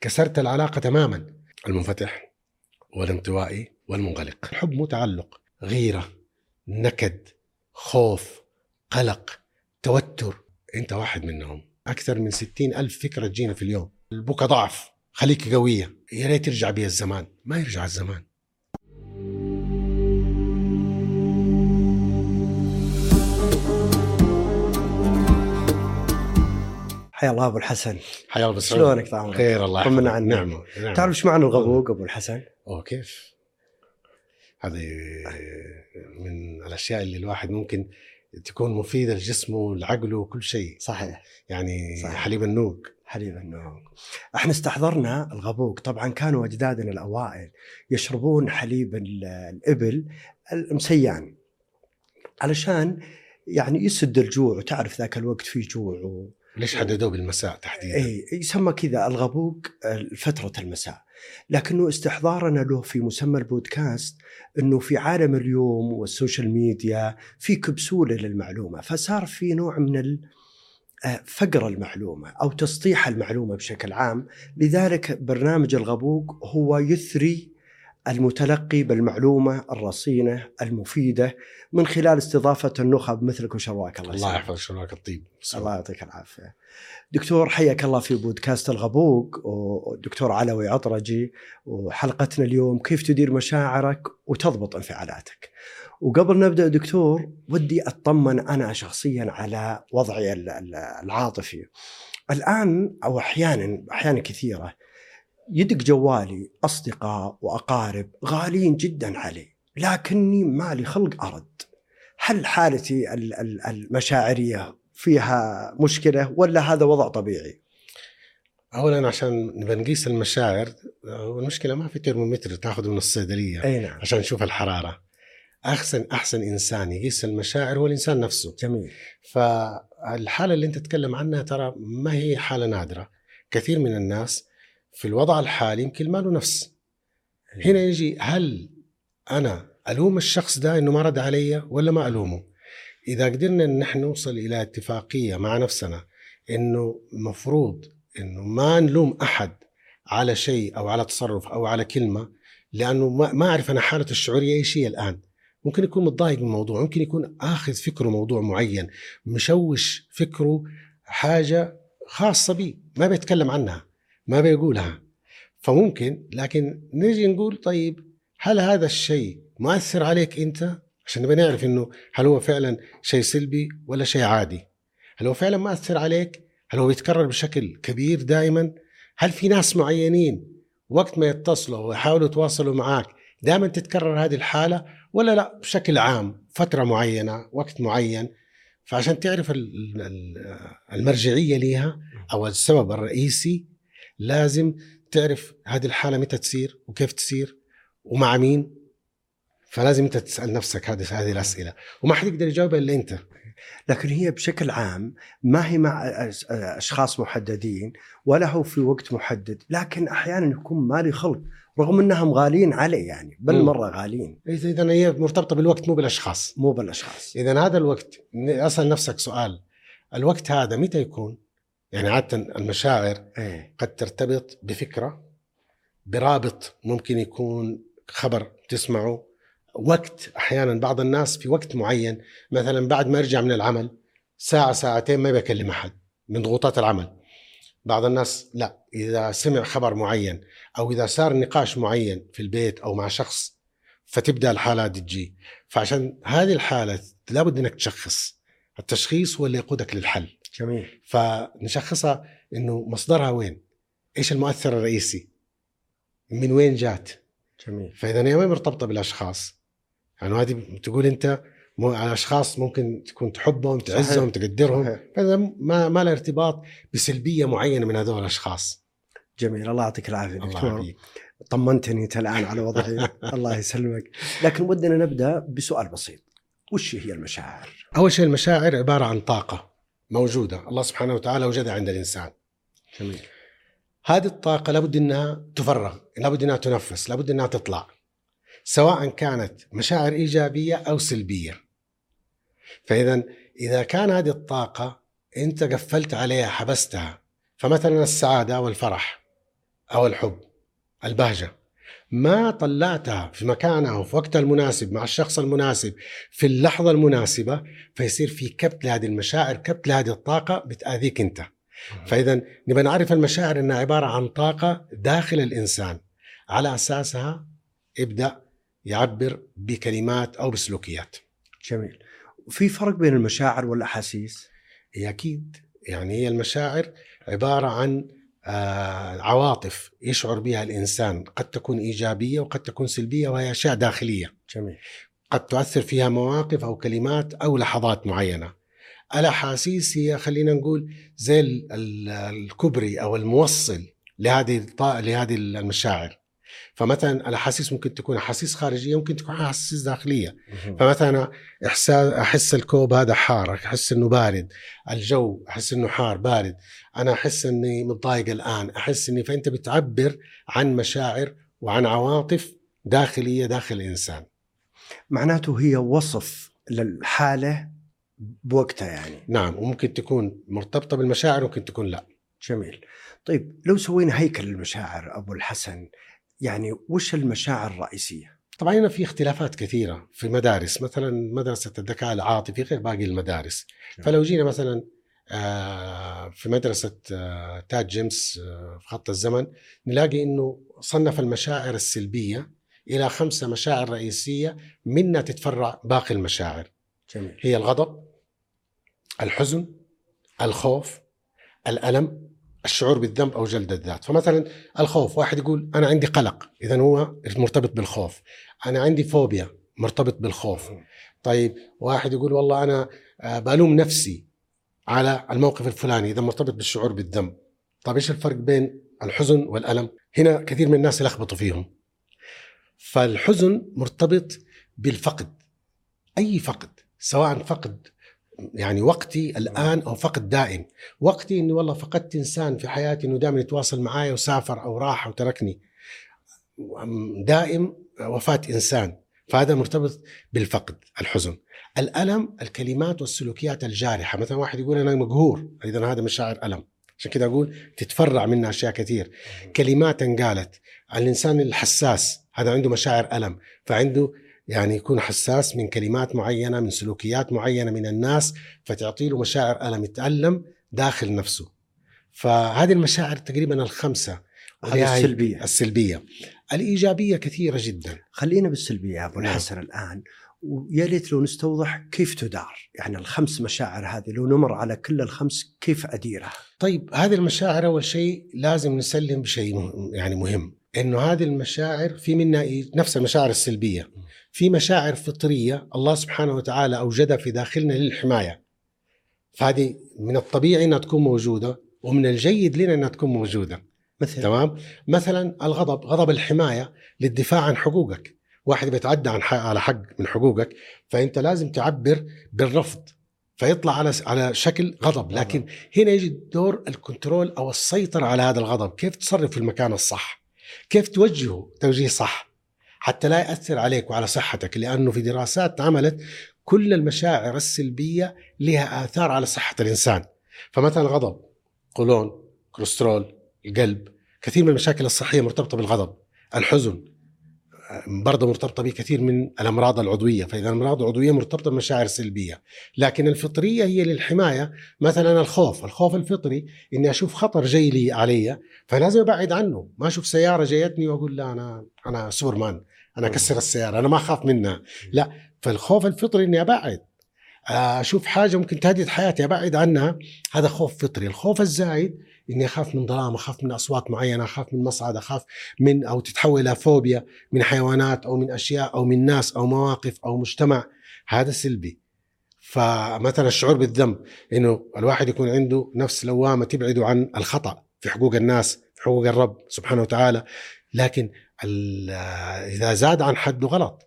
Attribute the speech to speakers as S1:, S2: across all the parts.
S1: كسرت العلاقة تماما. المنفتح والانطوائي والمنغلق. الحب مو تعلق غيرة نكد خوف قلق توتر. أنت واحد منهم. أكثر من ستين ألف فكرة تجينا في اليوم. البكا ضعف خليك قوية. يا ريت يرجع بي الزمان. ما يرجع الزمان.
S2: حيا الله أبو الحسن
S1: حيا الله
S2: شلونك طال
S1: خير الله
S2: طمنا
S1: يحفظك.
S2: عنك.
S1: نعمه نعمه
S2: تعرف إيش معنى الغبوق أبو الحسن؟
S1: أوه كيف؟ هذه من الأشياء اللي الواحد ممكن تكون مفيدة لجسمه لعقله وكل شيء
S2: صحيح
S1: يعني
S2: صحيح.
S1: حليب النوق
S2: حليب النوم إحنا استحضرنا الغبوق طبعا كانوا أجدادنا الأوائل يشربون حليب ال- الإبل المسيان علشان يعني يسد الجوع وتعرف ذاك الوقت في جوع.
S1: ليش حددوه بالمساء تحديدا؟
S2: اي يسمى كذا الغبوق فترة المساء. لكنه استحضارنا له في مسمى البودكاست إنه في عالم اليوم وال social media في كبسولة للمعلومة فصار في نوع من ال- آه، فقر المعلومة أو تسطيح المعلومة بشكل عام. لذلك برنامج الغبوق هو يثري المتلقي بالمعلومة الرصينة المفيدة من خلال استضافة النخب مثلك وشرواك الله,
S1: الله
S2: يسلمك.
S1: يحفظ شراك الطيب
S2: الله يعطيك العافية. دكتور حياك الله في بودكاست الغبوق ودكتور علوي عطرجي وحلقتنا اليوم كيف تدير مشاعرك وتضبط انفعالاتك. وقبل نبدأ دكتور ودي أطمن أنا شخصيا على وضعي ال- ال- العاطفي. الآن أو أحيانا أحيانا كثيرة يدق جوالي أصدقاء وأقارب غاليين جدا علي لكني مالي خلق أرد. هل حالتي ال- ال- المشاعرية فيها مشكلة ولا هذا وضع طبيعي؟
S1: اولا عشان نبى نقيس المشاعر والمشكلة ما في ترمومتر تاخذه من الصيدلية
S2: أي نعم.
S1: عشان نشوف الحرارة. أحسن أحسن إنسان يقيس المشاعر هو الإنسان نفسه.
S2: جميل.
S1: فالحالة اللي أنت تتكلم عنها ترى ما هي حالة نادرة. كثير من الناس في الوضع الحالي يمكن ما له نفس. هنا يجي هل أنا ألوم الشخص ده إنه ما رد علي ولا ما ألومه؟ إذا قدرنا إن نحن نوصل إلى اتفاقية مع نفسنا إنه مفروض إنه ما نلوم أحد على شيء أو على تصرف أو على كلمة لأنه ما ما أعرف أنا حالته الشعورية إيش هي الآن. ممكن يكون متضايق من الموضوع ممكن يكون آخذ فكره موضوع معين مشوش فكره حاجة خاصة بي ما بيتكلم عنها. ما بيقولها. فممكن لكن نجي نقول طيب هل هذا الشيء مؤثر عليك أنت؟ عشان نبقى نعرف إنه هل هو فعلا شيء سلبي ولا شيء عادي. هل هو فعلا مؤثر عليك؟ هل هو بيتكرر بشكل كبير دائما؟ هل في ناس معينين وقت ما يتصلوا ويحاولوا يتواصلوا معك دائما تتكرر هذه الحالة ولا لأ؟ بشكل عام فترة معينة وقت معين. فعشان تعرف ال- ال- المرجعية ليها أو السبب الرئيسي لازم تعرف هذه الحالة متى تصير وكيف تصير ومع مين. فلازم أنت تسأل نفسك هذه هذه الأسئلة. وما حد يقدر يجاوبها إلا أنت.
S2: لكن هي بشكل عام ما هي مع أشخاص محددين ولا هو في وقت محدد. لكن أحيانا يكون مالي خلق رغم إنهم غاليين علي يعني بل
S1: مم.
S2: مرة غاليين.
S1: اذا هي مرتبطة بالوقت مو بالأشخاص.
S2: مو بالأشخاص.
S1: إذا هذا الوقت أسأل نفسك سؤال. الوقت هذا متى يكون؟ يعني عادة المشاعر
S2: إيه.
S1: قد ترتبط بفكرة برابط ممكن يكون خبر تسمعه وقت أحيانا بعض الناس في وقت معين مثلا بعد ما يرجع من العمل ساعة ساعتين ما بيكلم أحد من ضغوطات العمل. بعض الناس لا إذا سمع خبر معين أو إذا صار نقاش معين في البيت أو مع شخص فتبدأ الحالة دي تجي. فعشان هذه الحالة لابد إنك تشخص. التشخيص هو اللي يقودك للحل.
S2: جميل.
S1: فنشخصها إنه مصدرها وين؟ إيش المؤثر الرئيسي؟ من وين جات؟
S2: جميل.
S1: فإذا هي ما مرتبطة بالأشخاص؟ يعني هذه تقول أنت مو على اشخاص ممكن تكون تحبهم تعزهم تقدرهم.
S2: صحيح.
S1: فإذا ما ما له ارتباط بسلبية معينة من هذول الأشخاص.
S2: جميل. الله يعطيك
S1: العافية
S2: دكتور. طمنتني أنت الآن على وضعي. الله يسلمك. لكن ودنا نبدأ بسؤال بسيط. وش هي المشاعر؟
S1: أول شيء المشاعر عبارة عن طاقة. موجودة الله سبحانه وتعالى وجدها عند الإنسان
S2: جميل
S1: هذه الطاقة لابد إنها تفرغ، لابد إنها تنفس، لابد إنها تطلع. سواء كانت مشاعر إيجابية أو سلبية. فإذا إذا كان هذه الطاقة أنت قفلت عليها حبستها، فمثلا السعادة والفرح أو الحب البهجة ما طلعتها في مكانها وفي وقتها المناسب مع الشخص المناسب في اللحظة المناسبة فيصير في كبت لهذه المشاعر كبت لهذه الطاقة بتأذيك أنت. فاذا نبغى نعرف المشاعر إنها عبارة عن طاقة داخل الإنسان. على أساسها ابدأ يعبر بكلمات أو بسلوكيات.
S2: جميل. وفي فرق بين المشاعر والأحاسيس؟
S1: هي أكيد. يعني هي المشاعر عبارة عن آه عواطف يشعر بها الإنسان. قد تكون إيجابية وقد تكون سلبية وهي أشياء داخلية.
S2: جميل.
S1: قد تؤثر فيها مواقف أو كلمات أو لحظات معينة. الأحاسيس هي خلينا نقول زي ال- ال- الكبري أو الموصل لهذه لهذه المشاعر. فمثلا الأحاسيس ممكن تكون أحاسيس خارجية ممكن تكون أحاسيس داخلية. فمثلا إحساس أحس الكوب هذا حار أحس إنه بارد. الجو أحس إنه حار بارد. أنا أحس إني متضايق الآن. أحس إني فأنت بتعبر عن مشاعر وعن عواطف داخلية داخل الإنسان.
S2: معناته هي وصف للحالة بوقتها يعني.
S1: نعم وممكن تكون مرتبطة بالمشاعر وممكن تكون لا.
S2: جميل. طيب لو سوينا هيكل المشاعر أبو الحسن يعني وش المشاعر الرئيسية؟
S1: طبعا هنا في اختلافات كثيرة في مدارس مثلا مدرسة الذكاء العاطفي غير باقي المدارس. فلو جينا مثلا آه، في مدرسة آه، تاج جيمس آه، في خط الزمن نلاقي إنه صنف المشاعر السلبية إلى خمسة مشاعر رئيسية منها تتفرع باقي المشاعر.
S2: جميل.
S1: هي الغضب الحزن الخوف الألم الشعور بالذنب أو جلد الذات. فمثلا الخوف واحد يقول أنا عندي قلق اذا هو مرتبط بالخوف. أنا عندي فوبيا مرتبط بالخوف. طيب واحد يقول والله أنا آه، بلوم نفسي على الموقف الفلاني إذا مرتبط بالشعور بالذنب. طيب إيش الفرق بين الحزن والألم؟ هنا كثير من الناس يلخبطوا فيهم. فالحزن مرتبط بالفقد أي فقد سواء فقد يعني وقتي الآن أو فقد دائم. وقتي إني والله فقدت إنسان في حياتي إنه دائما يتواصل معي وسافر أو راح وتركني دائم وفاة إنسان. فهذا مرتبط بالفقد الحزن. الألم الكلمات والسلوكيات الجارحة. مثلا واحد يقول أنا مقهور. إذا هذا مشاعر ألم. عشان كذا أقول تتفرع منها أشياء كثير. كلمات انقالت. الإنسان الحساس هذا عنده مشاعر ألم. فعنده يعني يكون حساس من كلمات معينة من سلوكيات معينة من الناس فتعطي له مشاعر ألم يتألم داخل نفسه. فهذه المشاعر تقريبا الخمسة.
S2: هذه السلبية.
S1: السلبية. الإيجابية كثيرة جدا.
S2: خلينا بالسلبية أبو
S1: نعم.
S2: الحسن الآن. ويا ليت لو نستوضح كيف تدار. يعني الخمس مشاعر هذه لو نمر على كل الخمس كيف أديرها؟
S1: طيب هذه المشاعر أول شيء لازم نسلم بشيء يعني مهم. إنه هذه المشاعر في منها إي- نفس المشاعر السلبية. في مشاعر فطرية الله سبحانه وتعالى أوجدها في داخلنا للحماية. فهذه من الطبيعي إنها تكون موجودة ومن الجيد لنا إنها تكون موجودة.
S2: مثل
S1: تمام؟ مثلا الغضب غضب الحماية للدفاع عن حقوقك. واحد بيتعدى عن حق على حق من حقوقك فأنت لازم تعبر بالرفض فيطلع على على شكل غضب. لكن هنا يجي دور ال control أو السيطرة على هذا الغضب. كيف تصرف في المكان الصح؟ كيف توجهه توجيه صح؟ حتى لا يأثر عليك وعلى صحتك لأنه في دراسات عملت كل المشاعر السلبية لها آثار على صحة الإنسان. فمثلا الغضب قولون كوليسترول القلب كثير من المشاكل الصحية مرتبطة بالغضب. الحزن برضه مرتبطة بكثير من الأمراض العضوية. فإذا الأمراض العضوية مرتبطة بمشاعر سلبية. لكن الفطرية هي للحماية. مثلا الخوف الخوف الفطري إني أشوف خطر جاي لي علي فلازم أبعد عنه. ما أشوف سيارة جايتني وأقول لا أنا أنا سوبرمان. أنا أكسر السيارة أنا ما أخاف منها. لا فالخوف الفطري إني أبعد. أشوف حاجة ممكن تهدد حياتي أبعد عنها. هذا خوف فطري. الخوف الزايد إني أخاف من ظلام أخاف من أصوات معينة أخاف من مصعد أخاف من أو تتحول إلى فوبيا من حيوانات أو من أشياء أو من ناس أو مواقف أو مجتمع. هذا سلبي. فمثلا الشعور بالذنب إنه الواحد يكون عنده نفس لوامة تبعده عن الخطأ في حقوق الناس في حقوق الرب سبحانه وتعالى. لكن إذا زاد عن حده غلط.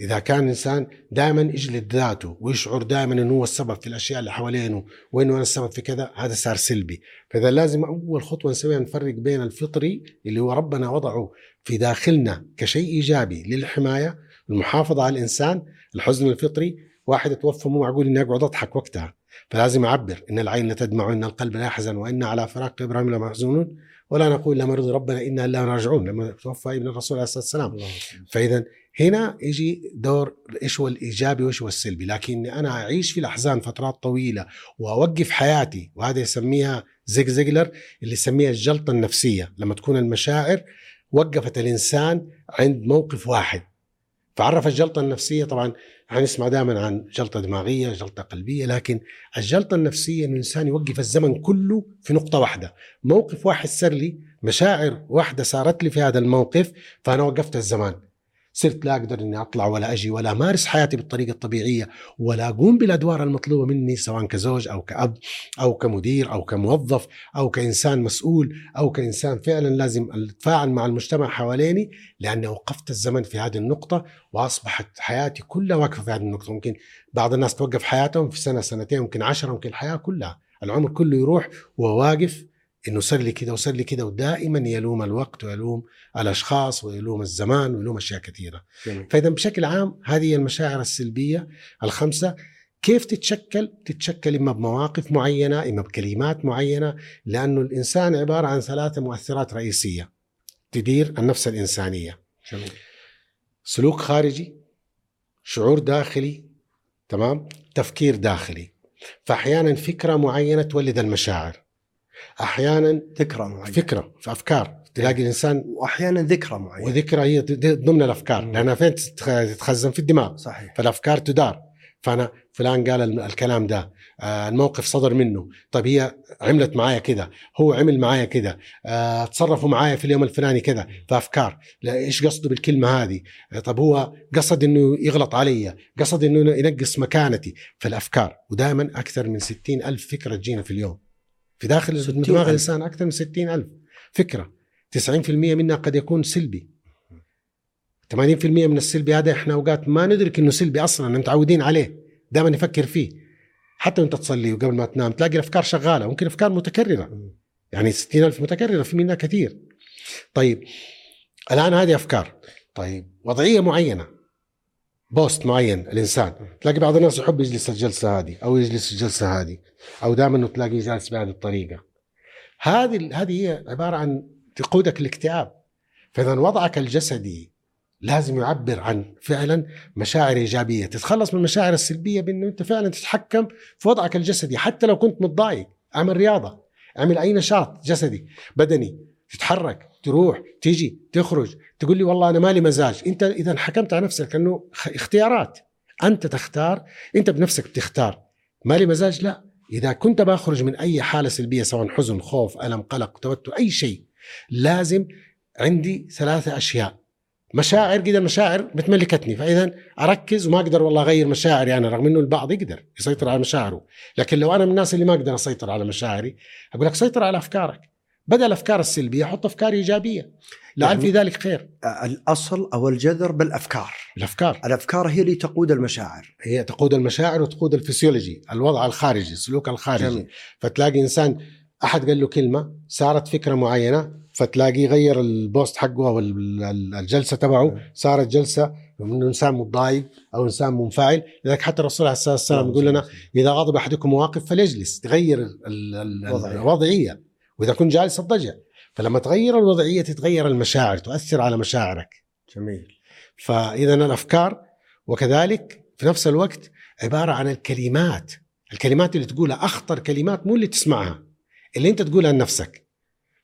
S1: إذا كان الانسان دائما يجلد ذاته ويشعر دائما إنه هو السبب في الأشياء اللي حوالينه وإنه أنا السبب في كذا هذا صار سلبي. فإذا لازم أول خطوة نسويها نفرق بين الفطري اللي هو ربنا وضعه في داخلنا كشيء إيجابي للحماية المحافظة على الإنسان الحزن الفطري واحد توفى مو معقول اني اقعد اضحك وقتها. فلازم أعبر إن العين لا تدمع وإن القلب لا يحزن وإن على فراق إبراهيم لمحزونون. ولا نقول لما يرضي ربنا إنا الا راجعون لما توفى ابن الرسول عليه الصلاة والسلام. فاذا هنا يجي دور إيش هو الإيجابي وإيش هو السلبي. لكن أنا أعيش في الاحزان فترات طويلة وأوقف حياتي وهذا يسميها زيج زيجلر اللي يسميها الجلطة النفسية. لما تكون المشاعر وقفت الإنسان عند موقف واحد. فعرف الجلطة النفسية طبعا حنسمع دائما عن جلطة دماغية جلطة قلبية لكن الجلطة النفسية إنه الإنسان يوقف الزمن كله في نقطة واحدة. موقف واحد صار لي مشاعر واحدة صارت لي في هذا الموقف فأنا وقفت الزمان. صرت لا أقدر إني أطلع ولا أجي ولا أمارس حياتي بالطريقة الطبيعية ولا أقوم بالأدوار المطلوبة مني سواء كزوج أو كأب أو كمدير أو كموظف أو كإنسان مسؤول أو كإنسان فعلا لازم أتفاعل مع المجتمع حواليني لأني وقفت الزمن في هذه النقطة وأصبحت حياتي كلها واقفة في هذه النقطة. ممكن بعض الناس توقف حياتهم في سنة سنتين ممكن عشرة ممكن الحياة كلها العمر كله يروح وهو واقف إنه صار لي كده وصار لي كده ودائما يلوم الوقت ويلوم الأشخاص ويلوم الزمان ويلوم أشياء
S2: كثيرة.
S1: فاذا بشكل عام هذه المشاعر السلبية الخمسة كيف تتشكل؟ تتشكل إما بمواقف معينة، إما بكلمات معينة، لأنه الإنسان عبارة عن ثلاثة مؤثرات رئيسية تدير النفس الإنسانية.
S2: جميل
S1: سلوك خارجي، شعور داخلي، تمام؟ تفكير داخلي. فاحيانا فكرة معينة تولد المشاعر. أحيانا
S2: ذكرى معينة.
S1: فكرة في أفكار. تلاقي الإنسان
S2: وأحيانا ذكرى معينة.
S1: وذكرى هي ضمن الأفكار.
S2: مم.
S1: لأنها فين تتخ- تتخزن في الدماغ.
S2: صحيح.
S1: فالأفكار تدار. فأنا فلان قال الكلام ده. آه، الموقف صدر منه. طيب هي عملت معايا كده. هو عمل معايا كده. آه، تصرفوا معايا في اليوم الفلاني كذا فأفكار. لا إيش قصده بالكلمة هذه؟ آه، طب هو قصد إنه يغلط علي. قصد إنه ينقص مكانتي. فالأفكار. ودائما أكثر من ستين ألف فكرة تجينا في اليوم. في داخل
S2: 60
S1: دماغ. الإنسان أكثر من ستين ألف. فكرة 90% منها قد يكون سلبي. 80% من السلبي هذا إحنا أوقات ما ندرك إنه سلبي أصلا متعودين عليه. دائما نفكر فيه. حتى وأنت تصلي وقبل ما تنام تلاقي الأفكار شغالة ممكن أفكار متكررة. يعني 60 ألف متكررة في منها كثير. طيب الآن هذه أفكار. طيب وضعية معينة. بوست معين الإنسان. تلاقي بعض الناس يحب يجلس الجلسة هذه أو يجلس الجلسة هذه أو دائما إنه تلاقيه جالس بهذه الطريقة. هذه هذه هي عبارة عن تقودك الاكتئاب فإذا وضعك الجسدي لازم يعبر عن فعلا مشاعر إيجابية. تتخلص من المشاعر السلبية بإنه أنت فعلا تتحكم في وضعك الجسدي حتى لو كنت متضايق أعمل رياضة أعمل أي نشاط جسدي بدني. تتحرك تروح تيجي تخرج. تقول لي والله أنا مالي مزاج. أنت إذا حكمت على نفسك أنه اختيارات. أنت تختار أنت بنفسك بتختار. مالي مزاج؟ لا. إذا كنت بخرج من أي حالة سلبية سواء حزن خوف ألم قلق توتر أي شيء لازم عندي ثلاثة أشياء. مشاعر كده المشاعر بتملكتني. فإذا أركز وما أقدر والله أغير مشاعري أنا رغم إنه البعض يقدر يسيطر على مشاعره. لكن لو أنا من الناس اللي ما أقدر أسيطر على مشاعري أقول لك سيطر على أفكارك. بدل الافكار السلبية حط أفكار إيجابية. لعل
S2: يعني-
S1: في ذلك خير؟
S2: الأصل أو الجذر بالأفكار.
S1: الأفكار.
S2: الأفكار هي اللي تقود المشاعر.
S1: هي تقود المشاعر وتقود الفسيولوجي الوضع الخارجي السلوك الخارجي.
S2: جميل.
S1: فتلاقي إنسان أحد قال له كلمة صارت فكرة معينة فتلاقيه غير ال posture حقه أو ال- ال- الجلسة تبعه صارت جلسة من إنسان متضايق أو إنسان منفعل. لذلك حتى الرسول عليه الصلاة والسلام يقول لنا إذا غضب أحدكم وهو واقف فليجلس تغير.
S2: الوضعية.
S1: وإذا كنت جالس الضجع فلما تغير الوضعية تتغير المشاعر تؤثر على مشاعرك.
S2: جميل.
S1: فإذا الأفكار وكذلك في نفس الوقت عبارة عن الكلمات. الكلمات اللي تقولها أخطر كلمات مو اللي تسمعها اللي أنت تقولها لنفسك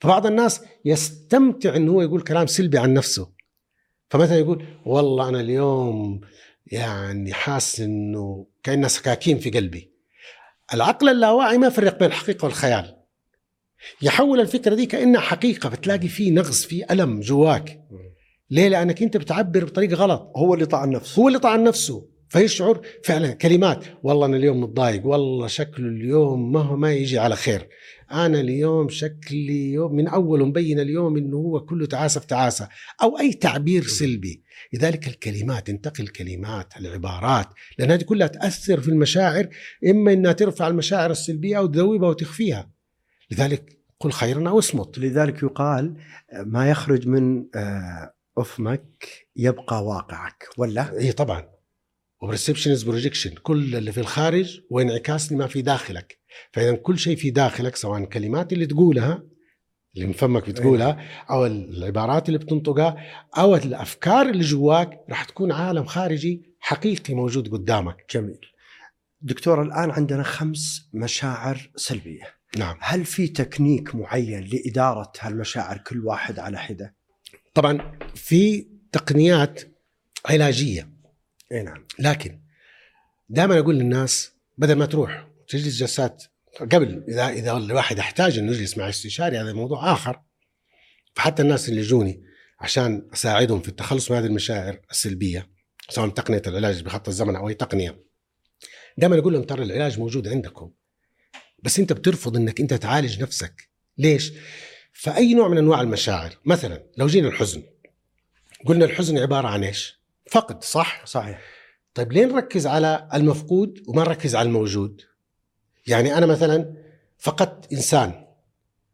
S1: فبعض الناس يستمتع انه هو يقول كلام سلبي عن نفسه. فمثلا يقول والله أنا اليوم يعني حاسس إنه كأنها سكاكين في قلبي. العقل اللاواعي ما يفرق بين الحقيقة والخيال. يحول الفكرة دي كأنها حقيقة بتلاقي فيه نغص فيه ألم جواك. ليه؟ لأنك أنت بتعبر بطريقة غلط.
S2: هو اللي طعن نفسه
S1: هو اللي طعن نفسه فهي الشعور فعلا كلمات. والله أنا اليوم متضايق. والله شكله اليوم ما هو ما يجي على خير. أنا اليوم شكلي يوم من أول مبين اليوم إنه هو كله تعاسة في تعاسة أو أي تعبير سلبي. لذلك الكلمات انتقي الكلمات العبارات. لأن هذه كلها تأثر في المشاعر. إما إنها ترفع المشاعر السلبية أو تذوبها وتخفيها. لذلك قل خيرا أو اصمت.
S2: لذلك يقال ما يخرج من آه، فمك يبقى واقعك ولا؟
S1: اي طبعا. و perception is projection كل اللي في الخارج هو انعكاس لما في داخلك. فاذا كل شيء في داخلك سواء الكلمات اللي تقولها اللي من فمك بتقولها أو العبارات اللي بتنطقها أو الأفكار اللي جواك راح تكون عالم خارجي حقيقي موجود قدامك.
S2: جميل. دكتور الآن عندنا خمس مشاعر سلبية.
S1: نعم.
S2: هل في تكنيك معين لإدارة هالمشاعر كل واحد على حدة؟
S1: طبعا في تقنيات علاجية.
S2: إي نعم.
S1: لكن دائما أقول للناس بدل ما تروح تجلس جلسات قبل إذا إذا الواحد احتاج انه يجلس مع استشاري هذا موضوع آخر. فحتى الناس اللي يجوني عشان أساعدهم في التخلص من هذه المشاعر السلبية سواء تقنية العلاج بخط الزمن أو أي تقنية. دائما أقول لهم ترى العلاج موجود عندكم. بس انت بترفض انك انت تعالج نفسك ليش؟ فأي نوع من أنواع المشاعر مثلا لو جينا الحزن قلنا الحزن عبارة عن إيش؟ فقد صح؟
S2: صحيح
S1: طيب ليه نركز على المفقود وما نركز على الموجود؟ يعني أنا مثلا فقدت إنسان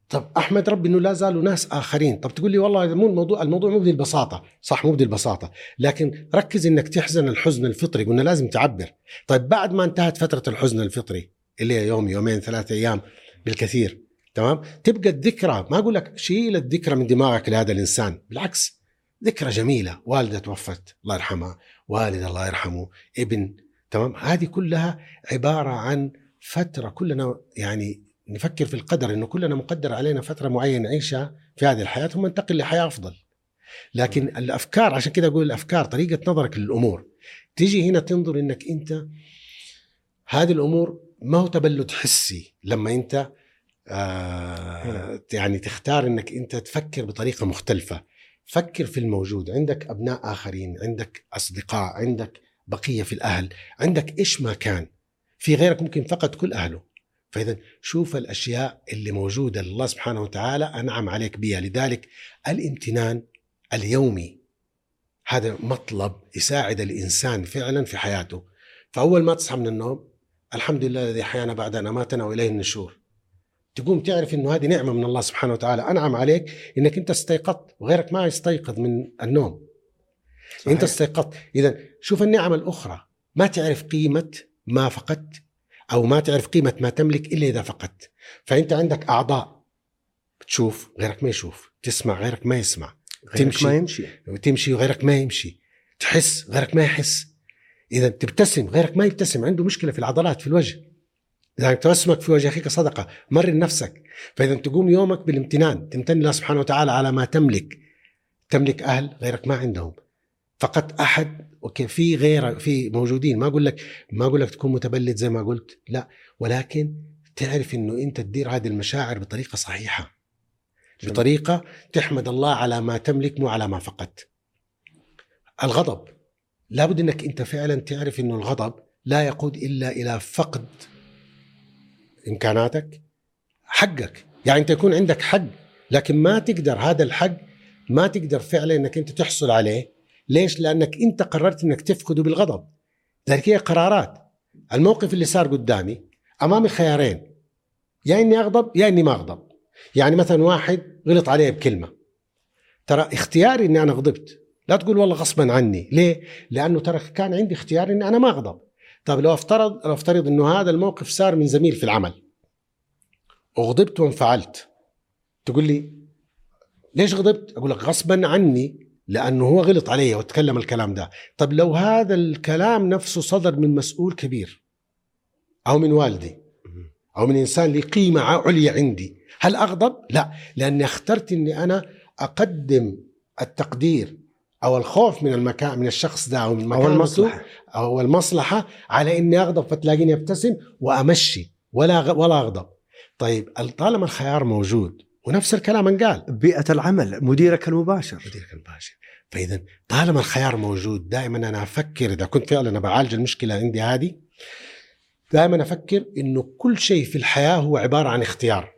S1: طب أحمد ربي إنه لا زالوا ناس آخرين طب تقول لي والله مو الموضوع الموضوع مو بدي البساطة صح مو بدي البساطة لكن ركز إنك تحزن الحزن الفطري قلنا لازم تعبر طيب بعد ما انتهت فترة الحزن الفطري اللي هي يوم يومين ثلاثة أيام بالكثير تمام؟ تبقى الذكرى ما أقول لك شيل الذكرى من دماغك لهذا الإنسان بالعكس ذكرى جميلة. والدة توفت الله يرحمها والد الله يرحمه ابن تمام؟ هذه كلها عبارة عن فترة كلنا يعني نفكر في القدر إنه كلنا مقدر علينا فترة معينة نعيشها في هذه الحياة ثم ننتقل لحياة أفضل. لكن الأفكار عشان كده أقول الأفكار طريقة نظرك للأمور. تيجي هنا تنظر إنك أنت هذه الأمور ما هو تبلد حسي لما انت آه يعني تختار انك انت تفكر بطريقة مختلفة. فكر في الموجود. عندك أبناء آخرين عندك أصدقاء عندك بقية في الأهل. عندك إيش ما كان. في غيرك ممكن فقد كل أهله. فإذا شوف الأشياء اللي موجودة الله سبحانه وتعالى أنعم عليك بها لذلك الامتنان اليومي هذا مطلب يساعد الإنسان فعلا في حياته. فأول ما تصحى من النوم الحمد لله الذي أحيانا بعد ان اماتنا وإليه النشور. تقوم تعرف إنه هذه نعمة من الله سبحانه وتعالى. أنعم عليك إنك أنت استيقظت وغيرك ما يستيقظ من النوم. صحيح. أنت استيقظت. اذا شوف النعم الأخرى. ما تعرف قيمة ما فقدت أو ما تعرف قيمة ما تملك إلا إذا فقدت. فأنت عندك أعضاء. بتشوف غيرك ما يشوف. تسمع غيرك ما يسمع.
S2: غيرك تمشي. ما يمشي.
S1: تمشي وغيرك ما يمشي. تحس غيرك ما يحس. إذا تبتسم غيرك ما يبتسم عنده مشكلة في العضلات في الوجه. إذا تبسمك في وجه أخيك صدقة مرن نفسك. فإذا تقوم يومك بالامتنان تمتن الله سبحانه وتعالى على ما تملك. تملك أهل غيرك ما عندهم. فقط أحد أوكي في غير في موجودين. ما أقول لك ما أقول لك تكون متبلد زي ما قلت لا. ولكن تعرف إنه أنت تدير هذه المشاعر بطريقة صحيحة. بطريقة تحمد الله على ما تملك مو على ما فقدت. الغضب. لابد إنك أنت فعلا تعرف إنه الغضب لا يقود إلا إلى فقد إمكاناتك حقك. يعني أنت يكون عندك حق لكن ما تقدر هذا الحق ما تقدر فعلا إنك أنت تحصل عليه. ليش؟ لأنك أنت قررت إنك تفقده بالغضب. ذلك هي قرارات. الموقف اللي صار قدامي أمامي خيارين. يا إني أغضب يا إني ما أغضب. يعني مثلا واحد غلط علي بكلمة. ترى اختياري إني أنا غضبت. لا تقول والله غصبا عني. ليه؟ لأنه ترى كان عندي اختيار إني أنا ما أغضب. طيب لو افترض لو افترض إنه هذا الموقف صار من زميل في العمل. وغضبت وانفعلت. تقول لي ليش غضبت؟ أقول لك غصبا عني لأنه هو غلط علي وتكلم الكلام ده. طب لو هذا الكلام نفسه صدر من مسؤول كبير أو من والدي أو من إنسان لي قيمة عليا عندي هل أغضب؟ لا. لأني اخترت إني أنا أقدم التقدير أو الخوف من المكان من الشخص ده أو من المكان
S2: أو المصلحة.
S1: أو المصلحة على إني أغضب فتلاقيني أبتسم وأمشي ولا ولا أغضب. طيب طالما الخيار موجود ونفس الكلام انقال.
S2: بيئة العمل مديرك المباشر.
S1: مديرك المباشر. فاذا طالما الخيار موجود دائما أنا أفكر إذا كنت فعلا بعالج المشكلة عندي هذه دائما أفكر إنه كل شيء في الحياة هو عبارة عن اختيار.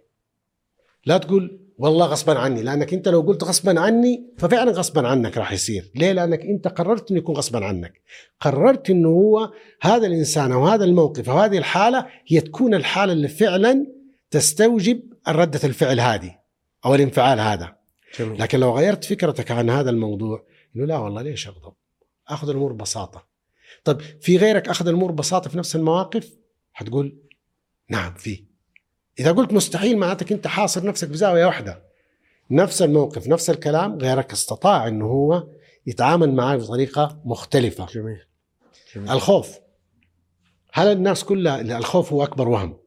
S1: لا تقول والله غصبا عني لأنك أنت لو قلت غصبا عني ففعلا غصبا عنك راح يصير. ليه؟ لأنك أنت قررت إنه يكون غصبا عنك. قررت إنه هو هذا الإنسان أو هذا الموقف أو هذه الحالة هي تكون الحالة اللي فعلا تستوجب ردة الفعل هذه أو الانفعال هذا. جميل. لكن لو غيرت فكرتك عن هذا الموضوع إنه لا والله ليش أغضب؟ أخذ الأمور ببساطة. طيب في غيرك أخذ الأمور ببساطة في نفس المواقف؟ حتقول نعم في. إذا قلت مستحيل معناتك أنت حاصر نفسك بزاوية واحدة. نفس الموقف نفس الكلام غيرك استطاع إنه هو يتعامل معاه بطريقة مختلفة.
S2: جميل, جميل.
S1: الخوف. هل الناس كلها الخوف هو أكبر وهم.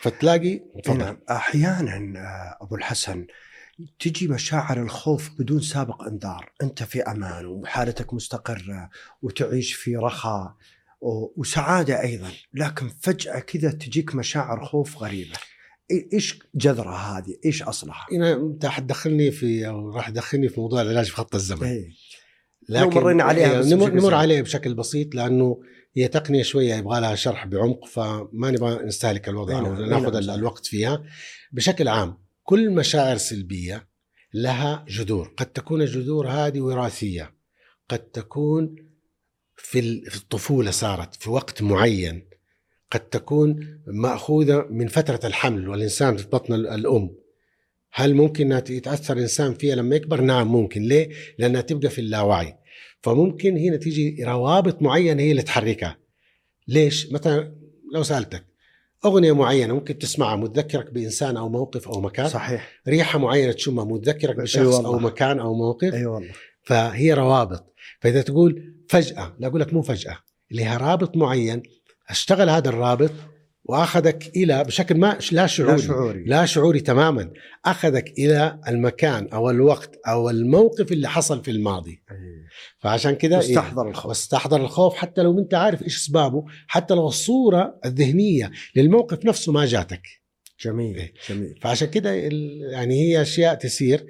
S1: فتلاقي.
S2: نعم. أحيانا آه، أبو الحسن تجي مشاعر الخوف بدون سابق إنذار، أنت في أمان وحالتك مستقرة وتعيش في رخاء. و- وسعادة أيضا، لكن فجأة كذا تجيك مشاعر خوف غريبة. إي- إيش جذرها هذه؟ إيش أصلها؟
S1: هنا أنت حتدخلني في أو راح تدخلني في موضوع العلاج في خط الزمن
S2: إيه. لو مرينا عليها
S1: إيه،
S2: بس
S1: نمر, نمر. عليه بشكل بسيط لأنه هي تقنية شوية يبغى لها شرح بعمق فما نبغى نستهلك الوضع
S2: إيه
S1: أو
S2: نعم، إيه
S1: ناخذ
S2: نعم، صح.
S1: الوقت فيها بشكل عام كل مشاعر سلبية لها جذور قد تكون الجذور هذه وراثية قد تكون في ال- في الطفولة صارت في وقت معين قد تكون مأخوذة من فترة الحمل والإنسان في بطن ال- الأم هل ممكن يتأثر الانسان فيها لما يكبر؟ نعم ممكن، ليه؟ لأنها تبقى في اللاوعي. فممكن هنا تيجي روابط معينة هي اللي تحركها. ليش؟ مثلا لو سألتك أغنية معينة ممكن تسمعها متذكرك بإنسان أو موقف أو مكان،
S2: صحيح
S1: ريحة معينة تشمها متذكرك
S2: أي
S1: بشخص
S2: والله.
S1: أو مكان أو موقف،
S2: أي والله
S1: فهي روابط فإذا تقول فجأة لا أقول لك مو فجأة لها رابط معين. أشتغل هذا الرابط وأخذك إلى بشكل ما لا شعوري
S2: لا شعوري.
S1: لا شعوري تماما. أخذك إلى المكان أو الوقت أو الموقف اللي حصل في الماضي.
S2: إيه.
S1: فعشان كذا إيه،
S2: واستحضر الخوف.
S1: واستحضر الخوف حتى لو أنت عارف إيش أسبابه حتى لو الصورة الذهنية للموقف نفسه ما جاتك.
S2: جميل
S1: إيه.
S2: جميل.
S1: فعشان كده يعني هي أشياء تسير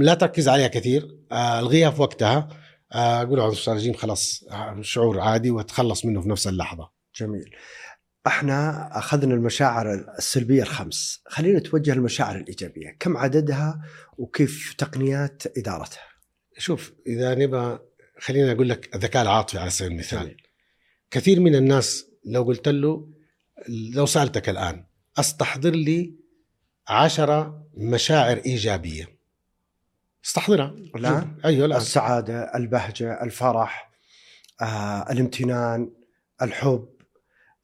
S1: لا تركز عليها كثير آه، ألغيها في وقتها. قول اعوذ بالله من الرجيم خلاص شعور عادي وتخلص منه في نفس اللحظة.
S2: جميل. إحنا أخذنا المشاعر السلبية الخمس. خلينا نتوجه للمشاعر الإيجابية. كم عددها وكيف تقنيات إدارتها؟
S1: شوف إذا نبغى خليني أقول لك الذكاء العاطفي على سبيل المثال.
S2: جميل.
S1: كثير من الناس لو قلت له لو سألتك الآن أستحضر لي عشرة مشاعر إيجابية. استحضرها
S2: الآن؟
S1: أيوه الان
S2: السعادة البهجة الفرح آه، الامتنان الحب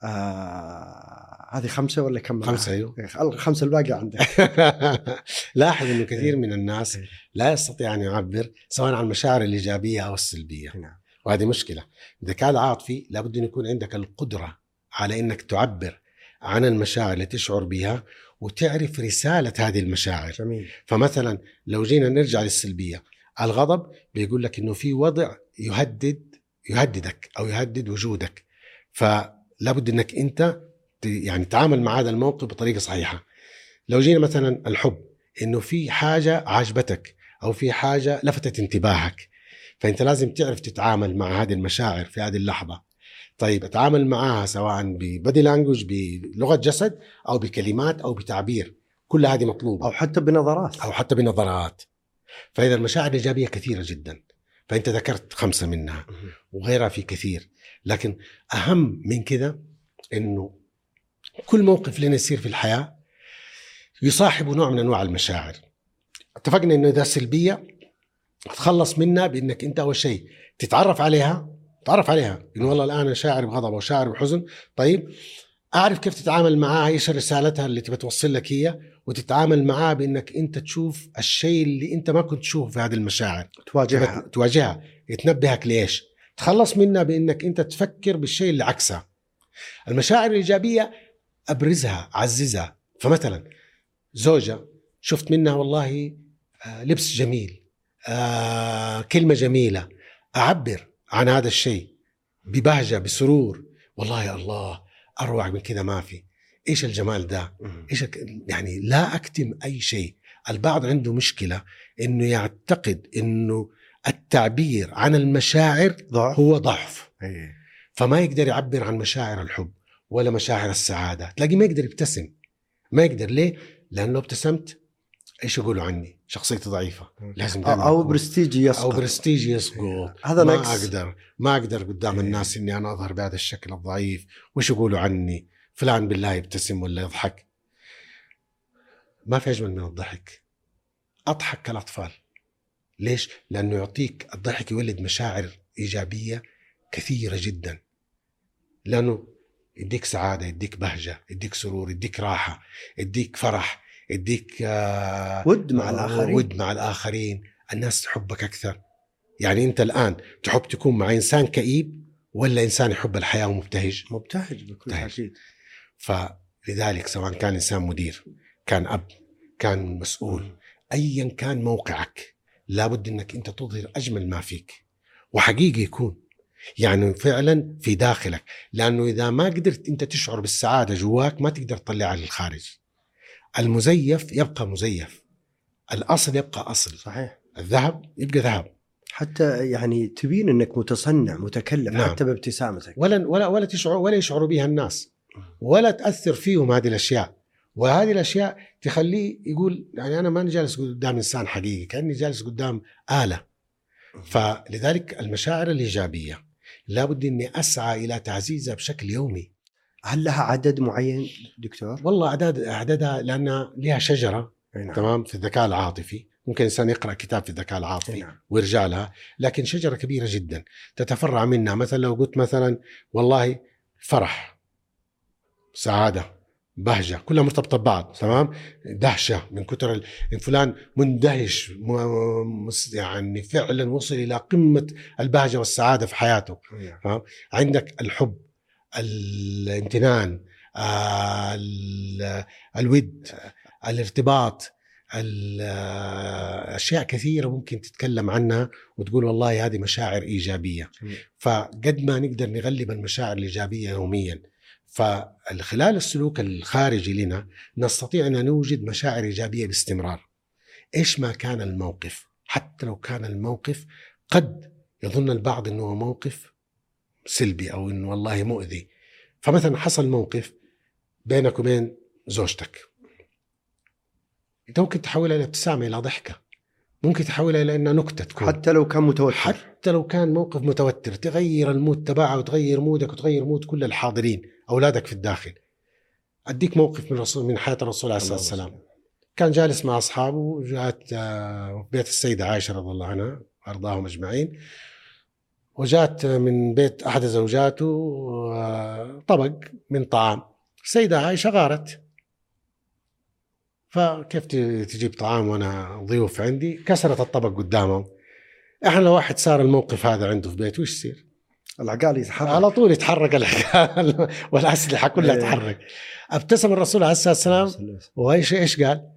S2: آه، هذه خمسة ولا كم؟
S1: خمسة أيوه.
S2: الخمسة الباقيه عندك.
S1: لاحظ إنه كثير من الناس
S2: إيه.
S1: لا يستطيع أن يعبر سواء عن المشاعر الإيجابية أو السلبية.
S2: نعم.
S1: وهذه مشكلة. الذكاء العاطفي لابد أن يكون عندك القدرة على إنك تعبر عن المشاعر اللي تشعر بها وتعرف رسالة هذه المشاعر.
S2: جميل.
S1: فمثلا لو جينا نرجع للسلبية الغضب بيقول لك إنه في وضع يهدد يهددك أو يهدد وجودك. فلابد إنك أنت يعني تتعامل مع هذا الموقف بطريقة صحيحة. لو جينا مثلا الحب إنه في حاجة عجبتك أو في حاجة لفتت انتباهك. فأنت لازم تعرف تتعامل مع هذه المشاعر في هذه اللحظة. طيب أتعامل معاها سواء ببادي لانجوج بلغة جسد أو بكلمات أو بتعبير. كل هذه مطلوبة.
S2: أو حتى بنظرات.
S1: أو حتى بنظرات. فإذا المشاعر الإيجابية كثيرة جدا. فأنت ذكرت خمسة منها وغيرها في كثير. لكن أهم من كذا إنه كل موقف لنا يصير في الحياة يصاحبه نوع من أنواع المشاعر. اتفقنا إنه إذا سلبية تخلص منها بإنك أنت أول شيء تتعرف عليها تعرف عليها إنه والله الآن أنا شاعر بغضب أو شاعر بحزن. طيب أعرف كيف تتعامل معاها إيش رسالتها اللي تبي توصل لك هي وتتعامل معاها بإنك أنت تشوف الشيء اللي أنت ما كنت تشوفه في هذه المشاعر.
S2: تواجهها.
S1: تبى تواجهها تنبهك ليش تخلص منها بإنك أنت تفكر بالشيء اللي عكسها المشاعر الإيجابية أبرزها عززها فمثلا زوجة شفت منها والله آه، لبس جميل آه، كلمة جميلة أعبر. عن هذا الشيء ببهجة بسرور. والله يا الله اروع من كذا ما في. إيش الجمال ده؟ الك- يعني لا أكتم أي شيء. البعض عنده مشكلة إنه يعتقد إنه التعبير عن المشاعر
S2: ضعف.
S1: هو ضعف.
S2: إيه.
S1: فما يقدر يعبر عن مشاعر الحب ولا مشاعر السعادة. تلاقيه ما يقدر يبتسم. ما يقدر. ليه؟ لأنه لو ابتسمت إيش يقولوا عني؟ شخصيتي ضعيفة. لازم
S2: أو, برستيجي يسقط.
S1: أو برستيجي يسقط.
S2: هذا
S1: ما
S2: نقص.
S1: أقدر ما أقدر قدام
S2: إيه.
S1: الناس إني أنا أظهر بهذا الشكل الضعيف. وش يقولوا عني؟ فلان بالله يبتسم ولا يضحك. ما في أجمل من الضحك. أضحك كالأطفال. ليش؟ لأنه يعطيك الضحك يولد مشاعر إيجابية كثيرة جدا. لأنه يديك سعادة يديك بهجة يديك سرور يديك راحة يديك فرح. يديك آه،
S2: ود مع الآخرين.
S1: ود مع الآخرين. الناس تحبك أكثر. يعني أنت الآن تحب تكون مع إنسان كئيب ولا إنسان يحب الحياة ومبتهج؟
S2: مبتهج بكل. تأكيد.
S1: فلذلك سواء كان إنسان مدير كان أب كان مسؤول ايا كان موقعك لابد إنك أنت تظهر أجمل ما فيك. وحقيقي يكون. يعني فعلا في داخلك. لأنه إذا ما قدرت أنت تشعر بالسعادة جواك ما تقدر تطلعها للخارج. المزيف يبقى مزيف. الأصل يبقى أصل.
S2: صحيح.
S1: الذهب يبقى ذهب.
S2: حتى يعني تبين إنك متصنع متكلف
S1: نعم.
S2: حتى بابتسامتك.
S1: ولا ولا ولا تشعر ولا يشعر بها الناس. ولا تأثر فيهم هذه الأشياء. وهذه الأشياء تخليه يقول يعني أنا ماني جالس قدام إنسان حقيقي كأني جالس قدام آلة. فلذلك المشاعر الإيجابية لابد إني أسعى إلى تعزيزها بشكل يومي.
S2: هل لها عدد معين دكتور؟
S1: والله اعداد أعدادها لانها لها
S2: شجرة نعم.
S1: تمام في الذكاء العاطفي ممكن إنسان يقرأ كتاب في الذكاء العاطفي
S2: نعم.
S1: ويرجع لها لكن شجرة كبيرة جدا تتفرع منها مثلا لو قلت مثلا والله فرح سعادة بهجة كلها مرتبطة ببعض تمام دهشة من كثر فلان مندهش يعني فعلا وصل إلى قمة البهجة والسعادة في حياته
S2: نعم.
S1: عندك الحب الامتنان ال- الود الارتباط ال- أشياء كثيرة ممكن تتكلم عنها وتقول والله هذه مشاعر
S2: إيجابية.
S1: فقد ما نقدر نغلب المشاعر الإيجابية يوميا. فخلال السلوك الخارجي لنا نستطيع أن نوجد مشاعر إيجابية باستمرار. إيش ما كان الموقف؟ حتى لو كان الموقف قد يظن البعض إنه موقف سلبي أو إنه والله مؤذي. فمثلا حصل موقف بينك وبين زوجتك. إنت ممكن تحولها إلى ابتسامة إلى ضحكة. ممكن تحولها إلى إنها نكتة تكون.
S2: حتى لو كان متوتر.
S1: حتى لو كان موقف متوتر. تغير ال mood تبعها وتغير mood ك وتغير mood كل الحاضرين أولادك في الداخل. أديك موقف من رسول من حياة الرسول عليه الصلاة والسلام. كان جالس مع أصحابه وجاءت آه، بيت السيدة عائشة رضي الله عنها وأرضاهم أجمعين. وجاءت من بيت أحد زوجاته آه، طبق من طعام. السيدة عائشة غارت. فكيف تجيب طعام وأنا ضيوف عندي؟ كسرت الطبق قدامهم. إحنا لو واحد صار الموقف هذا عنده في بيته وش يصير؟
S2: العقال يتحرك.
S1: على طول يتحرك الحكاية والأسلحة كلها
S2: إيه.
S1: تتحرك. ابتسم الرسول عليه الصلاة والسلام. وإيش إيش قال؟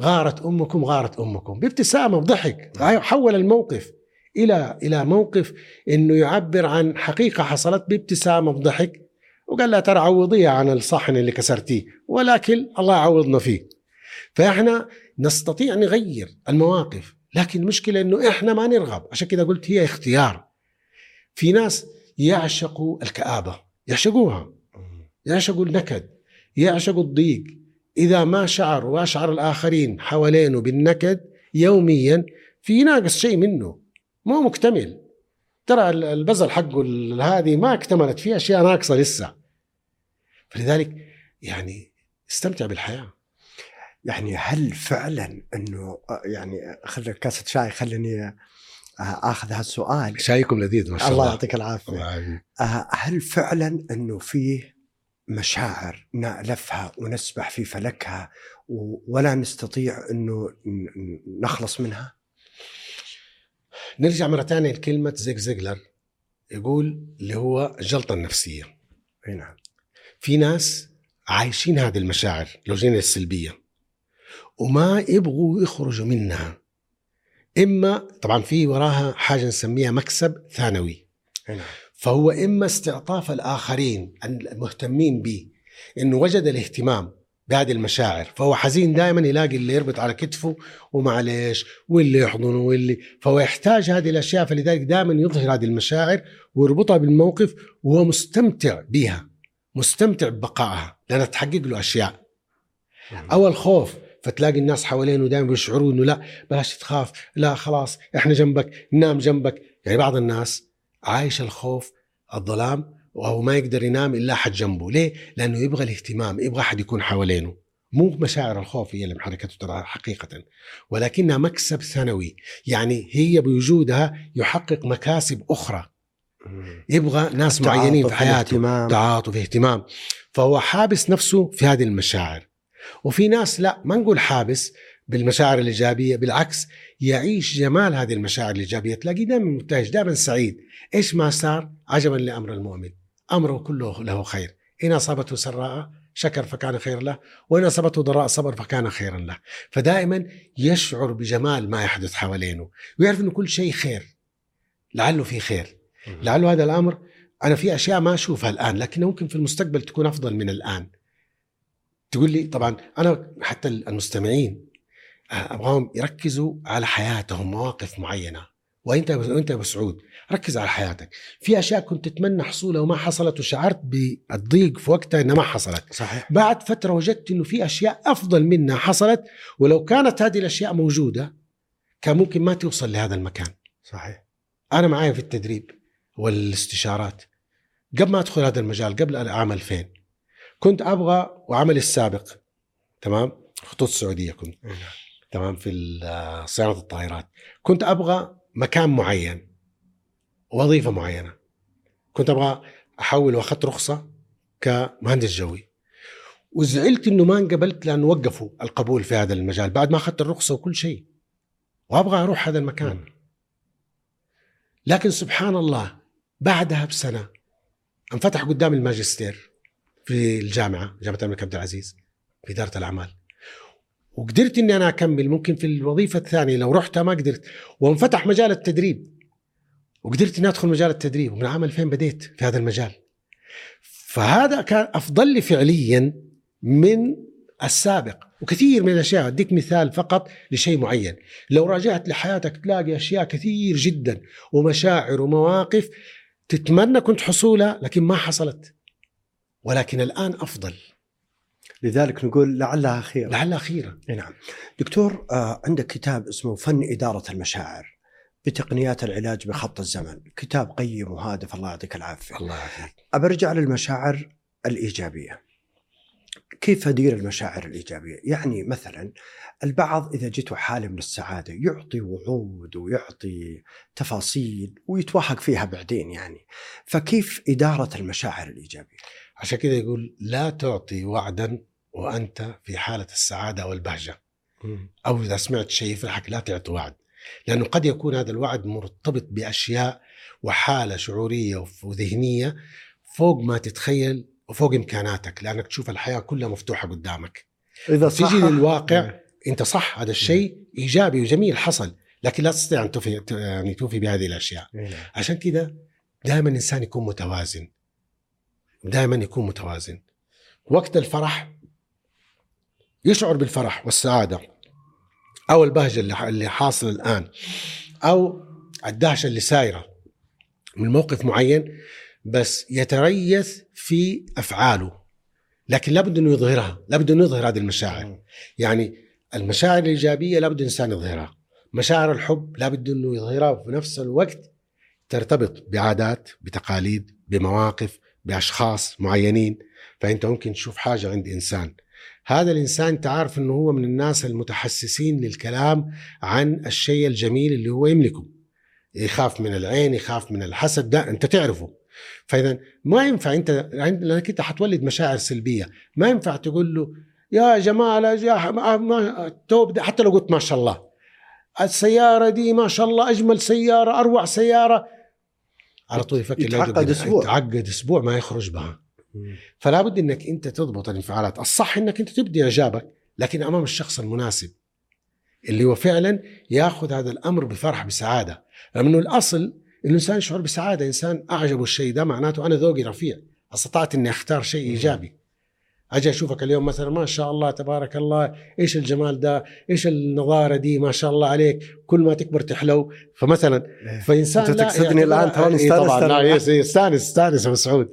S1: غارت أمكم غارت أمكم. بابتسامة وضحك. حول الموقف. إلى إلى موقف إنه يعبر عن حقيقة حصلت بابتسامة وضحك وقال لها ترى عوضيها عن الصحن اللي كسرتيه ولكن الله يعوضنا فيه. فإحنا نستطيع نغير المواقف لكن المشكلة إنه إحنا ما نرغب. عشان كذا قلت هي اختيار. في ناس يعشقوا الكآبة يعشقوها يعشقوا النكد يعشقوا الضيق. إذا ما شعر وأشعر الآخرين حوالينه بالنكد يوميا في ناقص شيء منه. مو مكتمل. ترى ال- البزل حقه هذه ما اكتملت فيه أشياء ناقصة لسه. فلذلك يعني استمتع بالحياة.
S2: يعني هل فعلا إنه آه، يعني خذ كاسة شاي خليني آه، آخذ هالسؤال.
S1: شايكم لذيذ ما شاء
S2: الله
S1: الله.
S2: يعطيك
S1: العافية.
S2: آه، هل فعلا إنه فيه مشاعر نألفها ونسبح في فلكها ولا نستطيع إنه نخلص منها؟
S1: نرجع مرة ثانية لكلمة زيك زيجلر يقول اللي هو الجلطة النفسية.
S2: أي نعم.
S1: في ناس عايشين هذه المشاعر لو جينا السلبية وما يبغوا يخرجوا منها. إما طبعا في وراها حاجة نسميها مكسب ثانوي.
S2: أي نعم.
S1: فهو إما استعطاف الآخرين المهتمين به إنه وجد الاهتمام بهذه المشاعر. فهو حزين دائما يلاقي اللي يربط على كتفه ومعليش واللي يحضنه واللي فهو يحتاج هذه الأشياء فلذلك دائما يظهر هذه المشاعر ويربطها بالموقف وهو مستمتع بها مستمتع ببقائها لأنها تحقق له أشياء. أو الخوف فتلاقي الناس حوالينه دائما بيشعروا إنه لا بلاش تخاف لا خلاص إحنا جنبك نام جنبك. يعني بعض الناس عايش الخوف الظلام وهو ما يقدر ينام إلا أحد جنبه. ليه؟ لأنه يبغى الاهتمام يبغى أحد يكون حوالينه. مو مشاعر الخوف هي اللي محركته ترى حقيقة. ولكنها مكسب ثانوي يعني هي بوجودها يحقق مكاسب أخرى. يبغى ناس معينين في حياته.
S2: واهتمام.
S1: تعاطف اهتمام. فهو حابس نفسه في هذه المشاعر. وفي ناس لا ما نقول حابس بالمشاعر الإيجابية بالعكس يعيش جمال هذه المشاعر الايجابيه تلاقيه دائما مبتهج دائما سعيد. إيش ما صار؟ عجبا لأمر المؤمن. أمره كله له خير. إن أصابته سراء شكر فكان خيرا له وإن أصابته ضراء صبر فكان خيرا له. فدائما يشعر بجمال ما يحدث حوالينه ويعرف أنه كل شيء خير. لعله في خير. لعله هذا الأمر أنا في أشياء ما أشوفها الآن لكن ممكن في المستقبل تكون أفضل من الآن. تقول لي طبعا أنا حتى المستمعين أبغاهم يركزوا على حياتهم مواقف معينة. وأنت وأنت يا سعود ركز على حياتك. في أشياء كنت تتمنى حصولها وما حصلت وشعرت بالضيق في وقتها إنها ما حصلت.
S2: صحيح.
S1: بعد فترة وجدت إنه في أشياء أفضل منها حصلت ولو كانت هذه الأشياء موجودة كان ممكن ما توصل لهذا المكان.
S2: صحيح.
S1: أنا معايا في التدريب والاستشارات. قبل ما أدخل هذا المجال قبل عام 2000 كنت أبغى وعملي السابق تمام؟ خطوط السعوديه كنت.
S2: نعم.
S1: تمام في صيانة الطائرات. كنت أبغى مكان معين وظيفة معينة. كنت أبغى أحول وأخذت رخصة كمهندس جوي. وزعلت إنه ما انقبلت لأنه وقفوا القبول في هذا المجال. بعد ما أخذت الرخصة وكل شيء. وأبغى أروح هذا المكان. لكن سبحان الله بعدها بسنة انفتح قدام الماجستير في الجامعة جامعة الملك عبد العزيز في إدارة الأعمال. وقدرت إني أنا أكمل ممكن في الوظيفة الثانية لو رحتها ما قدرت وانفتح مجال التدريب. وقدرت إني أدخل مجال التدريب ومن عام 2000 بديت في هذا المجال. فهذا كان أفضل لي فعليا من السابق. وكثير من الأشياء أديك مثال فقط لشيء معين. لو راجعت لحياتك تلاقي أشياء كثير جدا ومشاعر ومواقف تتمنى كنت حصولها لكن ما حصلت. ولكن الآن أفضل.
S2: لذلك نقول لعلها خير.
S1: لعلها خيرا
S2: نعم. دكتور آه عندك كتاب اسمه فن إدارة المشاعر بتقنيات العلاج بخط الزمن. كتاب قيم وهادف. الله يعطيك العافية.
S1: الله يعافيك.
S2: أبرجع للمشاعر الإيجابية. كيف أدير المشاعر الإيجابية؟ يعني مثلا البعض إذا جته حالة من السعادة يعطي وعود ويعطي تفاصيل ويتوهق فيها بعدين يعني. فكيف إدارة المشاعر الإيجابية؟
S1: عشان كذا يقول لا تعطي وعدا وأنت في حالة السعادة أو البهجة. أو إذا سمعت شيء يفرحك لا تعطي وعد. لأنه قد يكون هذا الوعد مرتبط بأشياء وحالة شعورية وذهنية فوق ما تتخيل وفوق إمكاناتك لأنك تشوف الحياة كلها مفتوحة قدامك.
S2: إذا
S1: تيجي للواقع أنت صح هذا الشيء إيجابي وجميل حصل. لكن لا تستطيع أن توفي يعني توفي بهذه الأشياء.
S2: نعم.
S1: عشان كذا دائما الإنسان يكون متوازن. دائما يكون متوازن. وقت الفرح يشعر بالفرح والسعادة. أو البهجة اللي حاصل الآن. أو الدهشة اللي سايرة من موقف معين بس يتريث في أفعاله. لكن لابد إنه يظهرها. لابد إنه يظهر هذه المشاعر. يعني المشاعر الإيجابية لابد الإنسان يظهرها. مشاعر الحب لابد إنه يظهرها وفي نفس الوقت ترتبط بعادات بتقاليد بمواقف بأشخاص معينين. فأنت ممكن تشوف حاجة عند إنسان. هذا الإنسان انت عارف إنه هو من الناس المتحسسين للكلام عن الشيء الجميل اللي هو يملكه. يخاف من العين يخاف من الحسد ده أنت تعرفه. فاذا ما ينفع أنت لأنك أنت حتولد مشاعر سلبية. ما ينفع تقول له يا جمال يا ما توب حتى لو قلت ما شاء الله. السيارة دي ما شاء الله أجمل سيارة أروع سيارة. على طول يفكر
S2: يتعقد أسبوع.
S1: يتعقد أسبوع ما يخرج بها. فلا بد إنك أنت تضبط الانفعالات. الصح إنك أنت تبدي إعجابك لكن أمام الشخص المناسب اللي هو فعلا يأخذ هذا الأمر بفرح بسعادة. لأنه الأصل الإنسان يشعر بسعادة. إنسان أعجبه الشيء ده معناته أنا ذوقي رفيع أستطعت إني أختار شيء إيجابي. أجي أشوفك اليوم مثلا ما شاء الله تبارك الله إيش الجمال ده؟ إيش النضارة دي؟ ما شاء الله عليك. كل ما تكبر تحلو. فمثلا فإنسان
S2: أنت
S1: لا
S2: تقصدني الآن؟ تراني
S1: إيه
S2: استانست
S1: طبعا
S2: أنا.
S1: لا يس- يستانس يستانس ابو سعود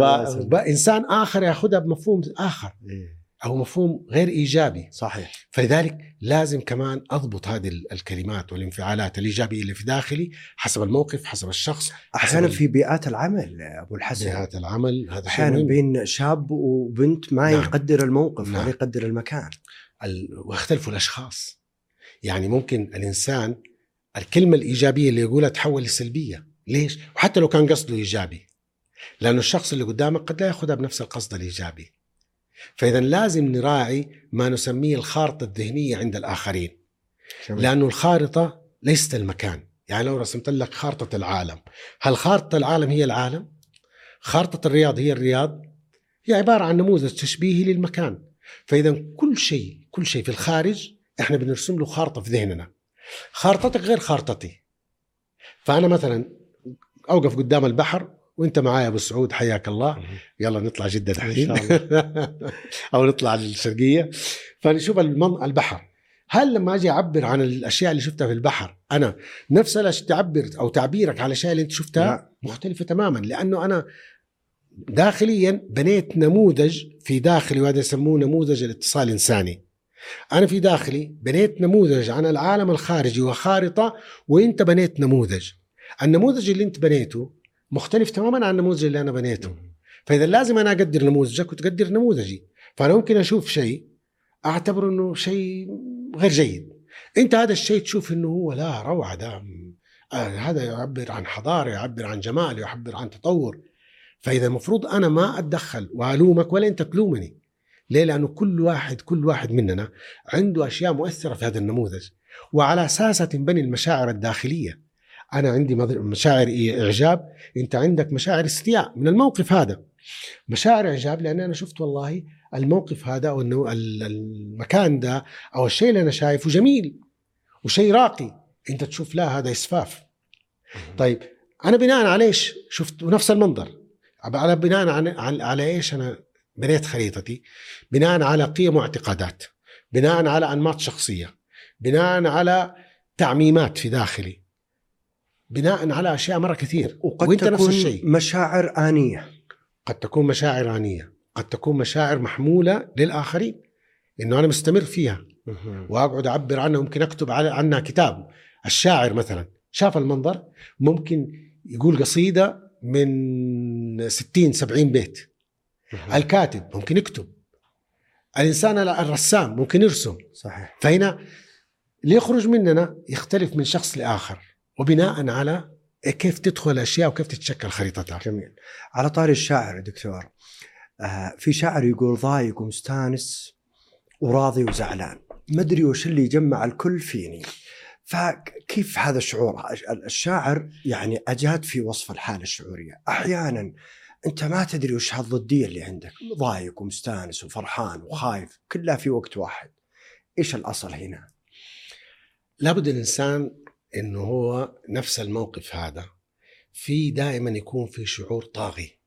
S2: يا سلام.
S1: فانسان آخر ياخذها بمفهوم آخر.
S2: إيه.
S1: أو مفهوم غير إيجابي.
S2: صحيح.
S1: فلذلك لازم كمان أضبط هذه ال- الكلمات والانفعالات الايجابيه اللي في داخلي حسب الموقف حسب الشخص أحيانا
S2: في بيئات العمل أبو الحسن.
S1: جهات العمل هذا أحيانا
S2: بين شاب وبنت ما
S1: نعم.
S2: يقدر الموقف
S1: نعم.
S2: ولا يقدر المكان.
S1: ال- واختلفوا الأشخاص. يعني ممكن الإنسان الكلمة الإيجابية اللي يقولها تحول لسلبية. ليش؟ وحتى لو كان قصده إيجابي. لأنه الشخص اللي قدامك قد لا يأخذها بنفس القصد الإيجابي. فإذا لازم نراعي ما نسميه الخارطة الذهنية عند الآخرين.
S2: جميل.
S1: لأنه الخارطة ليست المكان. يعني لو رسمت لك خارطة العالم هل خارطة العالم هي العالم؟ خارطة الرياض هي الرياض؟ هي عبارة عن نموذج تشبيهي للمكان. فإذا كل شيء كل شيء في الخارج إحنا بنرسم له خارطة في ذهننا. خارطتك غير خارطتي. فأنا مثلا أوقف قدام البحر وانت معايا أبو سعود حياك الله. يلا نطلع جدة دحين. أو نطلع للشرقيه فنشوف المن- البحر. هل لما أجي أعبر عن الأشياء اللي شفتها في البحر أنا نفس تعبر أو تعبيرك على الاشياء اللي أنت شفتها. مختلفة تماما لأنه أنا داخليا بنيت نموذج في داخلي وهذا يسموه نموذج الاتصال الإنساني. أنا في داخلي بنيت نموذج عن العالم الخارجي وخارطة وإنت بنيت نموذج. النموذج اللي إنت بنيته مختلف تماما عن النموذج اللي أنا بنيته. فإذا لازم أنا أقدر نموذجك وتقدر نموذجي. فأنا ممكن أشوف شيء اعتبره إنه شيء غير جيد. أنت هذا الشيء تشوف إنه هو لا روعة ده آه هذا يعبر عن حضارة يعبر عن جمال يعبر عن تطور. فإذا المفروض أنا ما أتدخل وألومك ولا أنت تلومني. ليه؟ لأنه كل واحد كل واحد مننا عنده أشياء مؤثرة في هذا النموذج. وعلى اساسها تنبني المشاعر الداخلية. أنا عندي مشاعر إيه؟ إعجاب. أنت عندك مشاعر استياء من الموقف هذا. مشاعر إعجاب لأن أنا شفت والله الموقف هذا أو ال- المكان ده أو الشيء اللي أنا شايفه جميل وشيء راقي. أنت تشوف لا هذا إسفاف. طيب أنا بناء على إيش؟ شفت نفس المنظر. على بناء على, على, على إيش؟ أنا بنيت خريطتي. بناء على قيم واعتقادات. بناء على أنماط شخصية. بناء على تعميمات في داخلي. بناء على أشياء مرة كثير.
S2: وقد
S1: وأنت
S2: تكون
S1: نفس الشيء.
S2: مشاعر آنية.
S1: قد تكون مشاعر آنية. قد تكون مشاعر محمولة للآخرين. إنه أنا مستمر فيها. وأقعد أعبر عنها. ممكن على- عنها كتاب. الشاعر مثلا. شاف المنظر. ممكن يقول قصيدة من 60 70 بيت. الكاتب ممكن يكتب. الإنسان الرسام ممكن يرسم.
S2: صحيح.
S1: فهنا ليخرج مننا يختلف من شخص لآخر. وبناء على كيف تدخل الأشياء وكيف تتشكل خريطتها
S2: جميل. على طاري الشاعر دكتور آه في شاعر يقول ضايق ومستانس وراضي وزعلان. ما أدري وش اللي يجمع الكل فيني. فكيف هذا الشعور؟ الشاعر يعني أجاد في وصف الحالة الشعورية. أحيانا أنت ما تدري وش هالضدية اللي عندك. ضايق ومستانس وفرحان وخايف كلها في وقت واحد. إيش الأصل هنا؟
S1: لابد الإنسان إنه هو نفس الموقف هذا في دائما يكون في شعور طاغي.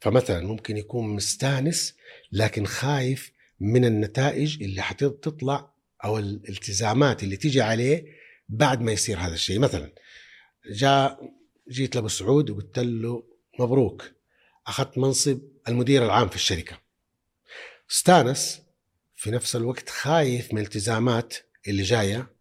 S1: فمثلا ممكن يكون مستانس لكن خايف من النتائج اللي حتطلع أو الالتزامات اللي تيجي عليه بعد ما يصير هذا الشيء. مثلا جاء جيت لأبو سعود وقلت له مبروك أخذت منصب المدير العام في الشركة. استانس في نفس الوقت خايف من الالتزامات اللي جاية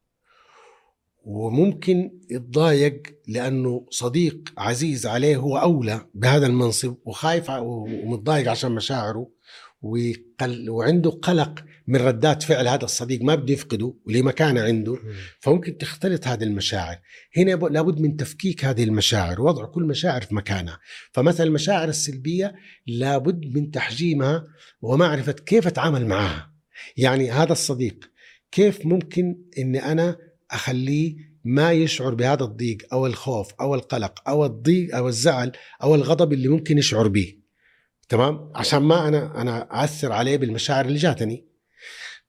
S1: وممكن يتضايق لأنه صديق عزيز عليه هو أولى بهذا المنصب وخايف ومتضايق عشان مشاعره وقل وعنده قلق من ردات فعل هذا الصديق ما بده يفقده وليه مكانه عنده. فممكن تختلط هذه المشاعر. هنا لابد من تفكيك هذه المشاعر ووضع كل مشاعر في مكانها. فمثلا المشاعر السلبية لابد من تحجيمها ومعرفة كيف أتعامل معها يعني هذا الصديق كيف ممكن أني أنا أخليه ما يشعر بهذا الضيق أو الخوف أو القلق أو الضيق أو الزعل أو الغضب اللي ممكن يشعر به. تمام؟ عشان ما أنا أنا أثر عليه بالمشاعر اللي جاتني.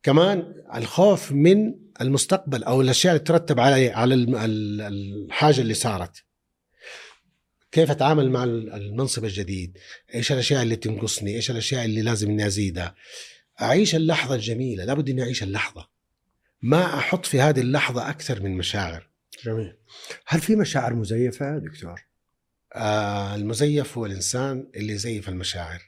S1: كمان الخوف من المستقبل أو الأشياء اللي ترتب على على الحاجة اللي صارت. كيف أتعامل مع المنصب الجديد؟ إيش الأشياء اللي تنقصني؟ إيش الأشياء اللي لازم إني أزيدها؟ أعيش اللحظة الجميلة. لابد إني أعيش اللحظة. ما أحط في هذه اللحظة أكثر من مشاعر.
S2: جميل. هل في مشاعر مزيفة دكتور؟
S1: آه المزيف هو الإنسان اللي يزيف المشاعر.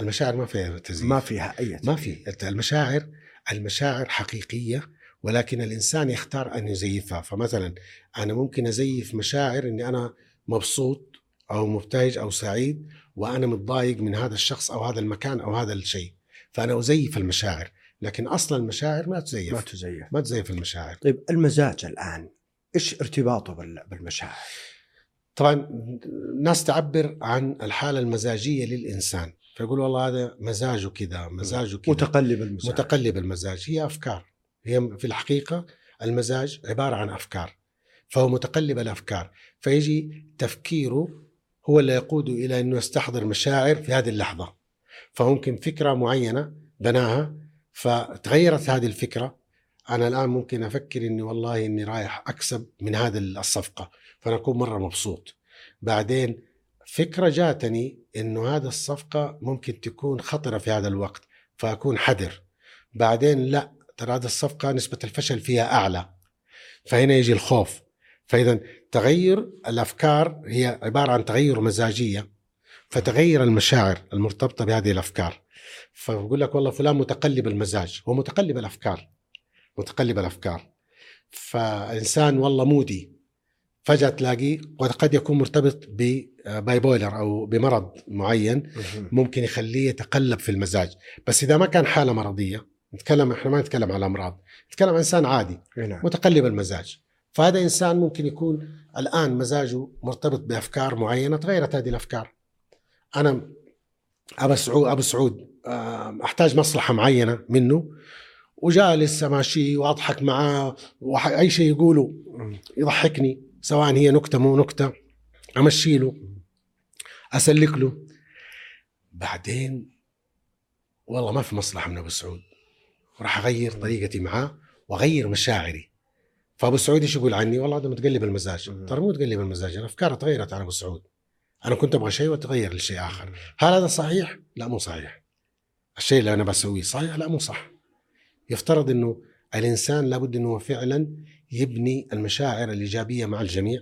S1: المشاعر ما فيها تزييف.
S2: ما فيها أي
S1: ما في. المشاعر المشاعر حقيقية ولكن الإنسان يختار أن يزيفها. فمثلا أنا ممكن أزيف مشاعر إني أنا مبسوط أو مبتهج أو سعيد وأنا متضايق من هذا الشخص أو هذا المكان أو هذا الشيء. فأنا أزيف المشاعر. لكن أصلا المشاعر ما تزيف.
S2: ما تزيف.
S1: ما تزيف المشاعر.
S2: طيب المزاج الآن إيش ارتباطه بالمشاعر؟
S1: طبعا الناس تعبر عن الحالة المزاجية للإنسان فيقول والله هذا مزاجه كذا مزاجه كذا.
S2: متقلب المزاج.
S1: متقلب المزاج. هي أفكار. هي في الحقيقة المزاج عبارة عن أفكار فهو متقلب الأفكار. فيجي تفكيره هو اللي يقود إلى إنه يستحضر مشاعر في هذه اللحظة. فممكن فكرة معينة بناها فتغيرت هذه الفكرة. أنا الآن ممكن أفكر إني والله إني رايح أكسب من هذه الصفقة فأنا أكون مرة مبسوط. بعدين فكرة جاتني إنه هذه الصفقة ممكن تكون خطرة في هذا الوقت فأكون حذر. بعدين لا ترى هذه الصفقة نسبة الفشل فيها أعلى فهنا يجي الخوف. فإذا تغير الأفكار هي عبارة عن تغير مزاجية فتغير المشاعر المرتبطة بهذه الأفكار. فبقول لك والله فلان متقلب المزاج هو متقلب الأفكار متقلب الأفكار. فإنسان والله moody فجأة تلاقيه وقد يكون مرتبط ب bipolar أو بمرض معين ممكن يخليه يتقلب في المزاج. بس إذا ما كان حالة مرضية نتكلم إحنا ما نتكلم على أمراض نتكلم عن إنسان عادي
S2: نعم.
S1: متقلب المزاج. فهذا إنسان ممكن يكون الآن مزاجه مرتبط بأفكار معينة تغيرت هذه الأفكار. أنا أبو سعود أبو سعود أحتاج مصلحة معينة منه. وجالس ماشي وأضحك معاه واي شيء يقوله يضحكني سواء هي نكتة مو نكتة أمشي له أسلك له. بعدين والله ما في مصلحة من أبو سعود. وراح أغير طريقتي معاه وأغير مشاعري. فأبو سعود إيش يقول عني؟ والله هذا متقلب المزاج. ترى مو متقلب المزاج أنا افكاري تغيرت عن أبو سعود. أنا كنت أبغى شيء وتغير لشيء آخر. هل هذا صحيح؟ لا مو صحيح. الشيء اللي أنا بسويه صحيح؟ لا مو صح. يفترض إنه الإنسان لابد إنه فعلا يبني المشاعر الإيجابية مع الجميع.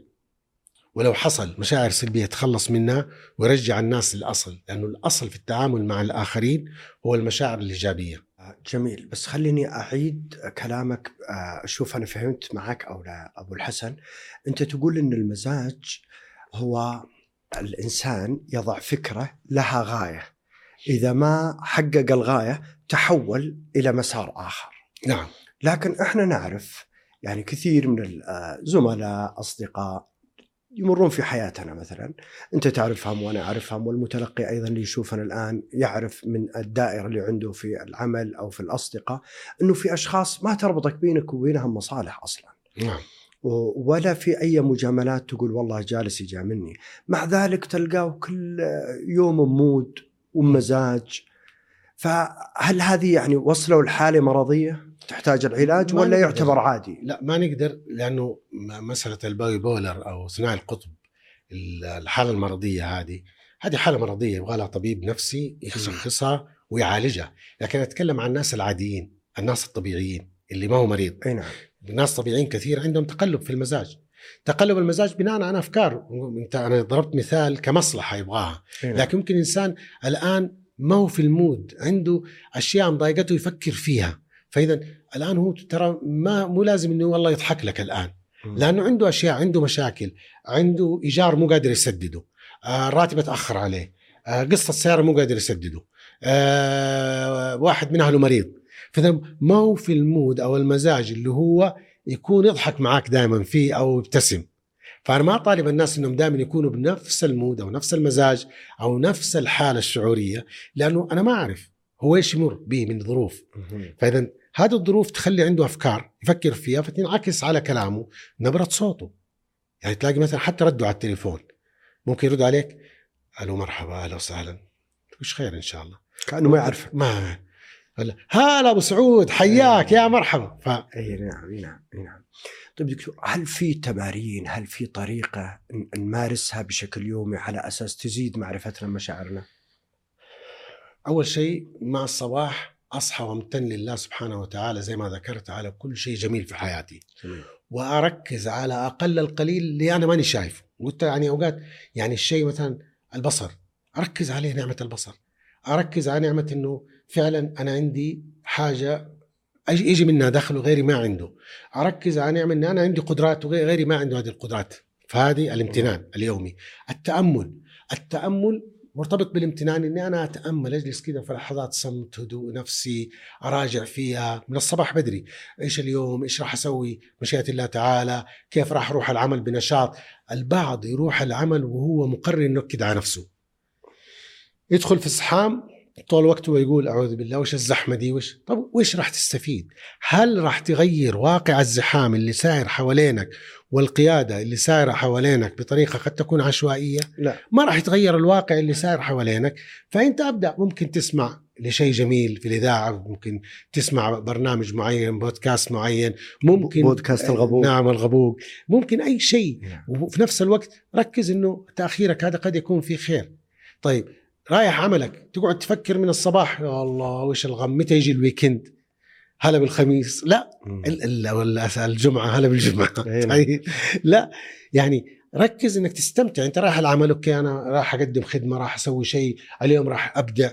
S1: ولو حصل مشاعر سلبية يتخلص منها ويرجع الناس للأصل لأنه الأصل في التعامل مع الآخرين هو المشاعر الإيجابية.
S2: جميل. بس خليني أعيد كلامك آه، أشوف أنا فهمت معك أو لا أبو الحسن. أنت تقول إن المزاج هو الإنسان يضع فكرة لها غاية. إذا ما حقق الغاية تحول إلى مسار آخر.
S1: نعم.
S2: لكن إحنا نعرف يعني كثير من الزملاء أصدقاء يمرون في حياتنا مثلا. أنت تعرفهم وأنا أعرفهم والمتلقي أيضا اللي يشوفنا الآن يعرف من الدائرة اللي عنده في العمل أو في الأصدقاء إنه في أشخاص ما تربطك بينك وبينهم مصالح أصلا.
S1: نعم.
S2: ولا في أي مجاملات تقول والله جالس يجاملني مع ذلك تلقاه كل يوم مود ومزاج فهل هذه يعني وصلوا لحاله مرضية تحتاج العلاج ولا نقدر. يعتبر عادي؟
S1: لا ما نقدر لأنه مسألة ال bipolar أو ثنائي القطب الحالة المرضية هذه هذه حالة مرضية يبغى لها طبيب نفسي يشخصها ويعالجها، لكن أتكلم عن الناس العاديين، الناس الطبيعيين اللي ما هو مريض.
S2: أي نعم.
S1: ناس طبيعيين كثير عندهم تقلب في المزاج. تقلب المزاج بناء على أفكار، أنت أنا ضربت مثال كمصلحة يبغاها، نعم. لكن يمكن إنسان الآن ما هو في ال mood، عنده أشياء مضايقته يفكر فيها، فإذا الآن هو ترى ما مو لازم إنه والله يضحك لك الآن. لأنه عنده أشياء عنده مشاكل عنده إيجار مو قادر يسدده. آه راتب اتاخر عليه. آه قسط السياره مو قادر يسدده. آه واحد من أهله مريض. فإذا ما هو في ال mood أو المزاج اللي هو يكون يضحك معاك دائما فيه أو يبتسم. فأنا ما طالب الناس إنهم دائما يكونوا بنفس ال mood أو نفس المزاج أو نفس الحالة الشعورية لأنه أنا ما أعرف هو إيش يمر به من ظروف. فإذا هذه الظروف تخلي عنده أفكار يفكر فيها فتنعكس على كلامه نبرة صوته. يعني تلاقي مثلا حتى رده على التليفون. ممكن يرد عليك ألو مرحبا أهلا وسهلا. وش خير إن شاء الله؟
S2: كأنه ما يعرفك.
S1: ما هلا. أبو سعود حياك يا مرحبا. ف...
S2: اي نعم اي نعم اي نعم. طيب دكتور هل في تمارين هل في طريقة نمارسها بشكل يومي على أساس تزيد معرفتنا مشاعرنا؟
S1: أول شيء مع الصباح أصحى وأمتن لله سبحانه وتعالى زي ما ذكرت على كل شيء جميل في حياتي. جميل. وأركز على أقل القليل اللي أنا ماني شايفه. قلت يعني أوقات يعني الشيء مثلا البصر أركز عليه نعمة البصر. أركز على نعمة إنه فعلا أنا عندي حاجة يجي منها دخل وغيري ما عنده. أركز على نعمه ان أنا عندي قدرات وغيري ما عنده هذه القدرات. فهذه الامتنان اليومي. التأمل. التأمل مرتبط بالامتنان إني أنا أتأمل أجلس كذا في لحظات صمت هدوء نفسي أراجع فيها. من الصباح بدري. إيش اليوم؟ إيش راح أسوي؟ مشيئة الله تعالى. كيف راح أروح العمل بنشاط؟ البعض يروح العمل وهو مقرر إنه على نفسه. يدخل في الزحام طول الوقت هو يقول أعوذ بالله وش الزحمة دي؟ وش؟ طب وش راح تستفيد؟ هل راح تغير واقع الزحام اللي ساير حوالينك والقيادة اللي سايرة حوالينك بطريقة قد تكون عشوائية؟
S2: لا.
S1: ما راح يتغير الواقع اللي ساير حوالينك. فأنت أبدأ ممكن تسمع لشيء جميل في الإذاعة ممكن تسمع برنامج معين بودكاست معين ممكن
S2: بودكاست الغبوق.
S1: نعم الغبوق ممكن أي شيء.
S2: نعم.
S1: وفي نفس الوقت ركز إنه تأخيرك هذا قد يكون فيه خير. طيب رايح عملك. تقعد تفكر من الصباح يا الله وش الغم؟ متى يجي ال weekend؟ هلا بالخميس. لا ولا الجمعة هلا بالجمعة.
S2: إيه.
S1: طيب. لا يعني ركز إنك تستمتع. أنت رايح العمل أوكي أنا راح أقدم خدمة راح أسوي شيء اليوم راح أبدع.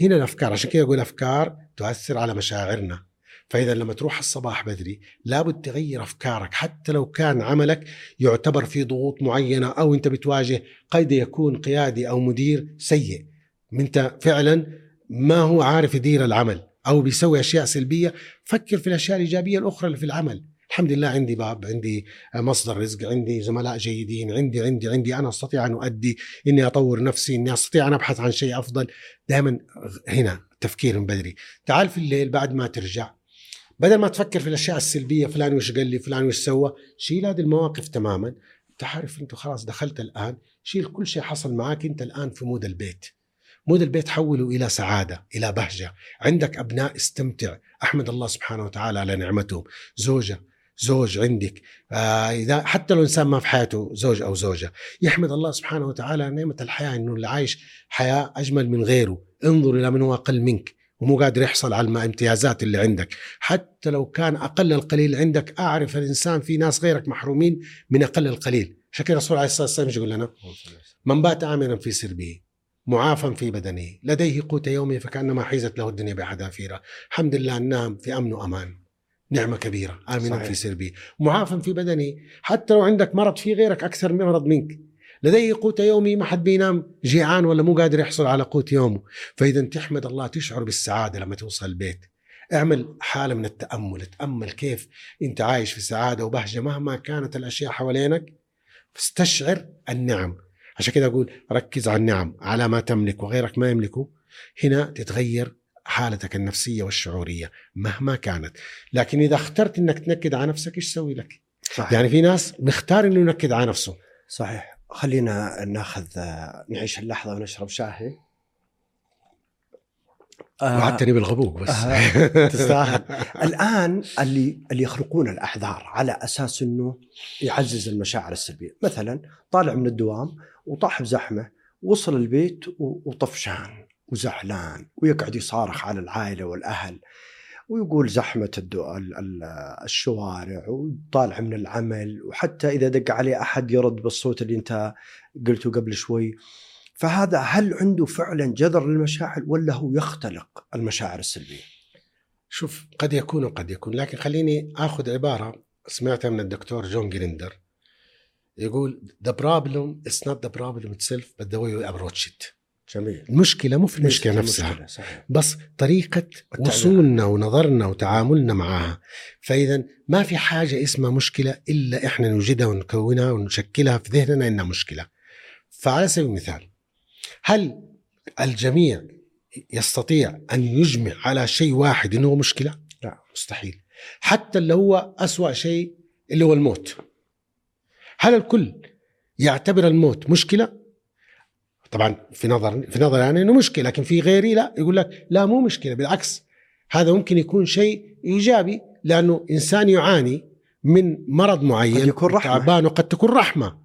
S1: هنا الأفكار عشان كذا أقول أفكار تؤثر على مشاعرنا. فإذا لما تروح الصباح بدري لابد تغير أفكارك. حتى لو كان عملك يعتبر في ضغوط معينة أو أنت بتواجه قد يكون قيادي أو مدير سيء. انت فعلا ما هو عارف يدير العمل أو بيسوي أشياء سلبية فكر في الأشياء الإيجابية الأخرى اللي في العمل. الحمد لله عندي باب عندي مصدر رزق عندي زملاء جيدين عندي عندي عندي أنا أستطيع أن أؤدي إني أطور نفسي إني أستطيع أن أبحث عن شيء أفضل. دائما هنا تفكير من بدري. تعال في الليل بعد ما ترجع. بدل ما تفكر في الأشياء السلبية فلان وش قال لي فلان وش سوى شيل هذه المواقف تماما. انت عارف أنت خلاص دخلت الآن شيل كل شيء حصل معك أنت الآن في mood البيت. mood البيت حوله إلى سعادة إلى بهجة. عندك أبناء استمتع. أحمد الله سبحانه وتعالى على نعمتهم زوجة زوج عندك. آه إذا حتى لو إنسان ما في حياته زوج أو زوجة. يحمد الله سبحانه وتعالى على نعمة الحياة إنه اللي عايش حياة أجمل من غيره. انظر إلى من هو أقل منك ومو قادر يحصل على الامتيازات اللي عندك. حتى لو كان أقل القليل عندك أعرف الإنسان في ناس غيرك محرومين من أقل القليل. عشان كده الرسول عليه الصلاة والسلام يقول لنا؟ من بات آمنا في سربه معافى في بدنه. لديه قوت يومه فكأنما حيزت له الدنيا بحذافيرها الحمد لله نام في أمن وأمان. نعمة كبيرة. امنا
S2: صحيح.
S1: في سربه معافى في بدنه حتى لو عندك مرض في غيرك أكثر من مرض منك. لديه قوت يومي ما حد بينام. جيعان ولا مو قادر يحصل على قوت يومه. فإذا تحمد الله تشعر بالسعادة لما توصل البيت. اعمل حالة من التأمل. تأمل كيف أنت عايش في سعادة وبهجة مهما كانت الأشياء حوالينك. استشعر النعم. عشان كده أقول ركز على النعم على ما تملك وغيرك ما يملكه. هنا تتغير حالتك النفسية والشعورية مهما كانت. لكن إذا اخترت إنك تنكد على نفسك إيش يسوي لك؟
S2: صحيح.
S1: يعني في ناس مختار إنه ينكد على نفسه.
S2: صحيح. خلينا ناخذ نعيش اللحظة ونشرب شاهي. آه،
S1: وعدتني بالغبوق بس.
S2: آه، تستاهل. الآن اللي اللي يخلقون الاعذار على أساس إنه يعزز المشاعر السلبية. مثلا طالع من الدوام وطاح بزحمه وصل البيت وطفشان وزعلان ويقعد يصارخ على العائلة والأهل ويقول ال- الشوارع وطالع من العمل وحتى إذا دق عليه أحد يرد بالصوت اللي أنت قلته قبل شوي فهذا هل عنده فعلا جذر للمشاعر ولا هو يختلق المشاعر السلبية؟
S1: شوف قد يكون وقد يكون لكن خليني آخذ عبارة سمعتها من الدكتور جون جريندر يقول the problem is not the problem itself but the way you approach it.
S2: جميل.
S1: المشكلة مو في المشكلة
S2: ليست
S1: نفسها
S2: المشكلة، صحيح.
S1: بس طريقة
S2: والتعبير.
S1: وصولنا ونظرنا وتعاملنا معها. فإذا ما في حاجة اسمها مشكلة إلا إحنا نوجدها ونكونها ونشكلها في ذهننا إنها مشكلة. فعلى سبيل المثال هل الجميع يستطيع أن يجمع على شيء واحد إنه مشكلة؟
S2: لا.
S1: مستحيل. حتى اللي هو أسوأ شيء اللي هو الموت. هل الكل يعتبر الموت مشكلة؟ طبعا في نظر في نظر يعني إنه مشكلة لكن في غيري لا يقول لك لا مو مشكلة بالعكس هذا ممكن يكون شيء إيجابي لأنه إنسان يعاني من مرض معين
S2: قد يكون رحمة.
S1: تعبان وقد تكون رحمة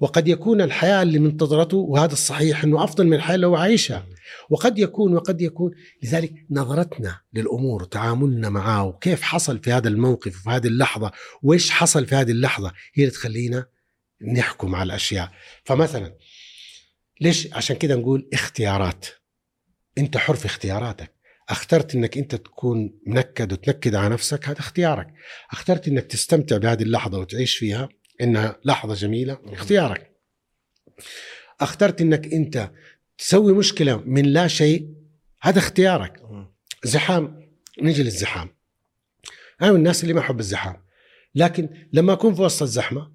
S1: وقد يكون الحياة اللي منتظرته وهذا الصحيح إنه أفضل من الحياة اللي هو عايشها. وقد يكون وقد يكون. لذلك نظرتنا للأمور وتعاملنا معاه وكيف حصل في هذا الموقف وفي هذه اللحظة وإيش حصل في هذه اللحظة هي اللي تخلينا نحكم على الأشياء. فمثلا ليش؟ عشان كده نقول اختيارات. أنت حر في اختياراتك. اخترت إنك أنت تكون منكد وتنكد على نفسك هذا اختيارك. اخترت إنك تستمتع بهذه اللحظة وتعيش فيها. انها لحظة جميلة اختيارك. اخترت إنك أنت تسوي مشكلة من لا شيء هذا اختيارك. زحام. نيجي للزحام. أنا من الناس اللي ما أحب الزحام. لكن لما أكون في وسط الزحمة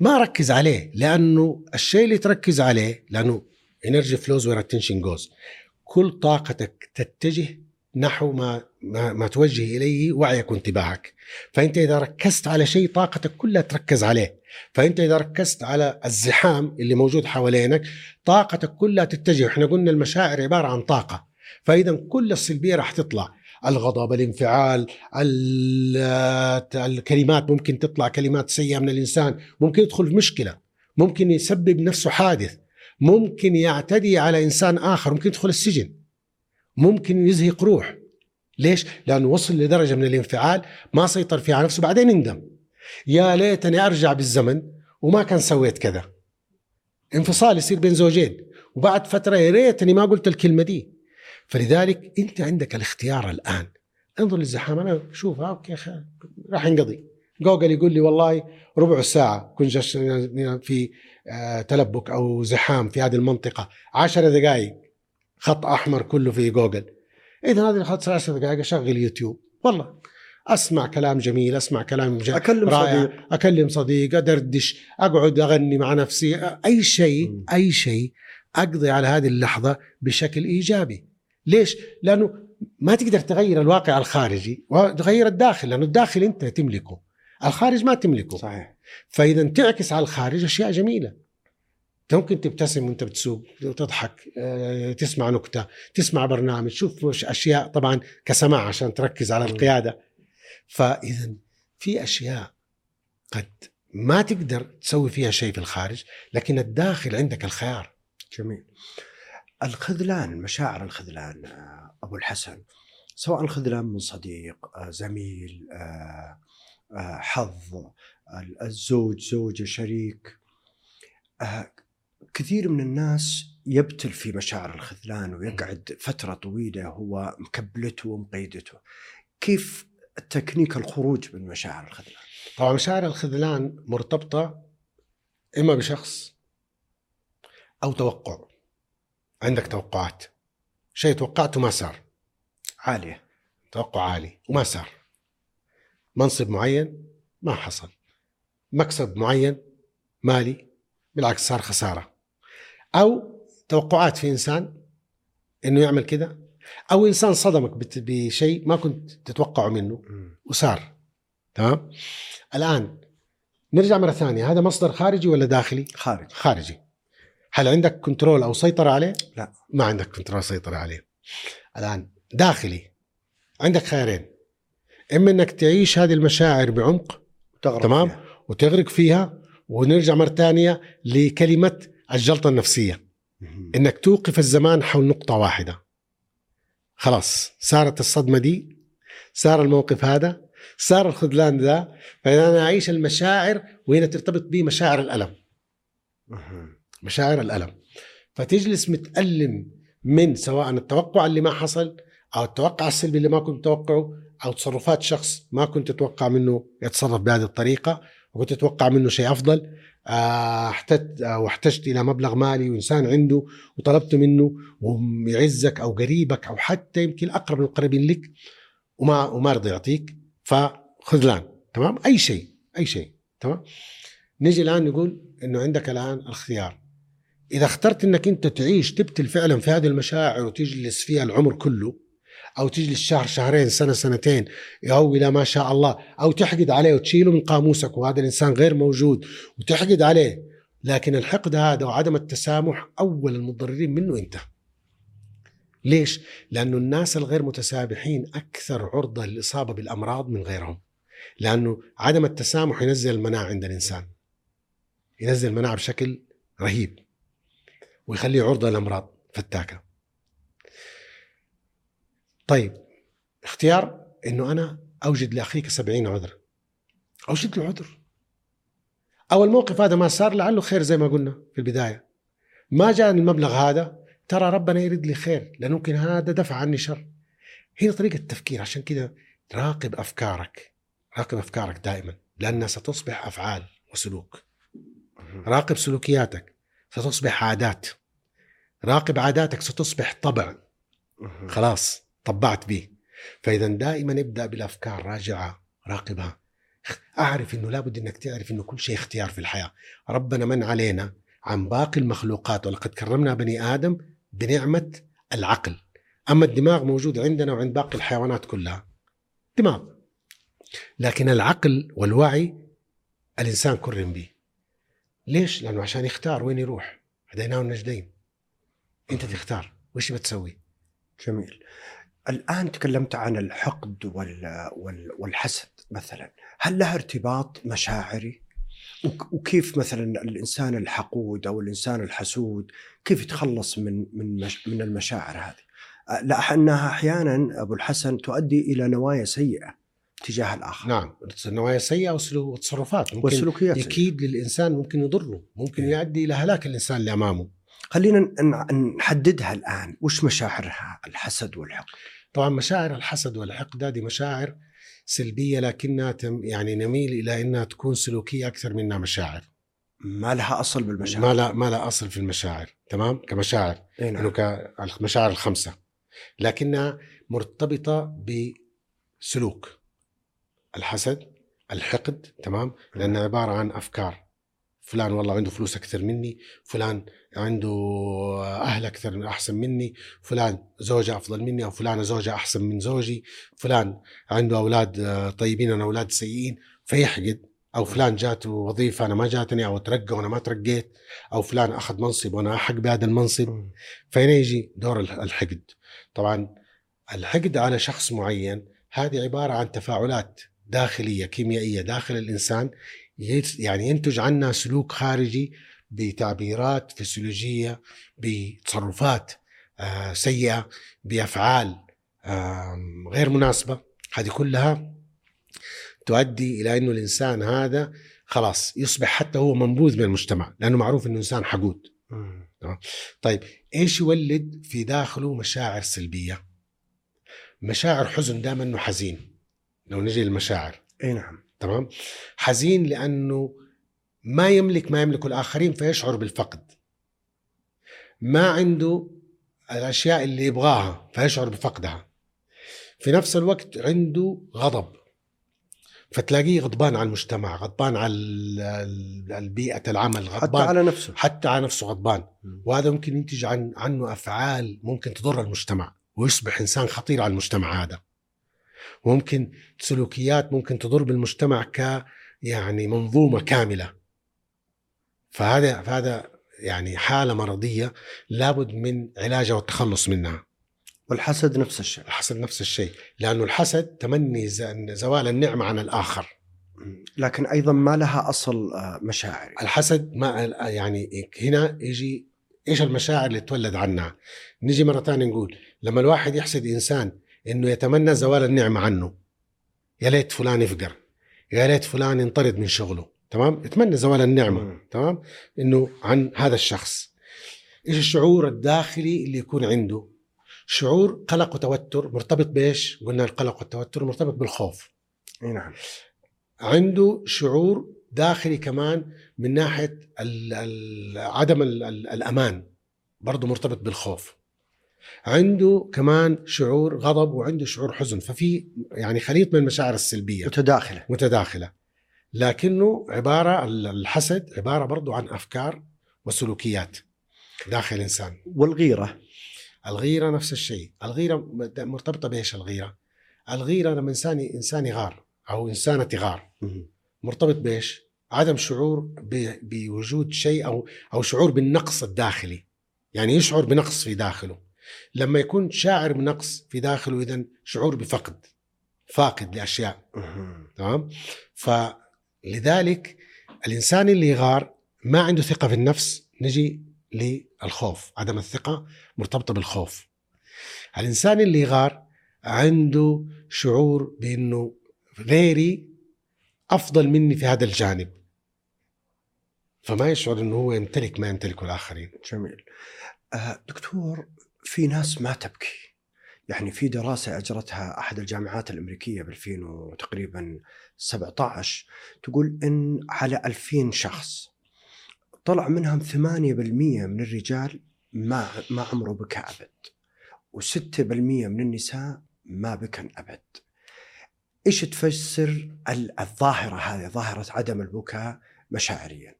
S1: ما أركز عليه لأنه الشيء اللي تركز عليه لأنه energy flows where attention goes. كل طاقتك تتجه نحو ما ما, ما توجه إليه وعيك وانتباهك فأنت إذا ركزت على شيء طاقتك كلها تركز عليه. فأنت إذا ركزت على الزحام اللي موجود حوالينك طاقتك كلها تتجه. إحنا قلنا المشاعر عبارة عن طاقة. فإذا كل السلبيه راح تطلع. الغضب الانفعال الكلمات ممكن تطلع كلمات سيئة من الإنسان. ممكن يدخل في مشكلة. ممكن يسبب نفسه حادث. ممكن يعتدي على إنسان آخر. ممكن يدخل السجن. ممكن يزهق روح. ليش؟ لأنه وصل لدرجة من الانفعال ما سيطر فيها على نفسه بعدين يندم. يا ليتني أرجع بالزمن وما كان سويت كذا. انفصال يصير بين زوجين. وبعد فترة يا ريتني ما قلت الكلمة دي. فلذلك أنت عندك الاختيار الآن. انظر للزحام أنا شوف okay راح ينقضي. جوجل يقول لي والله ربع ساعة كنت في آه، تلبك أو زحام في هذه المنطقة. عشر دقائق خط أحمر كله في جوجل. إذا هذه الخط عشر دقائق أشغل يوتيوب. والله أسمع كلام جميل أسمع كلام جميل
S2: أكلم رائع. صديق.
S1: أكلم صديق أدردش أقعد أغني مع نفسي. أي شيء أي شيء أقضي على هذه اللحظة بشكل إيجابي. ليش؟ لأنه ما تقدر تغير الواقع الخارجي وتغير الداخل لأنه الداخل أنت تملكه. الخارج ما تملكه.
S2: صحيح.
S1: فإذا تعكس على الخارج أشياء جميلة. ممكن تبتسم وانت بتسوق وتضحك آه، تسمع نكتة تسمع برنامج تشوف أشياء طبعا كسماع عشان تركز على القيادة. فاذا في أشياء قد ما تقدر تسوي فيها شيء في الخارج لكن الداخل عندك الخيار.
S2: جميل. الخذلان مشاعر الخذلان آه، أبو الحسن سواء الخذلان من صديق آه، زميل حظ الزوج زوجة شريك كثير من الناس يبتل في مشاعر الخذلان ويقعد فترة طويلة هو مكبلته ومقيدته. كيف تكنيك الخروج من مشاعر الخذلان؟
S1: طبعا مشاعر الخذلان مرتبطة إما بشخص أو توقع. عندك توقعات. شيء توقعته ما صار.
S2: عالية.
S1: توقع عالي وما صار. منصب معين ما حصل. مكسب معين مالي. بالعكس صار خسارة. أو توقعات في إنسان إنه يعمل كذا أو إنسان صدمك بشيء ما كنت تتوقعه منه وصار. تمام؟ الآن نرجع مرة ثانية. هذا مصدر خارجي ولا داخلي؟
S2: خارجي.
S1: خارجي. هل عندك control أو سيطرة عليه؟
S2: لا.
S1: ما عندك control سيطرة عليه. الآن داخلي. عندك خيارين. إما إنك تعيش هذه المشاعر بعمق تمام؟ فيها. وتغرق فيها. ونرجع مرة ثانية لكلمة الجلطة النفسية. إنك توقف الزمان حول نقطة واحدة. خلاص صارت الصدمة دي صار الموقف هذا صار الخذلان ذا فاذا أنا أعيش المشاعر وهنا ترتبط بمشاعر الألم. مشاعر الألم. فتجلس متألم من سواء التوقع اللي ما حصل أو التوقع السلبي اللي ما كنت متوقعه أو تصرفات شخص ما كنت تتوقع منه يتصرف بهذه الطريقة وكنت تتوقع منه شيء أفضل. احتجت أو احتجت إلى مبلغ مالي وإنسان عنده وطلبت منه ويعزك أو قريبك أو حتى يمكن أقرب من القريبين لك وما وما رضي يعطيك فخذلان تمام؟ أي شيء أي شيء تمام؟ نجي الآن نقول إنه عندك الآن الخيار. إذا اخترت إنك أنت تعيش تبتل فعلا في هذه المشاعر وتجلس فيها العمر كله أو تجلس شهر شهرين سنة سنتين أو إلى ما شاء الله. أو تحقد عليه وتشيله من قاموسك وهذا الإنسان غير موجود وتحقد عليه. لكن الحقد هذا وعدم التسامح أول المضررين منه أنت. ليش؟ لأنه الناس الغير متسامحين أكثر عرضة للإصابة بالأمراض من غيرهم. لأنه عدم التسامح ينزل المناعة عند الإنسان. ينزل المناعة بشكل رهيب ويخليه عرضة للأمراض فتاكة. طيب اختيار إنه أنا أوجد لأخيك سبعين عذر. أوجد له عذر. أو الموقف هذا ما صار لعله خير زي ما قلنا في البداية. ما جاني المبلغ هذا ترى ربنا يريد لي خير لأنه ممكن هذا دفع عني شر. هنا طريقة التفكير عشان كذا راقب أفكارك راقب أفكارك دائما لأنها ستصبح أفعال وسلوك. راقب سلوكياتك ستصبح عادات. راقب عاداتك ستصبح طبع. خلاص. طبعت به. فإذا دائما ابدأ بالأفكار راجعة راقبها أعرف إنه لابد إنك تعرف إنه كل شيء اختيار في الحياة. ربنا من علينا عن باقي المخلوقات ولقد كرمنا بني آدم بنعمة العقل. أما الدماغ موجود عندنا وعند باقي الحيوانات كلها. دماغ. لكن العقل والوعي الإنسان كرم به. ليش؟ لأنه عشان يختار وين يروح. هديناه النجدين. أنت تختار. وش بتسوي؟
S2: جميل. الآن تكلمت عن الحقد وال... وال... والحسد مثلا هل لها ارتباط مشاعري؟ وك- وكيف مثلا الإنسان الحقود أو الإنسان الحسود كيف يتخلص من من مش... من المشاعر هذه؟ أه، لا أنها أحيانا أبو الحسن تؤدي إلى نوايا سيئة تجاه الآخر
S1: نعم النوايا سيئة وسلو- وتصرفات ممكن
S2: والسلوكيات سيئة.
S1: يكيد للإنسان ممكن يضره ممكن
S2: إيه.
S1: يؤدي إلى هلاك الإنسان اللي أمامه
S2: خلينا نحددها الآن. وش مشاعرها؟ الحسد والحقد؟
S1: طبعا مشاعر الحسد والحقد هذه مشاعر سلبية لكنها تم يعني نميل إلى إنها تكون سلوكية أكثر منها مشاعر.
S2: ما لها أصل بالمشاعر.
S1: ما لا ما لا أصل في المشاعر تمام؟ كمشاعر.
S2: إيه نعم.
S1: كالمشاعر الخمسة. لكنها مرتبطة بسلوك. الحسد الحقد تمام؟ لأنها عبارة عن أفكار. فلان والله عنده فلوس أكثر مني فلان عنده أهل أكثر أحسن مني فلان زوجة أفضل مني أو فلانه زوجة أحسن من زوجي فلان عنده أولاد آه، طيبين أنا أولاد سيئين فيحقد. أو فلان جاته وظيفة أنا ما جاتني أو ترقى وأنا ما ترقيت أو فلان أخذ منصب وأنا أحق بهذا المنصب. فهنا يجي دور الحقد. طبعا الحقد على شخص معين هذه عبارة عن تفاعلات داخلية كيميائية داخل الإنسان يت- يعني ينتج عنها سلوك خارجي بتعبيرات فسيولوجية بتصرفات آه، سيئة بأفعال آم، غير مناسبة. هذه كلها تؤدي إلى أنه الإنسان هذا خلاص يصبح حتى هو منبوذ من المجتمع لأنه معروف أنه إنسان حقود. طيب إيش يولد في داخله مشاعر سلبية؟ مشاعر حزن دائما إنه حزين. لو نجي للمشاعر.
S2: إي نعم.
S1: تمام؟ حزين لأنه ما يملك ما يملكه الآخرين فيشعر بالفقد. ما عنده الأشياء اللي يبغاها فيشعر بفقدها. في نفس الوقت عنده غضب فتلاقيه غضبان على المجتمع، غضبان على البيئة العمل،
S2: حتى
S1: غضبان
S2: على نفسه
S1: حتى على نفسه غضبان. وهذا ممكن ينتج عن عنه أفعال ممكن تضر المجتمع ويصبح إنسان خطير على المجتمع هذا وممكن سلوكيات ممكن تضر بالمجتمع ك يعني منظومة كاملة. فهذا فهذا يعني حالة مرضية لابد من علاجها والتخلص منها.
S2: والحسد نفس الشيء.
S1: الحسد نفس الشيء لأنه الحسد تمني زوال النعمه عن
S2: الآخر. لكن أيضا ما لها أصل آه، مشاعري.
S1: الحسد ما يعني هنا يجي إيش المشاعر اللي تولد عنها؟ نيجي مرة ثانية نقول لما الواحد يحسد إنسان إنه يتمنى زوال النعمة عنه. يا ليت فلان يفقر. يا ليت فلان ينطرد من شغله. تمام؟ يتمنى زوال
S2: النعمة.
S1: تمام؟ إنه عن هذا الشخص. إيش الشعور الداخلي اللي يكون عنده؟ شعور قلق وتوتر. مرتبط بإيش؟ قلنا القلق والتوتر مرتبط بالخوف.
S2: إي نعم.
S1: عنده شعور داخلي كمان من ناحية عدم ال ال الأمان. برضه مرتبط بالخوف. عنده كمان شعور غضب وعنده شعور حزن ففي يعني خليط من المشاعر السلبية.
S2: متداخلة.
S1: متداخلة. لكنه عبارة الحسد عبارة برضه عن أفكار وسلوكيات داخل الإنسان.
S2: والغيرة.
S1: الغيرة نفس الشيء. الغيرة مرتبطة بإيش الغيرة؟ الغيرة لما إنسان إنسان يغار أو إنسانة تغار. مرتبط بإيش؟ عدم شعور بوجود شيء أو أو شعور بالنقص الداخلي. يعني يشعر بنقص في داخله. لما يكون شاعر بنقص في داخله اذا شعور بفقد فاقد
S2: لأشياء.
S1: تمام؟ فلذلك الإنسان اللي يغار ما عنده ثقة في النفس نجي للخوف عدم الثقة مرتبطة بالخوف. الإنسان اللي يغار عنده شعور بإنه غيري أفضل مني في هذا الجانب. فما يشعر إنه هو يمتلك ما يمتلكه الآخرين.
S2: جميل. آه، دكتور في ناس ما تبكي. يعني في دراسة أجرتها أحد الجامعات الأمريكية ب 2000 تقريبا 17 تقول إن على 2000 شخص طلع منهم 8% من الرجال ما ما عمره بكى أبد و6% من النساء ما بكن أبد. إيش تفسر ال- الظاهرة هذه ظاهرة عدم البكاء مشاعريا؟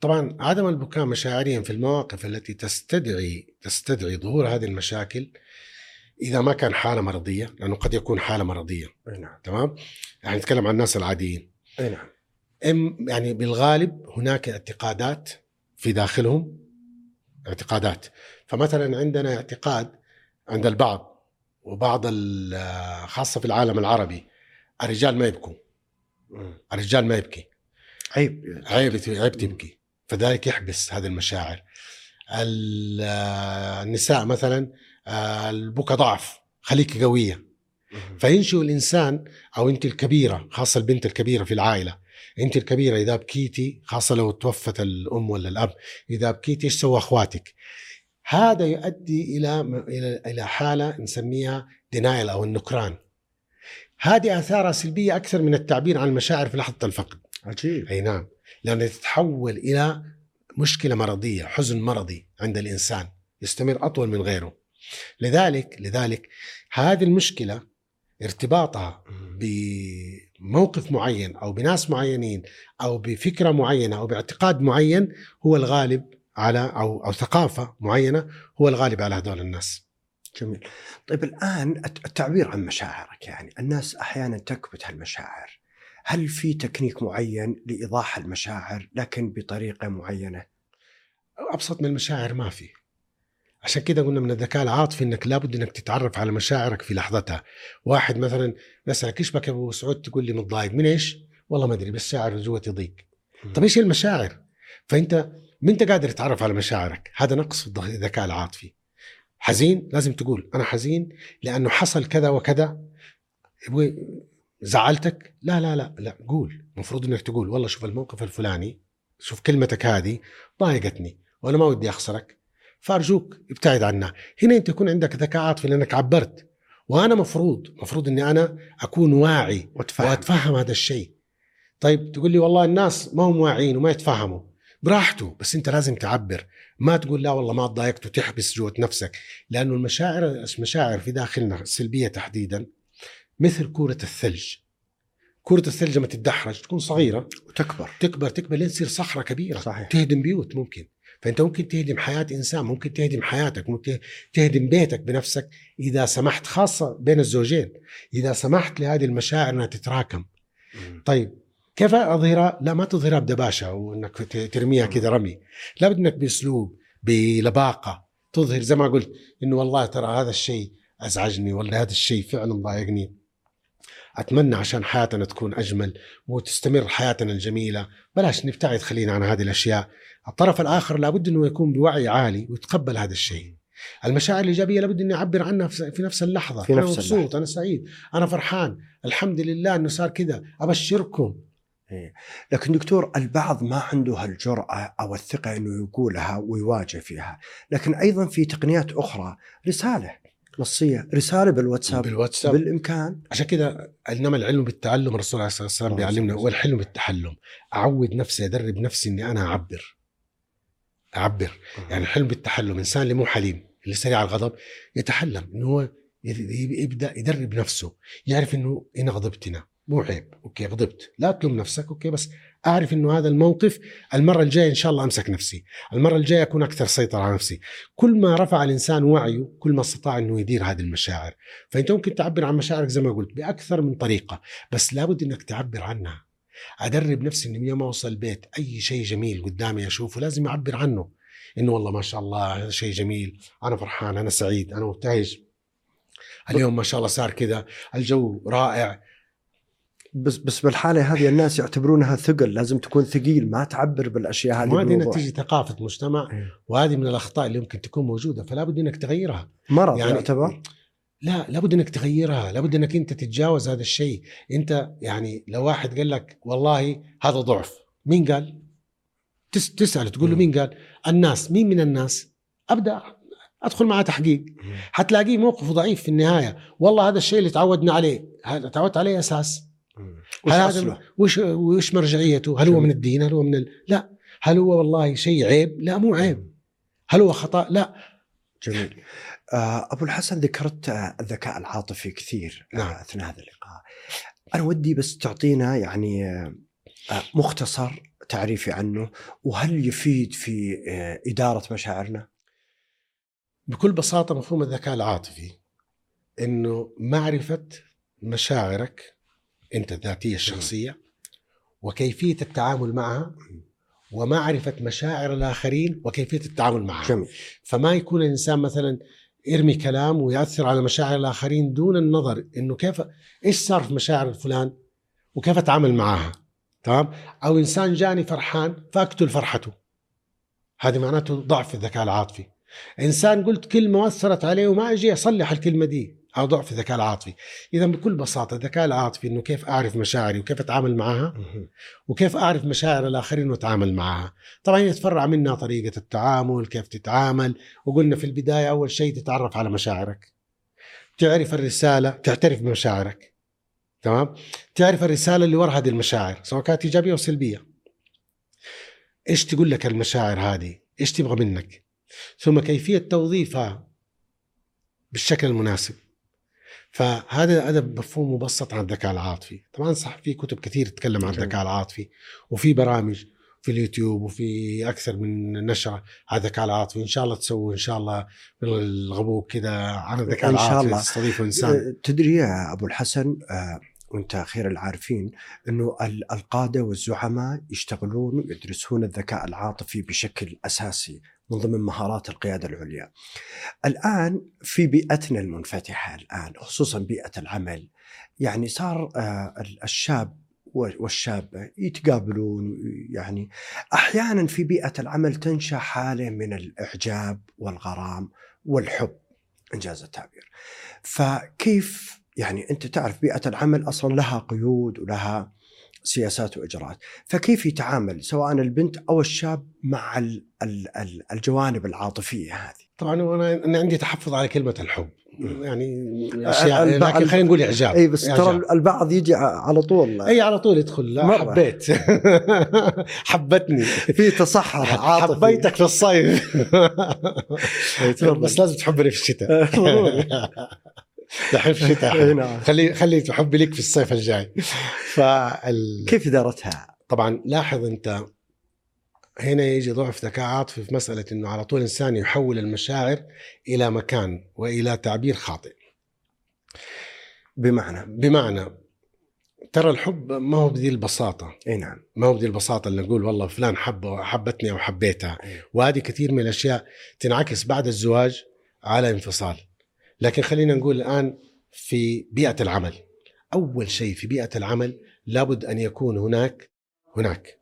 S1: طبعا عدم البكاء مشاعريا في المواقف التي تستدعي تستدعي ظهور هذه المشاكل إذا ما كان حالة مرضية لأنه قد يكون حالة
S2: مرضية. نعم.
S1: تمام؟ يعني نتكلم عن الناس العاديين.
S2: نعم.
S1: يعني بالغالب هناك اعتقادات في داخلهم اعتقادات. فمثلا عندنا اعتقاد عند البعض وبعض خاصة في العالم العربي الرجال ما يبكوا. الرجال ما يبكي.
S2: عيب.
S1: عيب عيب تبكي. فذلك يحبس هذه المشاعر. ال- النساء مثلا آه، البكا ضعف خليك
S2: قوية.
S1: فينشئ الإنسان أو أنت الكبيرة خاصة البنت الكبيرة في العائلة أنت الكبيرة إذا بكيتي خاصة لو توفت الأم ولا الأب إذا بكيتي إيش سوى أخواتك؟ هذا يؤدي إلى إلى إلى حالة نسميها دينايل أو النكران. هذه اثارها سلبية أكثر من التعبير عن المشاعر في لحظة الفقد.
S2: عجيب
S1: أي نعم. لانها تتحول إلى مشكلة مرضية حزن مرضي عند الإنسان يستمر أطول من غيره. لذلك لذلك هذه المشكلة ارتباطها بموقف معين أو بناس معينين أو بفكرة معينة أو باعتقاد معين هو الغالب على أو أو ثقافة معينة هو الغالب على هذول الناس.
S2: جميل. طيب الت- التعبير عن مشاعرك يعني الناس أحيانا تكبت هالمشاعر. هل في تكنيك معين لإيضاح المشاعر لكن بطريقة معينة
S1: أبسط من المشاعر ما في. عشان كده قلنا من الذكاء العاطفي إنك لابد إنك تتعرف على مشاعرك في لحظتها. واحد مثلا بسالك إيش بك يا أبو سعود تقول لي متضايق من إيش؟ والله ما أدري بس شاعر جوتي ضيق. طب إيش المشاعر؟ فأنت ما أنت قادر تتعرف على مشاعرك، هذا نقص في الذكاء العاطفي. حزين لازم تقول أنا حزين لأنه حصل كذا وكذا زعلتك؟ لا لا لا لا قول، المفروض إنك تقول والله شوف الموقف الفلاني شوف كلمتك هذه ضايقتني وأنا ما ودي أخسرك فأرجوك ابتعد عنها، هنا أنت يكون عندك ذكاء عاطفي لانك عبرت وأنا مفروض مفروض إني أنا أكون واعي
S2: وتفهم
S1: وأتفهم هذا الشيء. طيب تقول لي والله الناس ما هم واعيين وما يتفهموا. براحته بس أنت لازم تعبر. ما تقول لا والله ما تضايقت وتحبس جوة نفسك لأنه المشاعر المشاعر في داخلنا السلبية تحديدا مثل كورة الثلج. كورة الثلج لما تتدحرج تكون صغيرة.
S2: وتكبر.
S1: تكبر تكبر لين تصير صخرة كبيرة.
S2: صحيح.
S1: تهدم بيوت ممكن. فأنت ممكن تهدم حياة إنسان ممكن تهدم حياتك ممكن تهدم بيتك بنفسك إذا سمحت خاصة بين الزوجين. إذا سمحت لهذه المشاعر إنها تتراكم.
S2: مم.
S1: طيب كيف اظهرها؟ لا ما تظهرها بدباشة وانك ت- ترميها كذا رمي، لابد إنك بأسلوب بلباقة تظهر. زي ما قلت إنه والله ترى هذا الشيء أزعجني ولا هذا الشيء فعلا ضايقني. أتمنى عشان حياتنا تكون أجمل وتستمر حياتنا الجميلة، بلاش نبتعد خلينا عن هذه الأشياء. الطرف الآخر لابد إنه يكون بوعي عالي ويتقبل هذا الشيء. المشاعر الإيجابية لابد إني أعبر عنها في نفس اللحظة،
S2: في
S1: أنا
S2: نفس
S1: مبسوط،
S2: اللحظة.
S1: أنا سعيد، أنا فرحان، الحمد لله إنه صار كذا، أبشركم.
S2: لكن دكتور البعض ما عنده هالجرأة أو الثقة أنه يقولها ويواجه فيها لكن أيضا في تقنيات أخرى رسالة نصية رسالة بالواتساب.
S1: بالواتساب.
S2: بالإمكان.
S1: عشان كده إنما العلم بالتعلم الرسول عليه الصلاة والسلام
S2: الله
S1: بيعلمنا
S2: يسلمك.
S1: والحلم بالتحلم. أعود نفسي أدرب نفسي إني أنا أعبر. أعبر. يعني الحلم بالتحلم إنسان اللي مو حليم اللي سريع الغضب يتحلم إنه هو يبدأ يدرب نفسه يعرف إنه أنا غضبت هنا مو عيب okay غضبت. لا تلوم نفسك okay بس أعرف إنه هذا الموقف المرة الجاية إن شاء الله أمسك نفسي. المرة الجاية أكون أكثر سيطرة على نفسي. كل ما رفع الإنسان وعيه كل ما استطاع إنه يدير هذه المشاعر. فأنت ممكن تعبر عن مشاعرك زي ما قلت بأكثر من طريقة بس لابد إنك تعبر عنها. أدرب نفسي إني يوم أوصل البيت أي شيء جميل قدامي أشوفه لازم أعبر عنه. إنه والله ما شاء الله هذا شيء جميل أنا فرحان أنا سعيد أنا مبتهج. اليوم ما شاء الله صار كذا الجو رائع.
S2: بس بس بالحالة هذه الناس يعتبرونها ثقل لازم تكون ثقيل ما تعبر بالأشياء هذه
S1: وهذه. نتيجة ثقافة مجتمع
S2: إيه.
S1: وهذه من الأخطاء اللي يمكن تكون موجودة فلا بد إنك تغيرها.
S2: مرض
S1: يعني-
S2: يعتبر؟
S1: لا لابد إنك تغيرها لابد إنك أنت تتجاوز هذا الشيء. أنت يعني لو واحد قال لك والله هذا ضعف مين قال؟ تس تسأل تقول له
S2: مم.
S1: مين قال؟ الناس مين من الناس؟ أبدأ أدخل معاه تحقيق. حتلاقيه موقفه ضعيف في النهاية. والله هذا الشيء اللي تعودنا عليه تعودت عليه أساس.
S2: وش
S1: هل هذا؟ وش وش مرجعيته؟ هل هو. من الدين؟ هل هو من ال... لا هل هو والله شيء عيب؟ لا مو عيب هل هو خطأ؟ لا
S2: جميل آه، أبو الحسن ذكرت آه، الذكاء العاطفي كثير آه،
S1: نعم.
S2: أثناء هذا اللقاء أنا ودي بس تعطينا يعني مختصر تعريفي عنه وهل يفيد في إدارة مشاعرنا؟
S1: بكل بساطة مفهوم الذكاء العاطفي إنه معرفة مشاعرك أنت الذاتيه الشخصية وكيفية التعامل معها ومعرفة مشاعر الآخرين وكيفية التعامل معها.
S2: جميل.
S1: فما يكون الإنسان مثلا يرمي كلام ويأثر على مشاعر الآخرين دون النظر إنه كيف إيش صار في مشاعر فلان وكيف أتعامل معها تمام؟ أو إنسان جاني فرحان فأقتل فرحته. هذه معناته ضعف الذكاء العاطفي. إنسان قلت كلمة وأثرت عليه وما أجي أصلح الكلمة دي. أو ضعف الذكاء العاطفي. إذا بكل بساطة الذكاء العاطفي إنه كيف أعرف مشاعري وكيف أتعامل معها؟ وكيف أعرف مشاعر الآخرين وأتعامل معها؟ طبعا يتفرع منها طريقة التعامل كيف تتعامل؟ وقلنا في البداية أول شيء تتعرف على مشاعرك. تعرف الرسالة تعترف بمشاعرك. تمام؟ تعرف الرسالة اللي وراء هذه المشاعر سواء كانت إيجابية أو سلبية. إيش تقول لك المشاعر هذه؟ إيش تبغى منك؟ ثم كيفية توظيفها بالشكل المناسب. فهذا هذا مفهوم مبسط عن الذكاء العاطفي طبعا صح في كتب كثير تتكلم عن. الذكاء العاطفي وفي برامج في اليوتيوب وفي أكثر من نشرة على الذكاء العاطفي إن شاء الله تسووا إن شاء الله بالغبوك كذا عن الذكاء
S2: إن شاء
S1: العاطفي
S2: الله.
S1: تستضيفوا إنسان
S2: آه، تدري يا أبو الحسن آه، وأنت خير العارفين إنه ال- القادة والزعماء يشتغلون ويدرسون الذكاء العاطفي بشكل أساسي من ضمن مهارات القيادة العليا. الآن في بيئتنا المنفتحة الآن خصوصا بيئة العمل يعني صار آه، ال- الشاب و- والشابه يتقابلون يعني أحيانا في بيئة العمل تنشأ حالة من الإعجاب والغرام والحب إنجاز التعبير. فكيف يعني أنت تعرف بيئة العمل أصلا لها قيود ولها سياسات وإجراءات، فكيف يتعامل سواء البنت أو الشاب مع ال- ال- ال- الجوانب العاطفية هذه؟
S1: طبعا أنا أنا عندي تحفظ على كلمة الحب. يعني
S2: أشياء
S1: لكن خلينا نقول إعجاب
S2: إي بس ترى. البعض يجي على طول
S1: إي على طول يدخل لا
S2: مرة.
S1: حبيت حبتني
S2: في تصحر عاطفي
S1: حبيتك في الصيف. بس لازم تحبني في الشتاء. دحين في الشتاء. خلي خلي تحبي لك في الصيف الجاي. فال...
S2: كيف ادارتها؟
S1: طبعا لاحظ أنت هنا يجي ضعف ذكاء عاطفي في مسألة إنه على طول إنسان يحول المشاعر إلى مكان وإلى تعبير خاطئ.
S2: بمعنى؟
S1: بمعنى ترى الحب ما هو بذي البساطة.
S2: إي نعم.
S1: ما هو بذي البساطة اللي نقول والله فلان حب حبتني أو حبيتها. وهذه كثير من الأشياء تنعكس بعد الزواج على انفصال. لكن خلينا نقول الآن في بيئة العمل. أول شيء في بيئة العمل لابد أن يكون هناك هناك.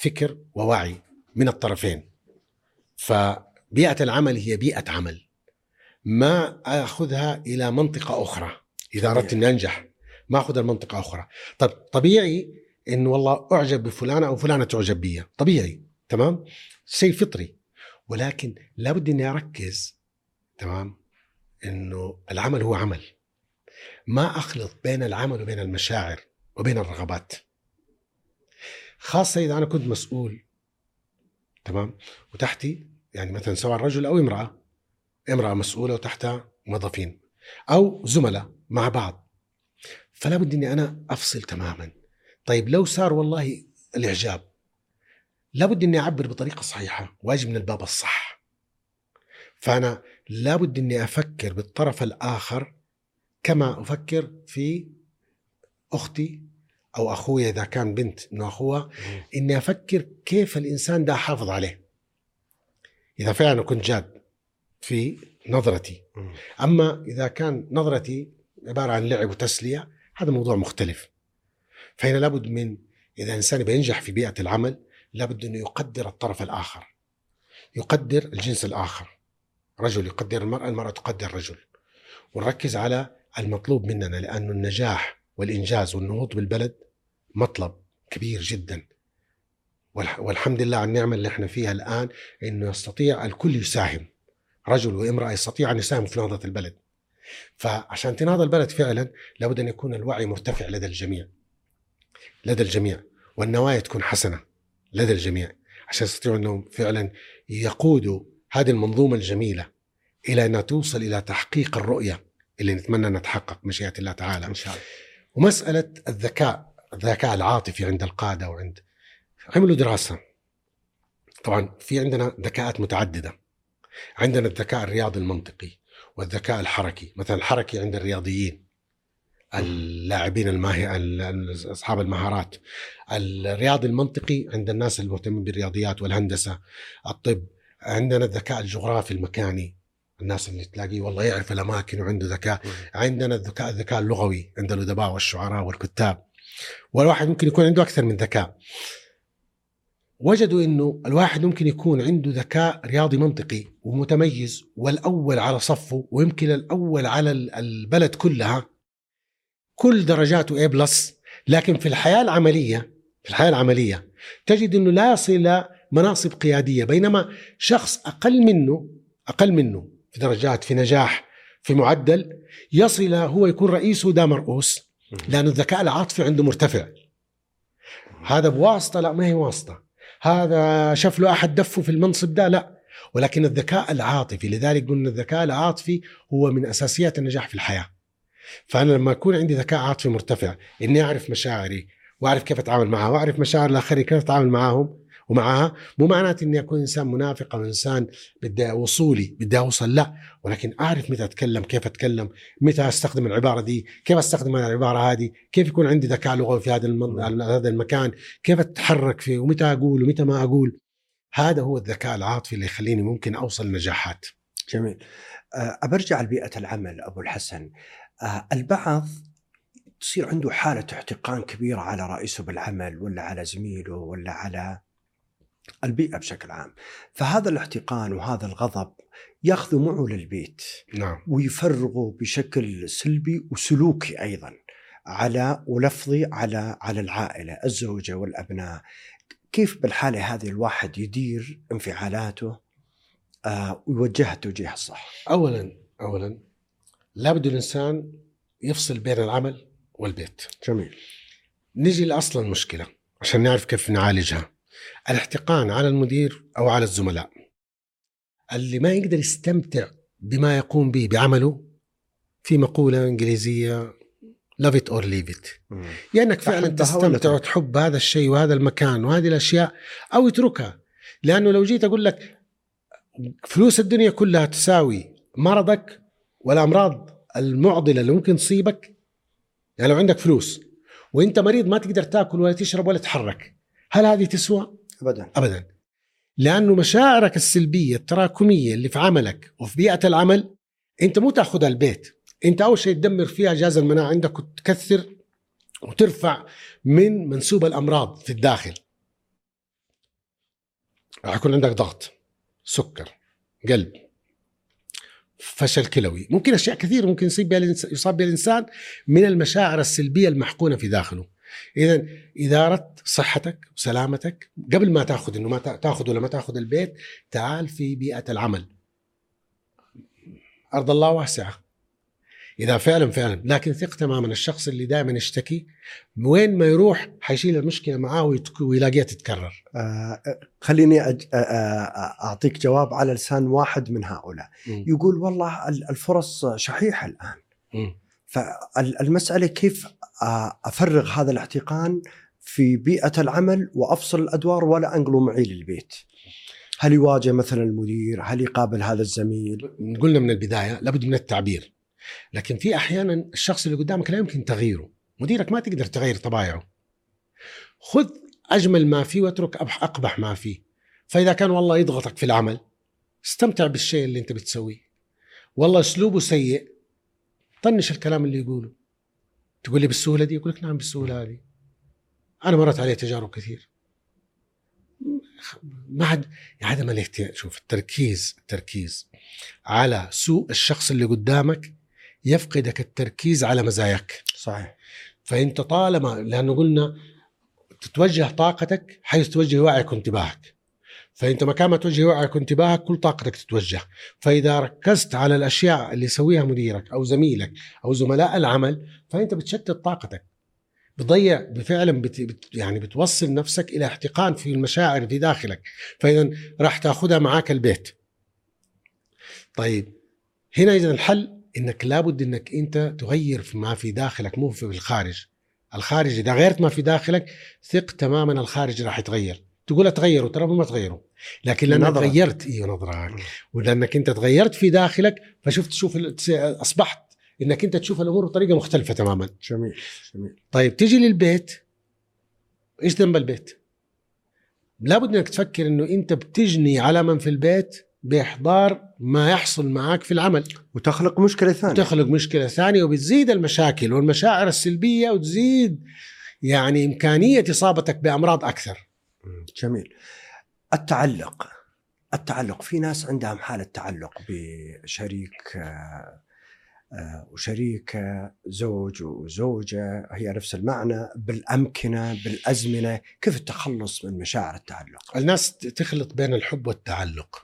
S1: فكر ووعي من الطرفين. فبيئة العمل هي بيئة عمل. ما أخذها إلى منطقة أخرى إذا أردت اني انجح ما أخذ المنطقة أخرى. طب طبيعي انه والله أعجب بفلانة أو فلانة تعجب بي. طبيعي تمام؟ شيء فطري. ولكن لابد إني أركز تمام؟ إنه العمل هو عمل. ما أخلط بين العمل وبين المشاعر وبين الرغبات. خاصة إذا أنا كنت مسؤول تمام؟ وتحتي يعني مثلا سواء رجل أو امرأة امرأة مسؤولة وتحتها موظفين أو زملاء مع بعض. فلا بد إني أنا أفصل تماما. طيب لو صار والله الإعجاب لابد إني أعبر بطريقة صحيحة واجي من الباب الصح. فأنا لابد إني أفكر بالطرف الآخر كما أفكر في أختي أو اخويا إذا كان بنت انه أخوها. إني أفكر كيف الإنسان ده احافظ عليه. إذا فعلا كنت جاد في نظرتي. أما إذا كان نظرتي عبارة عن لعب وتسلية هذا موضوع مختلف. فهنا لابد من إذا إنسان بينجح في بيئة العمل لابد إنه يقدر الطرف الآخر. يقدر الجنس الآخر. رجل يقدر المرأة المرأة تقدر الرجل. ونركز على المطلوب مننا لأنه النجاح والإنجاز والنهوض بالبلد مطلب كبير جدا. والح- والحمد لله على النعمة اللي إحنا فيها الآن إنه يستطيع الكل يساهم. رجل وامرأة يستطيع أن يساهم في نهضة البلد. فعشان تنهض البلد فعلا لابد أن يكون الوعي مرتفع لدى الجميع. لدى الجميع. والنوايا تكون حسنة لدى الجميع. عشان يستطيعوا أنهم فعلا يقودوا هذه المنظومة الجميلة إلى انها توصل إلى تحقيق الرؤية اللي نتمنى انها تحقق مشيئه الله تعالى.
S2: إن شاء الله.
S1: ومسألة الذكاء الذكاء العاطفي عند القادة وعند عملوا دراسة. طبعا في عندنا ذكاءات متعددة. عندنا الذكاء الرياضي المنطقي والذكاء الحركي. مثلا الحركي عند الرياضيين اللاعبين الماهي أصحاب المهارات. الرياضي المنطقي عند الناس المهتمين بالرياضيات والهندسة الطب عندنا الذكاء الجغرافي المكاني. الناس اللي تلاقيه والله يعرف الأماكن وعنده ذكاء. عندنا الذكاء الذكاء اللغوي عند الأدباء والشعراء والكتاب. والواحد ممكن يكون عنده أكثر من ذكاء. وجدوا إنه الواحد ممكن يكون عنده ذكاء رياضي منطقي ومتميز والأول على صفه ويمكن الأول على البلد كلها. كل درجاته A بلس لكن في الحياة العملية في الحياة العملية تجد إنه لا يصل إلى مناصب قيادية بينما شخص أقل منه أقل منه في درجات في نجاح في معدل يصل هو يكون رئيس وده مرؤوس لأن الذكاء العاطفي عنده مرتفع. هذا بواسطة؟ لا ما هي واسطة. هذا شاف له أحد دفه في المنصب ده؟ لا. ولكن الذكاء العاطفي لذلك قلنا الذكاء العاطفي هو من أساسيات النجاح في الحياة. فأنا لما يكون عندي ذكاء عاطفي مرتفع إني أعرف مشاعري وأعرف كيف أتعامل معها وأعرف مشاعر الآخرين كيف أتعامل معاهم ومعها مو معناته إني أكون إنسان منافق أو إنسان بدي وصولي بدي أوصل لا. ولكن أعرف متى أتكلم كيف أتكلم متى أستخدم العبارة دي كيف أستخدم العبارة هذه كيف يكون عندي ذكاء لغوي في هذا المن... هذا المكان كيف أتحرك فيه ومتى أقول ومتى ما أقول. هذا هو الذكاء العاطفي اللي يخليني ممكن أوصل لنجاحات.
S2: جميل. أبرجع لبيئة العمل أبو الحسن. البعض تصير عنده حالة احتقان كبيرة على رئيسه بالعمل ولا على زميله ولا على البيئة بشكل عام. فهذا الاحتقان وهذا الغضب ياخذه معه للبيت
S1: نعم.
S2: ويفرغه بشكل سلبي وسلوكي أيضا على ولفظي على على العائلة الزوجة والأبناء. كيف بالحالة هذه الواحد يدير انفعالاته؟ آه ويوجهها التوجيه الصح
S1: أولا أولا لابد الإنسان يفصل بين العمل والبيت.
S2: جميل.
S1: نجي لأصل المشكلة عشان نعرف كيف نعالجها. الاحتقان على المدير أو على الزملاء. اللي ما يقدر يستمتع بما يقوم به بعمله في مقولة إنجليزية love it or leave it. يا أنك فعلا تستمتع وتحب هذا الشيء وهذا المكان وهذه الأشياء أو يتركها. لأنه لو جيت أقول لك فلوس الدنيا كلها تساوي مرضك والأمراض المعضلة اللي ممكن تصيبك يعني لو عندك فلوس وإنت مريض ما تقدر تاكل ولا تشرب ولا تتحرك هل هذه تسوى؟
S2: ابدا.
S1: ابدا. لأنه مشاعرك السلبية التراكمية اللي في عملك وفي بيئة العمل أنت مو تأخذها البيت. أنت أول شيء تدمر فيها جهاز المناعة عندك وتكثر وترفع من منسوب الأمراض في الداخل. راح يكون عندك ضغط سكر قلب فشل كلوي. ممكن أشياء كثير ممكن يصيب بها يصاب بها الإنسان من المشاعر السلبية المحقونة في داخله. اذا إدارة صحتك وسلامتك قبل ما تأخذ إنه ما تأخذ ولا ما تأخذ البيت تعال في بيئة العمل. أرض الله واسعة. إذا فعلا فعلا. لكن ثق تماما الشخص اللي دائما يشتكي وين ما يروح حيشيل المشكلة معاه ويلاقيها تتكرر.
S2: آه خليني أج... آه أعطيك جواب على لسان واحد من هؤلاء. م. يقول والله الفرص شحيحة الآن. م. فالمسألة كيف أفرغ هذا الاحتقان في بيئة العمل وأفصل الأدوار ولا انقله معي للبيت. هل يواجه مثلا المدير؟ هل يقابل هذا الزميل؟
S1: قلنا من البداية لابد من التعبير. لكن في أحيانا الشخص اللي قدامك لا يمكن تغييره، مديرك ما تقدر تغير طبايعه. خذ أجمل ما فيه واترك أقبح ما فيه. فإذا كان والله يضغطك في العمل استمتع بالشيء اللي أنت بتسويه. والله أسلوبه سيء طنش الكلام اللي يقوله. تقول لي بالسهولة دي؟ أقول لك نعم بالسهولة هذه. أنا مرت علي تجارب كثير. ما عاد عدم الاهتمام شوف التركيز التركيز على سوء الشخص اللي قدامك يفقدك التركيز على مزاياك.
S2: صحيح.
S1: فأنت طالما لأنه قلنا تتوجه طاقتك حيث توجه وعيك وانتباهك. فانت مكان ما توجه وعيك وانتباهك كل طاقتك تتوجه. فإذا ركزت على الأشياء اللي يسويها مديرك أو زميلك أو زملاء العمل فأنت بتشتت طاقتك. بتضيع فعلا بت بت يعني بتوصل نفسك إلى احتقان في المشاعر في داخلك. فاذا راح تأخذها معاك البيت. طيب هنا اذا الحل إنك لابد إنك أنت تغير في ما في داخلك مو في الخارج. الخارج إذا غيرت ما في داخلك ثق تماما الخارج راح يتغير. تقول اتغيروا ترى ما تغيروا. لكن لأنك
S2: نظرة.
S1: غيرت أيوه نظرك ولأنك أنت تغيرت في داخلك فشفت تشوف أصبحت إنك أنت تشوف الأمور بطريقة مختلفة تماما.
S2: جميل جميل.
S1: طيب تيجي للبيت. إيش ذنب البيت؟ لابد إنك تفكر إنه أنت بتجني على من في البيت بإحضار ما يحصل معك في العمل.
S2: وتخلق مشكلة ثانية.
S1: تخلق مشكلة ثانية وبتزيد المشاكل والمشاعر السلبية وتزيد يعني إمكانية إصابتك بأمراض أكثر.
S2: جميل. التعلق. التعلق. في ناس عندهم حالة تعلق بشريك آه، آه، وشريكة زوج وزوجة. هي نفس المعنى. بالأمكنة بالأزمنة. كيف التخلص من مشاعر التعلق؟
S1: الناس تخلط بين الحب والتعلق.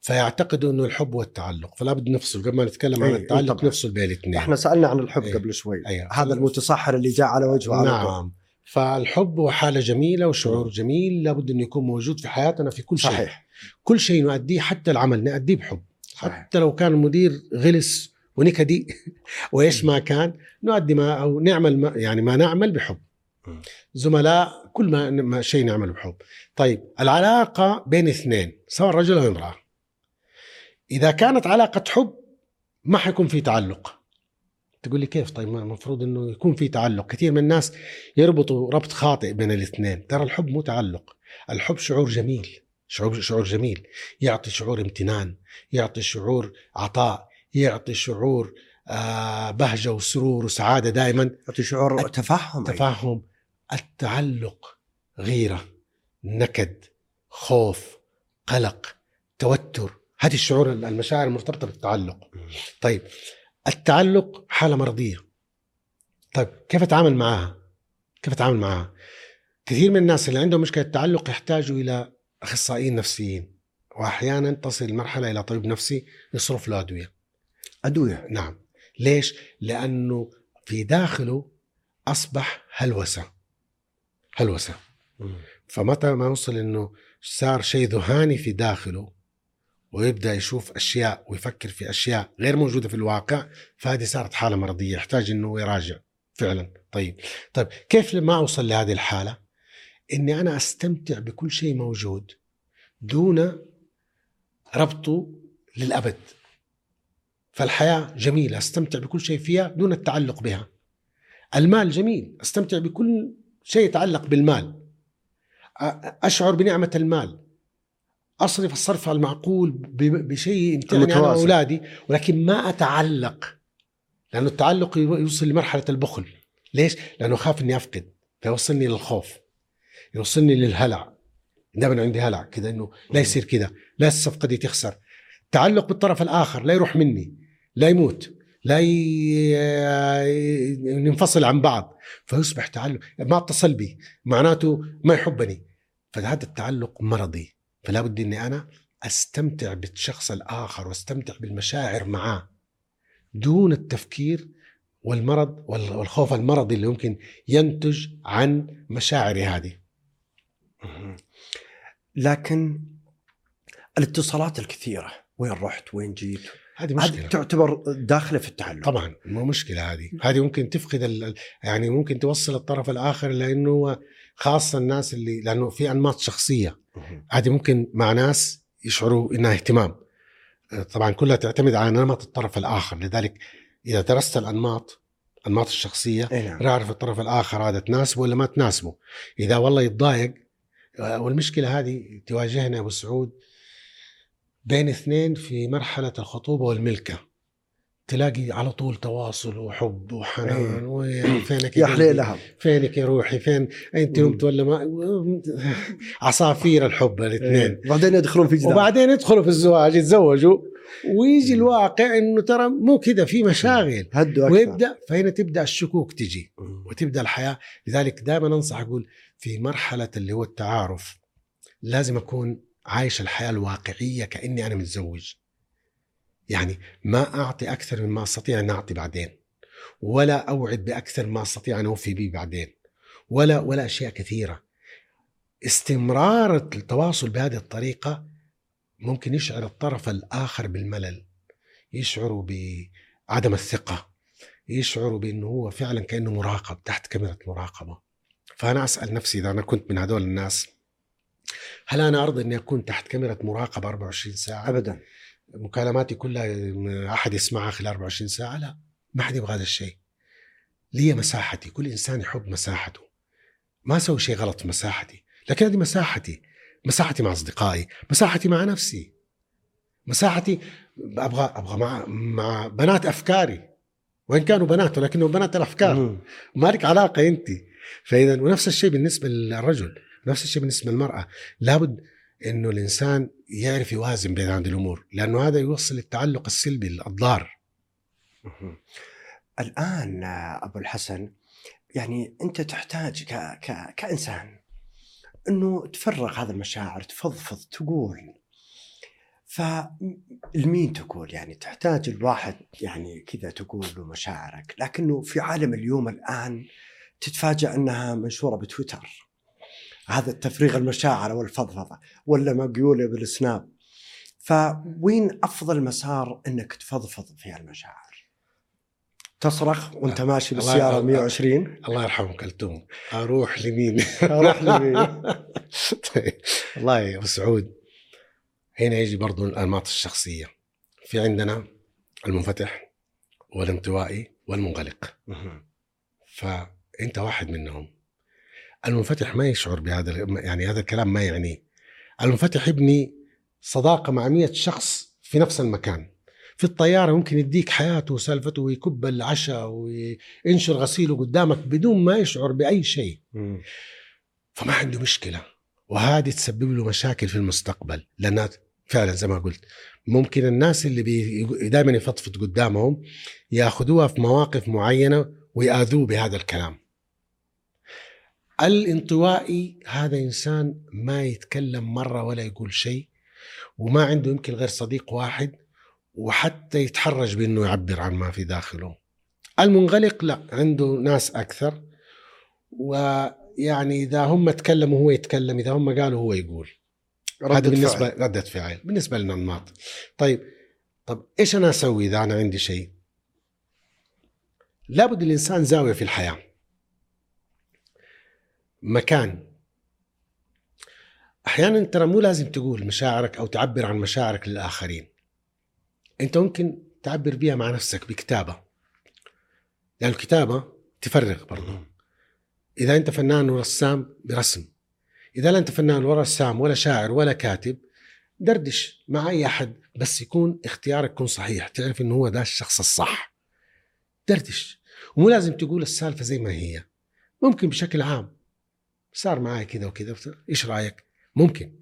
S1: فيعتقدوا إنه الحب والتعلق. فلا بد نفصل. قبل ما نتكلم عن
S2: إيه،
S1: التعلق. نفصل بين الاثنين.
S2: إحنا سألنا عن الحب
S1: إيه.
S2: قبل شوي.
S1: أيوة.
S2: هذا المتصحر اللي جاء على وجهه.
S1: نعم. فالحب هو حالة جميلة وشعور جميل لابد أن يكون موجود في حياتنا في كل شيء.
S2: صحيح.
S1: كل شيء نؤديه حتى العمل نؤديه بحب.
S2: صحيح.
S1: حتى لو كان المدير غلس ونكدي وإيش ما كان نؤدي ما أو نعمل ما يعني ما نعمل بحب. زملاء كل ما, ما شيء نعمله بحب. طيب العلاقة بين اثنين سواء رجل أو امرأة. إذا كانت علاقة حب ما حيكون في تعلق. تقول لي كيف؟ طيب ما المفروض إنه يكون في تعلق. كثير من الناس يربطوا ربط خاطئ بين الاثنين. ترى الحب مو تعلق. الحب شعور جميل. شعور شعور جميل. يعطي شعور امتنان يعطي شعور عطاء يعطي شعور آه بهجة وسرور وسعادة دائما.
S2: يعطي شعور تفهم.
S1: تفاهم. التعلق غيرة نكد خوف قلق توتر. هذه الشعور المشاعر المرتبطة بالتعلق. طيب التعلق حالة مرضية. طيب كيف أتعامل معها؟ كيف أتعامل معها؟ كثير من الناس اللي عندهم مشكلة تعلق يحتاجوا إلى أخصائيين نفسيين واحيانا تصل المرحله إلى طبيب نفسي يصرف له أدوية.
S2: أدوية.
S1: نعم. ليش؟ لأنه في داخله أصبح هلوسة. هلوسة. فمتى ما وصل إنه صار شيء ذهاني في داخله ويبدأ يشوف أشياء ويفكر في أشياء غير موجودة في الواقع فهذه صارت حالة مرضية يحتاج إنه يراجع فعلا. طيب طيب كيف ما أوصل لهذه الحالة؟ إني أنا أستمتع بكل شيء موجود دون ربطه للأبد. فالحياة جميلة أستمتع بكل شيء فيها دون التعلق بها. المال جميل أستمتع بكل شيء يتعلق بالمال. أشعر بنعمة المال. أصرف الصرف المعقول بشيء يمتعني
S2: أنا.
S1: وأولادي ولكن ما أتعلق لأنه التعلق يو- يوصل لمرحلة البخل. ليش؟ لأنه خاف إني أفقد فيوصلني للخوف يوصلني للهلع. دائما عندي هلع كذا إنه لا يصير كذا لا الصفقة دي تخسر. تعلق بالطرف الآخر لا يروح مني لا يموت لا ي... ننفصل عن بعض فيصبح تعلق ما أتصل بي معناته ما يحبني. فهذا التعلق مرضي. فلا بد إني أنا أستمتع بالشخص الآخر وأستمتع بالمشاعر معاه دون التفكير والمرض وال- والخوف المرضي اللي ممكن ينتج عن مشاعري هذه.
S2: لكن الاتصالات الكثيرة وين رحت؟ وين جيت؟
S1: هذه
S2: هذه
S1: مشكلة.
S2: تعتبر داخلة في التعلق
S1: طبعا مو مشكلة هذه. هذه ممكن تفقد ال... يعني ممكن توصل الطرف الآخر لأنه خاصة الناس اللي لأنه في أنماط
S2: شخصية.
S1: هذه ممكن مع ناس يشعروا إنها اهتمام. طبعا كلها تعتمد على نمط الطرف الآخر. لذلك إذا درست الأنماط أنماط الشخصية
S2: أي نعم.
S1: راح أعرف الطرف الآخر هذا تناسبه ولا ما تناسبه. إذا والله يتضايق والمشكلة هذه تواجهنا أبو سعود بين اثنين في مرحلة الخطوبة والملكة. تلاقي على طول تواصل وحب وحنان
S2: إيه.
S1: وين فينك
S2: يا؟ حليلها
S1: فينك يا روحي؟ فين
S2: أنت.
S1: نمت ولا ما عصافير الحب الاثنين.
S2: إيه. بعدين يدخلون في جدار
S1: وبعدين يدخلوا في الزواج يتزوجوا ويجي الواقع إنه ترى مو كذا في مشاغل.
S2: هدوا أكثر.
S1: ويبدأ فهنا تبدأ الشكوك تجي. وتبدأ الحياة. لذلك دائما أنصح أقول في مرحلة اللي هو التعارف لازم أكون عايش الحياة الواقعية كأني أنا متزوج. يعني ما أعطي أكثر مما أستطيع أن أعطي بعدين ولا أوعد بأكثر ما أستطيع أن أوفي به بعدين ولا ولا أشياء كثيرة. استمرار التواصل بهذه الطريقة ممكن يشعر الطرف الآخر بالملل يشعر بعدم الثقة يشعروا بأنه هو فعلا كأنه مراقب تحت كاميرا مراقبة. فأنا أسأل نفسي إذا أنا كنت من هدول الناس هل أنا ارضى أني أكون تحت كاميرا مراقبة 24 ساعة؟
S2: ابدا.
S1: مكالماتي كلها أحد يسمعها خلال 24 ساعة لا ما حد يبغى هذا الشيء. لي مساحتي كل إنسان يحب مساحته. ما أسوي شيء غلط في مساحتي لكن هذه مساحتي. مساحتي مع أصدقائي مساحتي مع نفسي. مساحتي أبغى أبغى مع مع بنات أفكاري. وإن كانوا بنات ولكنهم بنات
S2: الأفكار.
S1: ما لك علاقة أنت؟ فاذا ونفس الشيء بالنسبة للرجل نفس الشيء بالنسبة للمرأة. لابد إنه الإنسان يعرف يوازن بين هذه الأمور لأنه هذا يوصل للتعلق السلبي الاضرار
S2: مهم. الآن آه، أبو الحسن يعني أنت تحتاج ك... ك... كإنسان أنه تفرغ هذه المشاعر تفضفض تقول. فلمين تقول؟ يعني تحتاج الواحد يعني كذا تقول له مشاعرك لكنه في عالم اليوم الآن تتفاجأ أنها منشورة بتويتر. هذا التفريغ المشاعر والفضفضة ولا مقيوله بالسناب فوين أفضل مسار إنك تفضفض في المشاعر تصرخ وأنت ماشي
S1: الله-
S2: بالسيارة
S1: الله-
S2: 120
S1: الله يرحمه كلثوم. أروح لمين؟
S2: أروح لمين؟
S1: طيب. والله يا أبو سعود هنا يجي برضو الانماط الشخصية. في عندنا المنفتح والانطوائي والمنغلق. فأنت واحد منهم. المنفتح ما يشعر بهذا يعني هذا الكلام ما يعنيه. المنفتح يبني صداقة مع مئة شخص في نفس المكان. في الطيارة ممكن يديك حياته وسالفته ويكب العشاء وينشر غسيله قدامك بدون ما يشعر بأي شيء. فما عنده مشكلة. وهذه تسبب له مشاكل في المستقبل. لانها فعلا زي ما قلت ممكن الناس اللي بي دائما يفضفض قدامهم يأخذوها في مواقف معينة ويآذوه بهذا الكلام. الانطوائي هذا إنسان ما يتكلم مرة ولا يقول شيء وما عنده يمكن غير صديق واحد وحتى يتحرج بأنه يعبر عن ما في داخله. المنغلق لا عنده ناس أكثر ويعني إذا هم تكلموا هو يتكلم إذا هم قالوا هو يقول. هذا بالنسبة
S2: فعل.
S1: ردة فعل بالنسبة للانماط طيب طب إيش أنا أسوي إذا أنا عندي شيء؟ لابد الإنسان زاوية في الحياة. مكان. أحيانا ترى مو لازم تقول مشاعرك أو تعبر عن مشاعرك للآخرين. أنت ممكن تعبر بها مع نفسك بكتابة. لأن الكتابة تفرغ برضه إذا أنت فنان ورسام برسم. إذا لا أنت فنان ولا رسام ولا شاعر ولا كاتب دردش مع أي أحد بس يكون اختيارك يكون صحيح. تعرف إنه هو ده الشخص الصح. دردش. ومو لازم تقول السالفة زي ما هي. ممكن بشكل عام. صار معي كذا وكذا. إيش رأيك؟ ممكن.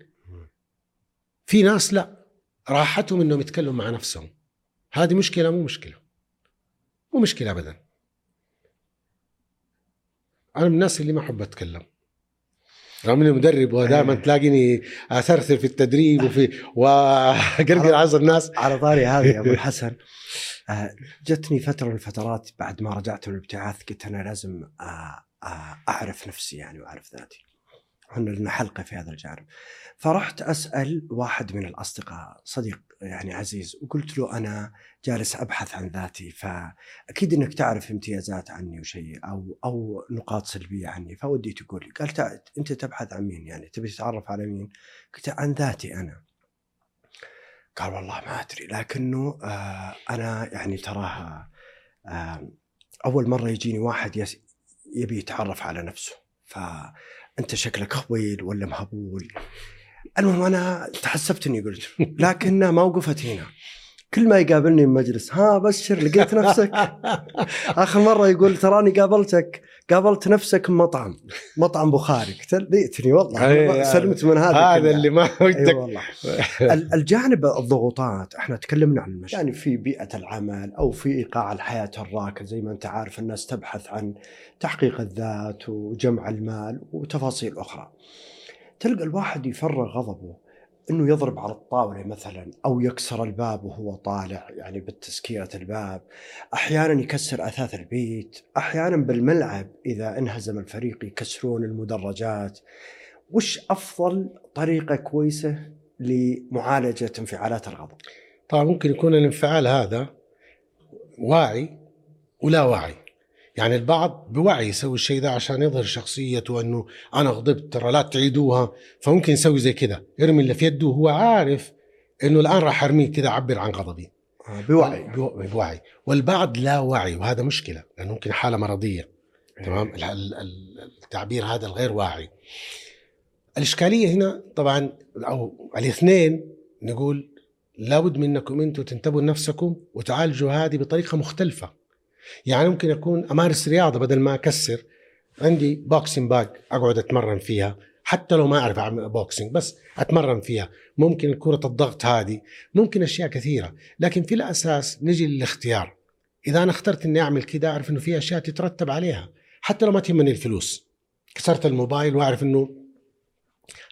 S1: في ناس لا راحتهم إنهم يتكلموا مع نفسهم. هذه مشكلة مو مشكلة. مو مشكلة ابدا. أنا من الناس اللي ما أحب أتكلم. رغم إني مدرب ودائما
S2: إيه.
S1: تلاقيني أثرثر في التدريب وفي واقرقر عز الناس.
S2: على طاري هذه يا أبو الحسن. آه، جتني فترة من الفترات بعد ما رجعت من الابتعاث قلت أنا لازم آه، أعرف نفسي يعني وأعرف ذاتي. إحنا لنا حلقة في هذا الجانب. فرحت أسأل واحد من الأصدقاء صديق يعني عزيز وقلت له أنا جالس أبحث عن ذاتي فأكيد إنك تعرف امتيازات عني وشيء أو أو نقاط سلبية عني فودي تقول لي قال أنت تبحث عن مين يعني تبي تتعرف على مين؟ قلت عن ذاتي أنا. قال والله ما أدري لكنه آه أنا يعني تراها آه أول مرة يجيني واحد يبي يتعرف على نفسه. فانت شكلك خويل ولا مهبول؟ المهم أنا تحسبت إني قلت له، لكن ما وقفت هنا. كل ما يقابلني من مجلس ها بشر لقيت نفسك؟ آخر مرة يقول تراني قابلتك قابلت نفسك بمطعم مطعم بخاري. قلت ليتني والله سلمت من هذا
S1: هذا. اللي ما ودك.
S2: والله. ال- الجانب الضغوطات إحنا تكلمنا عن المشاكل يعني في بيئة العمل أو في إيقاع الحياة الراكد زي ما أنت عارف الناس تبحث عن تحقيق الذات وجمع المال وتفاصيل أخرى. تلقى الواحد يفرغ غضبه إنه يضرب على الطاولة مثلا أو يكسر الباب وهو طالع يعني بتسكيره الباب، أحيانا يكسر أثاث البيت، أحيانا بالملعب إذا انهزم الفريق يكسرون المدرجات. وش أفضل طريقة كويسة لمعالجة انفعالات الغضب؟
S1: طبعا ممكن يكون الانفعال هذا واعي ولا وعي يعني البعض بوعي يسوي الشيء ده عشان يظهر شخصيته أنه أنا غضبت ترى لا تعيدوها فممكن يسوي زي كده. يرمي اللي في يده وهو عارف أنه الآن راح أرميه كده اعبر عن غضبي.
S2: آه، بوعي.
S1: بو- بوعي. والبعض لا وعي وهذا مشكلة لأنه ممكن حالة مرضية. تمام؟ ال- ال- ال- التعبير هذا الغير واعي. الإشكالية هنا طبعا أو الاثنين نقول لابد منكم أنتم تنتبهوا لنفسكم وتعالجوا هذه بطريقة مختلفة. يعني ممكن أكون أمارس رياضة بدل ما أكسر. عندي boxing bag أقعد أتمرن فيها حتى لو ما أعرف أعمل boxing بس أتمرن فيها. ممكن كرة الضغط هذه ممكن أشياء كثيرة. لكن في الأساس نجي للاختيار. إذا أنا اخترت إني أعمل كده أعرف إنه في أشياء تترتب عليها. حتى لو ما تهمني الفلوس. كسرت الموبايل وأعرف إنه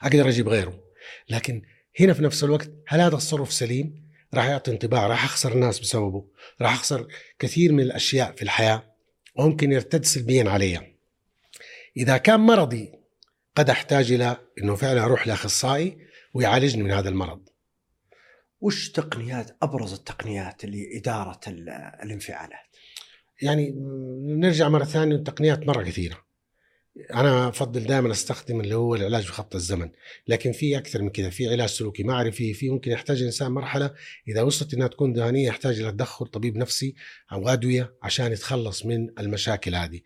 S1: أقدر أجيب غيره. لكن هنا في نفس الوقت هل هذا التصرف سليم؟ راح يعطي انطباع راح أخسر ناس بسببه راح أخسر كثير من الأشياء في الحياة وممكن يرتد سلبيا علي إذا كان مرضي قد أحتاج إلى إنه فعلا أروح لأخصائي ويعالجني من هذا المرض.
S2: وش تقنيات أبرز التقنيات لاداره ال- الانفعالات؟
S1: يعني نرجع مرة ثانية التقنيات مرة كثيرة. أنا أفضل دائما أستخدم اللي هو العلاج بخط الزمن لكن في أكثر من كذا في علاج سلوكي معرفي في ممكن يحتاج الإنسان مرحلة إذا وصلت إنها تكون دهانيه يحتاج إلى تدخل طبيب نفسي أو أدوية عشان يتخلص من المشاكل هذه.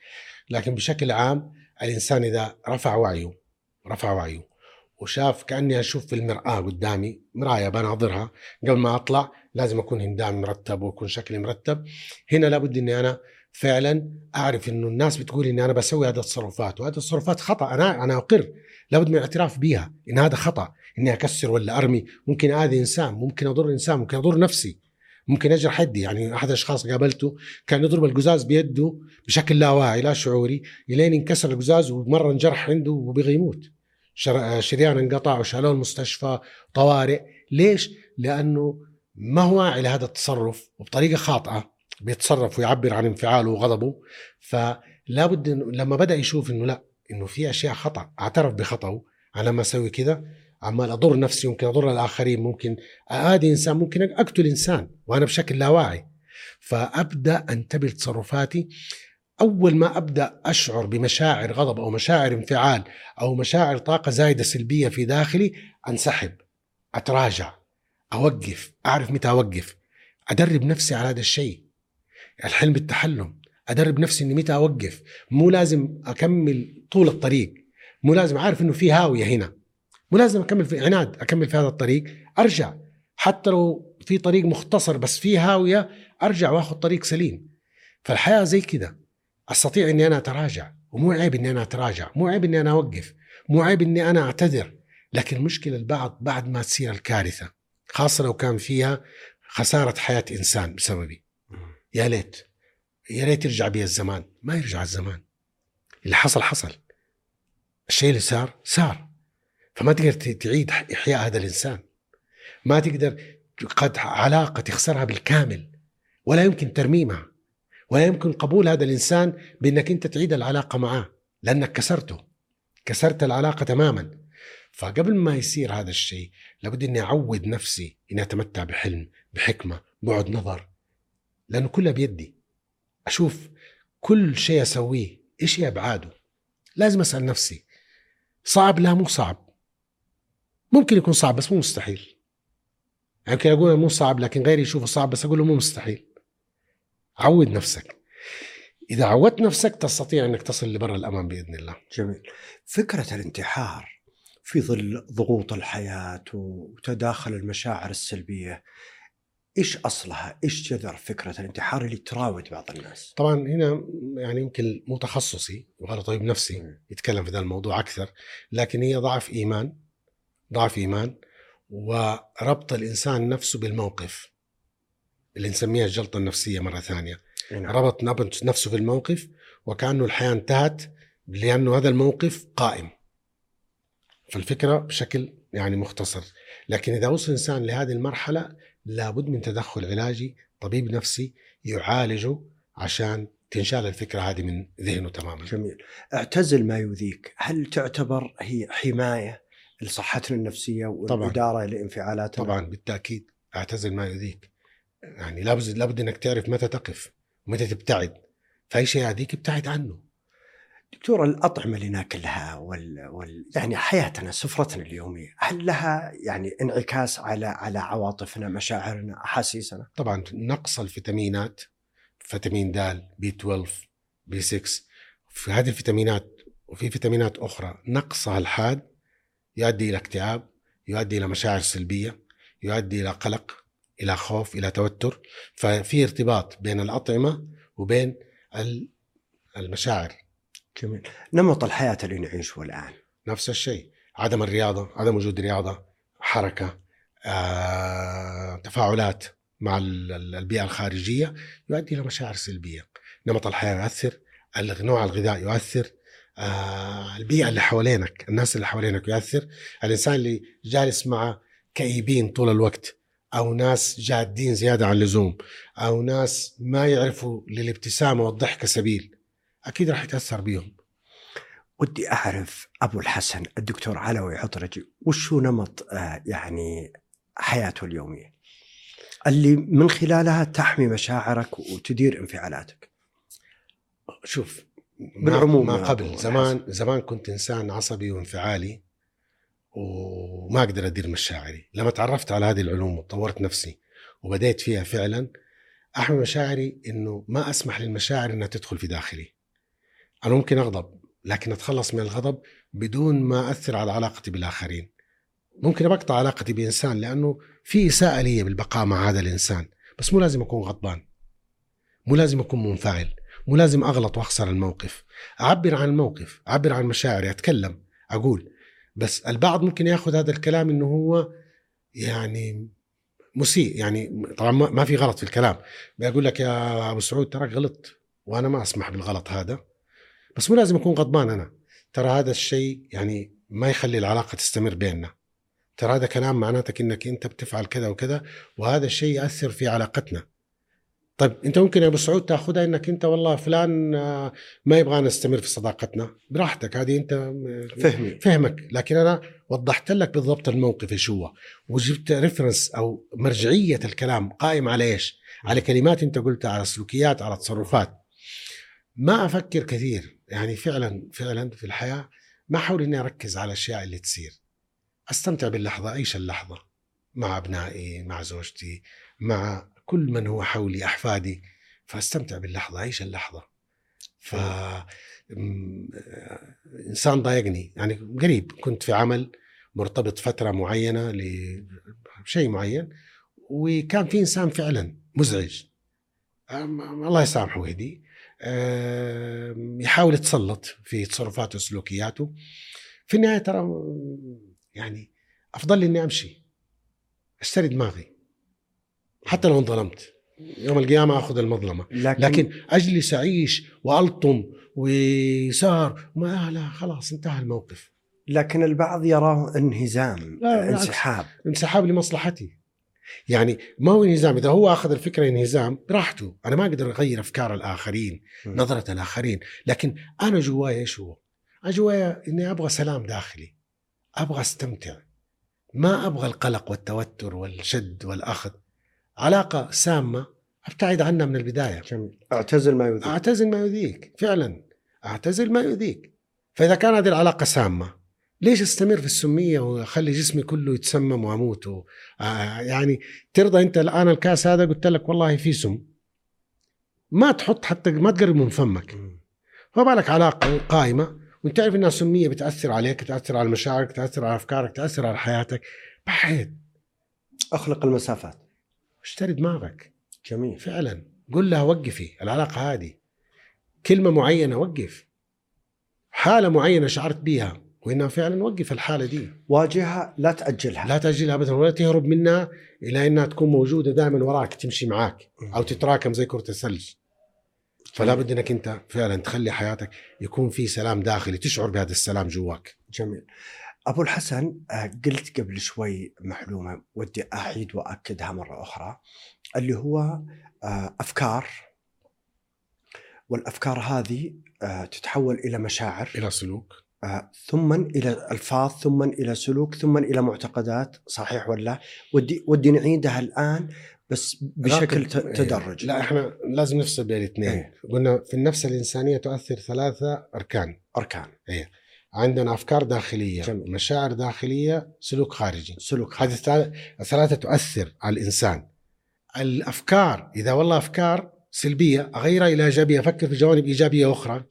S1: لكن بشكل عام الإنسان إذا رفع وعيه رفع وعيه وشاف كأني أشوف في المرآة قدامي مراية بناظرها قبل ما أطلع لازم أكون هندامي مرتب وأكون شكلي مرتب هنا لابد إني أنا فعلا أعرف إنه الناس بتقول إني أنا بسوي هذه التصرفات وهذه التصرفات خطأ أنا أنا أقر. لابد من الاعتراف بها إن هذا خطأ إني أكسر ولا أرمي. ممكن آذي إنسان ممكن أضر إنسان ممكن أضر نفسي. ممكن أجرح حدي يعني أحد الأشخاص قابلته كان يضرب القزاز بيده بشكل لا واعي لا شعوري إلين انكسر القزاز ومرة انجرح عنده وبغى يموت. شر- شريان انقطع وشالوه المستشفى طوارئ. ليش؟ لأنه ما هو واعي لهذا التصرف وبطريقة خاطئة. بيتصرف ويعبر عن انفعاله وغضبه. فلا بد لما بدأ يشوف إنه لا إنه في أشياء خطأ اعترف بخطأه. أنا لما أسوي كذا عمال أضر نفسي ممكن أضر الآخرين ممكن اذي إنسان ممكن أقتل إنسان وأنا بشكل لا واعي فأبدأ أنتبه لتصرفاتي. أول ما أبدأ أشعر بمشاعر غضب أو مشاعر انفعال أو مشاعر طاقة زايدة سلبية في داخلي أنسحب أتراجع أوقف أعرف متى أوقف أدرب نفسي على هذا الشيء. الحلم بالتحلم أدرب نفسي إني متى أوقف. مو لازم أكمل طول الطريق. مو لازم عارف إنه في هاوية هنا. مو لازم أكمل في عناد أكمل في هذا الطريق. أرجع. حتى لو في طريق مختصر بس في هاوية أرجع وآخذ طريق سليم. فالحياة زي كذا. أستطيع إني أنا أتراجع. ومو عيب إني أنا أتراجع. مو عيب إني أنا أوقف. مو عيب إني أنا أعتذر. لكن المشكلة البعض بعد ما تصير الكارثة خاصة لو كان فيها خسارة حياة إنسان بسببي. يا ليت يا ريت يرجع بي الزمان. ما يرجع الزمان. اللي حصل حصل. الشيء اللي صار صار. فما تقدر تعيد إحياء هذا الإنسان. ما تقدر قد علاقة تخسرها بالكامل ولا يمكن ترميمها ولا يمكن قبول هذا الإنسان بأنك أنت تعيد العلاقة معاه لأنك كسرته. كسرت العلاقة تماما. فقبل ما يصير هذا الشيء لابد أني أعود نفسي إني أتمتع بحلم بحكمة بعد نظر. لأنه كلها بيدي. أشوف كل شيء أسويه إيش هي أبعاده؟ لازم أسأل نفسي. صعب؟ لا مو صعب. ممكن يكون صعب بس مو مستحيل. يمكن أقول مو صعب لكن غيري يشوفه صعب بس أقول له مو مستحيل. عود نفسك. إذا عودت نفسك تستطيع إنك تصل لبر الامان بإذن الله.
S2: جميل. فكرة الانتحار في ظل ضغوط الحياة وتداخل المشاعر السلبية إيش أصلها؟ إيش جذر فكرة الانتحار اللي تراود بعض الناس؟
S1: طبعا هنا يعني يمكن مو تخصصي وهذا طبيب نفسي يتكلم في ذا الموضوع أكثر لكن هي ضعف إيمان ضعف إيمان وربط الإنسان نفسه بالموقف اللي نسميها الجلطة النفسية مرة ثانية
S2: نعم.
S1: ربط نفسه في الموقف وكأنه الحياة انتهت لأنه هذا الموقف قائم فالفكرة بشكل يعني مختصر لكن إذا وصل الانسان لهذه المرحلة لابد من تدخل علاجي طبيب نفسي يعالجه عشان تنشال الفكرة هذه من ذهنه تماما.
S2: جميل. اعتزل ما يؤذيك. هل تعتبر هي حماية لصحتنا النفسية والإدارة لانفعالاتنا؟
S1: طبعا بالتأكيد اعتزل ما يؤذيك. يعني لابد لابد إنك تعرف متى تقف ومتى تبتعد. فأي شيء يعديك ابتعد عنه.
S2: دكتور الأطعمة اللي ناكلها وال... وال... يعني حياتنا سفرتنا اليومية هل لها يعني انعكاس على على عواطفنا مشاعرنا أحاسيسنا؟
S1: طبعا نقص الفيتامينات فيتامين د B 12 B 6 في هذه الفيتامينات وفي فيتامينات أخرى نقصها الحاد يؤدي إلى اكتئاب يؤدي إلى مشاعر سلبية يؤدي إلى قلق إلى خوف إلى توتر. ففي ارتباط بين الأطعمة وبين المشاعر.
S2: جميل. نمط الحياة اللي نعيشه الآن.
S1: نفس الشيء. عدم الرياضة عدم وجود رياضة حركة آه، تفاعلات مع البيئة الخارجية يؤدي إلى مشاعر سلبية. نمط الحياة يؤثر نوع الغذاء يؤثر آه، البيئة اللي حوالينك الناس اللي حوالينك يؤثر. الإنسان اللي جالس مع كئيبين طول الوقت أو ناس جادين زيادة عن اللزوم أو ناس ما يعرفوا للابتسامة والضحكه سبيل أكيد راح يتأثر بيهم.
S2: ودي أعرف أبو الحسن الدكتور علوي عطرجي وش هو نمط آه، يعني حياته اليومية؟ اللي من خلالها تحمي مشاعرك وتدير انفعالاتك.
S1: شوف بالعموم ما قبل زمان زمان كنت إنسان عصبي وانفعالي وما أقدر أدير مشاعري. لما تعرفت على هذه العلوم وطورت نفسي وبديت فيها فعلا أحمي مشاعري إنه ما أسمح للمشاعر إنها تدخل في داخلي. أنا ممكن أغضب لكن أتخلص من الغضب بدون ما أثر على علاقتي بالآخرين. ممكن بقطع علاقتي بإنسان لأنه في إساءة لي بالبقاء مع هذا الإنسان. بس مو لازم أكون غضبان. مو لازم أكون منفعل. مو لازم أغلط وأخسر الموقف. أعبر عن الموقف أعبر عن مشاعري أتكلم أقول. بس البعض ممكن يأخذ هذا الكلام إنه هو يعني مسيء. يعني طبعا ما في غلط في الكلام. بيقول لك يا أبو سعود تراك غلط وأنا ما أسمح بالغلط هذا. بس مو لازم اكون غضبان أنا. ترى هذا الشيء يعني ما يخلي العلاقة تستمر بيننا. ترى هذا كلام معناتك إنك أنت بتفعل كذا وكذا وهذا الشيء يأثر في علاقتنا. طيب أنت ممكن يا أبو سعود تأخذها إنك أنت والله فلان آه، ما يبغى نستمر في صداقتنا. براحتك هذه أنت آه،
S2: فهمي.
S1: فهمك. لكن أنا وضحت لك بالضبط الموقف إيش هو. وجبت ريفرنس أو مرجعية الكلام قائم على إيش؟ على كلمات أنت قلتها على سلوكيات على تصرفات. ما أفكر كثير. يعني فعلا فعلا في الحياة ما أحاول إني أركز على الأشياء اللي تصير. أستمتع باللحظة أعيش اللحظة مع أبنائي مع زوجتي مع كل من هو حولي أحفادي. فأستمتع باللحظة أعيش اللحظة. ف إنسان ضايقني. يعني قريب كنت في عمل مرتبط فترة معينة لشيء معين وكان في إنسان فعلا مزعج. الله يسامحه ويهديه. يحاول يتسلط في تصرفاته وسلوكياته. في النهاية ترى يعني أفضل لي إني أمشي أشتري دماغي. حتى لو انظلمت. يوم القيامة أخذ المظلمة. لكن, لكن أجلس أعيش وألطم ويسار ما لا خلاص انتهى الموقف.
S2: لكن البعض يراه انهزام لا انسحاب.
S1: انسحاب لمصلحتي. يعني ما هو انهزام إذا هو أخذ الفكرة انهزام براحته أنا ما أقدر أغير أفكار الآخرين م. نظرة الآخرين. لكن أنا جوايا إيش هو؟ أنا جوايا إني أبغى سلام داخلي. أبغى أستمتع. ما أبغى القلق والتوتر والشد والأخذ. علاقة سامة أبتعد عنها من البداية.
S2: جميل أعتزل ما يؤذيك.
S1: أعتزل ما يؤذيك. فعلا. أعتزل ما يؤذيك. فإذا كان هذه العلاقة سامة ليش أستمر في السمية وأخلي جسمي كله يتسمم وأموت؟ و... آه يعني ترضى أنت الان الكاس هذا قلت لك والله في سم. ما تحط حتى ما تقرب من فمك. فما بالك علاقة قائمة؟ وأنت تعرف إنها سمية بتأثر عليك تأثر على مشاعرك تأثر على أفكارك تأثر على حياتك. بعد.
S2: أخلق المسافات.
S1: اشتري دماغك.
S2: جميل.
S1: فعلا. قل لها وقفي. العلاقة هذه. كلمة معينة وقف. حالة معينة شعرت بيها. وإنها فعلا وقف الحالة دي.
S2: واجهها لا تأجلها.
S1: لا تأجلها ابدا ولا تهرب منها إلى إنها تكون موجودة دائما وراك تمشي معاك أو تتراكم زي كرة الثلج فلا بد إنك أنت فعلا تخلي حياتك يكون في سلام داخلي تشعر بهذا السلام جواك.
S2: جميل. أبو الحسن آه، قلت قبل شوي معلومة ودي أعيد واكدها مرة أخرى اللي هو آه، أفكار والأفكار هذه آه، تتحول إلى مشاعر.
S1: إلى سلوك.
S2: ثم إلى الفاظ ثم إلى سلوك ثم إلى معتقدات صحيح ولا ودي ودي نعيدها الآن بس بشكل تدرج.
S1: لا إحنا لازم نفصل بين الاثنين.
S2: إيه.
S1: قلنا في النفس الإنسانية تؤثر ثلاثة أركان.
S2: أركان.
S1: عندنا أفكار داخلية
S2: جميل.
S1: مشاعر داخلية سلوك خارجي.
S2: سلوك
S1: هذه الثلاث- الثلاثة تؤثر على الإنسان. الأفكار إذا والله أفكار سلبية أغيرها إلى إيجابية. أفكر في جوانب إيجابية أخرى.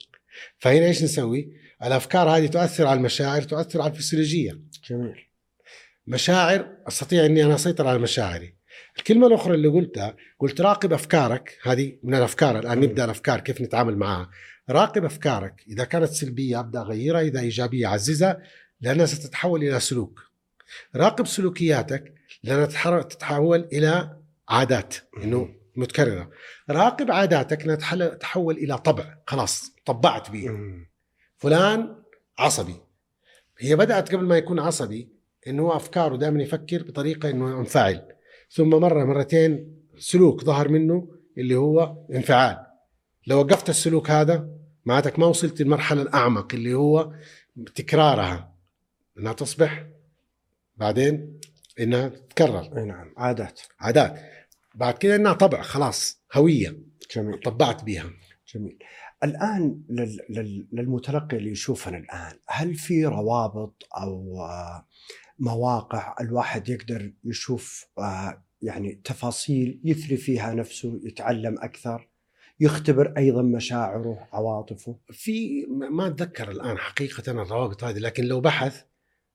S1: فهنا إيش نسوي؟ الأفكار هذه تؤثر على المشاعر تؤثر على الفسيولوجية.
S2: جميل.
S1: مشاعر أستطيع إني أنا أسيطر على مشاعري. الكلمة الأخرى اللي قلتها قلت راقب أفكارك هذه من الأفكار
S2: الآن.
S1: نبدأ الأفكار كيف نتعامل معها. راقب أفكارك إذا كانت سلبية أبدأ أغيرها إذا إيجابية أعززها لأنها ستتحول إلى سلوك. راقب سلوكياتك لأنها تتحول إلى عادات إنه متكررة. راقب عاداتك انها تحل- تتحول إلى طبع خلاص طبعت به فلان عصبي. هي بدأت قبل ما يكون عصبي إنه هو أفكاره دائما يفكر بطريقة إنه ينفعل ثم مرة مرتين سلوك ظهر منه اللي هو انفعال. لو وقفت السلوك هذا معناتك ما وصلت للمرحلة الأعمق اللي هو تكرارها. إنها تصبح بعدين إنها تتكرر.
S2: أي نعم عادات.
S1: عادات. بعد كده إنها طبع خلاص هوية.
S2: جميل.
S1: طبعت بيها.
S2: جميل. الآن لل... لل... للمتلقي اللي يشوفنا الآن هل في روابط أو آه، مواقع الواحد يقدر يشوف آه، يعني تفاصيل يثري فيها نفسه يتعلم أكثر يختبر أيضا مشاعره عواطفه؟
S1: في ما أتذكر الآن حقيقة الروابط هذه لكن لو بحث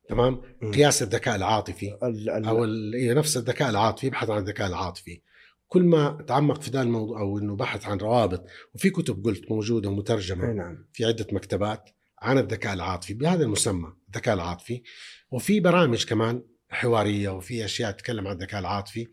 S1: تمام قياس الذكاء العاطفي
S2: ال... ال...
S1: أو إيه نفس الذكاء العاطفي يبحث عن الذكاء العاطفي. كل ما تعمق في ذا الموضوع أو إنه بحث عن روابط وفي كتب قلت
S2: موجودة
S1: ومترجمة
S2: نعم.
S1: في عدة مكتبات عن الذكاء العاطفي بهذا المسمى الذكاء العاطفي. وفي برامج كمان حوارية وفي أشياء تتكلم عن الذكاء العاطفي.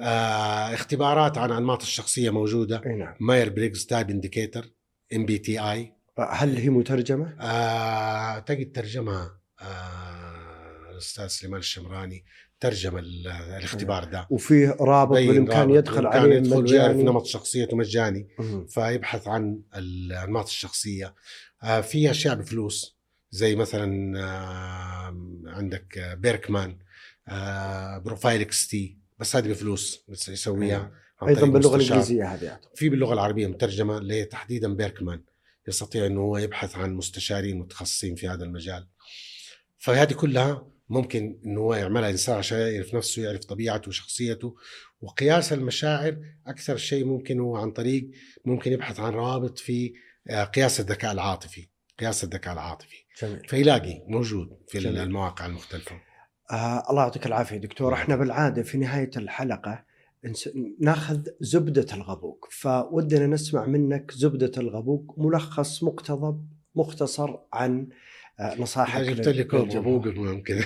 S1: آه اختبارات عن أنماط الشخصية
S2: موجودة. نعم.
S1: Myers Briggs Type Indicator MBTI.
S2: هل هي مترجمة؟
S1: آه تجد ترجمها آه الأستاذ سليمان الشمراني. ترجم ال- الاختبار ده
S2: وفيه رابط
S1: بالإمكان
S2: يدخل عليه
S1: يدخل ويعرف
S2: مجاني
S1: نمط شخصيته مجاني. فيبحث عن الانماط الشخصية آه في أشياء بفلوس زي مثلا عندك Birkman آه Profile XT بس هذه بفلوس يسويها
S2: أيضا
S1: باللغة.
S2: الإنجليزية هذه.
S1: في باللغة العربية مترجمة اللي هي تحديدا Birkman يستطيع إنه هو يبحث عن مستشارين متخصصين في هذا المجال فهذه كلها ممكن إنه هو يعملها إنسان عشان يعرف نفسه يعرف طبيعته وشخصيته. وقياس المشاعر أكثر شيء ممكن هو عن طريق ممكن يبحث عن روابط في آه، قياس الذكاء العاطفي. قياس الذكاء العاطفي.
S2: جميل.
S1: فيلاقي موجود في
S2: جميل.
S1: المواقع المختلفة.
S2: آه الله يعطيك العافية. دكتور إحنا بالعادة في نهاية الحلقة ناخذ زبدة الغبوق. فودنا نسمع منك زبدة الغبوق ملخص مقتضب مختصر عن نصائحك
S1: جبت لي. غبوق ممكن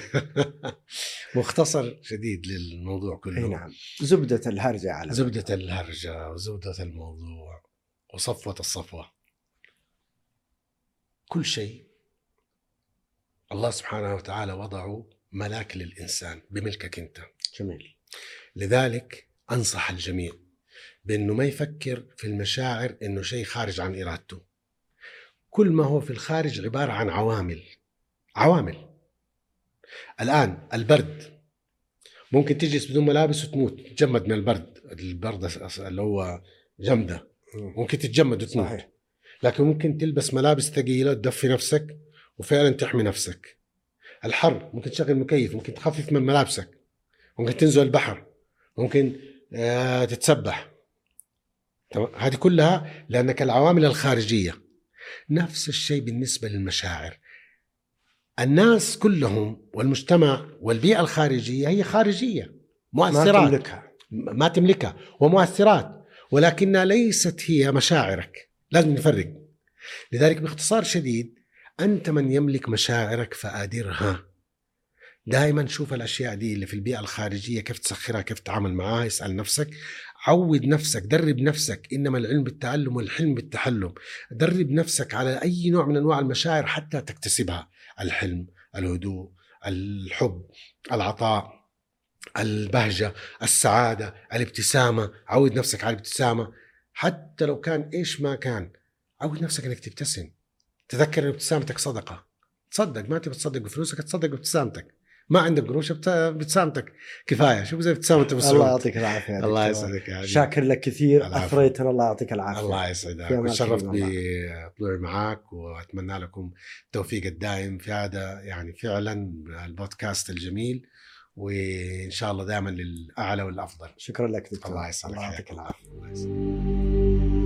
S1: مختصر شديد للموضوع كله.
S2: أي نعم. زبدة الهرجة على
S1: زبدة الهرجة وزبدة الموضوع وصفوة الصفوة. كل شيء الله سبحانه وتعالى وضعه ملاك للإنسان بملكك أنت.
S2: جميل.
S1: لذلك أنصح الجميع بأنه ما يفكر في المشاعر أنه شيء خارج عن إرادته. كل ما هو في الخارج عبارة عن عوامل عوامل. الآن البرد ممكن تجلس بدون ملابس وتموت تجمد من البرد البرد اللي هو جمدة. ممكن تتجمد وتموت.
S2: صحيح.
S1: لكن ممكن تلبس ملابس ثقيلة تدفي نفسك وفعلا تحمي نفسك. الحر ممكن تشغل مكيف ممكن تخفف من ملابسك. ممكن تنزل البحر ممكن آه، تتسبح. هذه كلها لأنك العوامل الخارجية. نفس الشيء بالنسبة للمشاعر. الناس كلهم والمجتمع والبيئة الخارجية هي خارجية
S2: ما
S1: مؤثرات
S2: تملكها.
S1: ما تملكها ومؤثرات. ولكنها ليست هي مشاعرك. لازم نفرق. لذلك باختصار شديد أنت من يملك مشاعرك فآدرها. دائما شوف الأشياء دي اللي في البيئة الخارجية كيف تسخرها كيف تتعامل معها اسأل نفسك. عود نفسك درب نفسك إنما العلم بالتعلم والحلم بالتحلم. درب نفسك على أي نوع من أنواع المشاعر حتى تكتسبها. الحلم الهدوء الحب العطاء البهجة السعادة الابتسامة. عود نفسك على الابتسامة. حتى لو كان إيش ما كان عود نفسك أنك تبتسم. تذكر أن ابتسامتك صدقة. تصدق ما تبي تصدق بفلوسك تصدق بابتسامتك. ما عندك قروش بت- ابتسامتك كفاية. شوف زي ابتسامه أبو
S2: الله يعطيك العافية
S1: الله. يسعدك يا.
S2: شاكر لك كثير. اثريتنا الله يعطيك العافية.
S1: الله يسعدك.
S2: كريم
S1: بطلوعي معك وأتمنى لكم التوفيق الدائم في هذا يعني فعلا البودكاست الجميل وإن شاء الله دائما للأعلى والأفضل.
S2: شكرا لك دكتور.
S1: الله يسعدك.
S2: الله يعطيك العافية.
S1: الله يسعدك.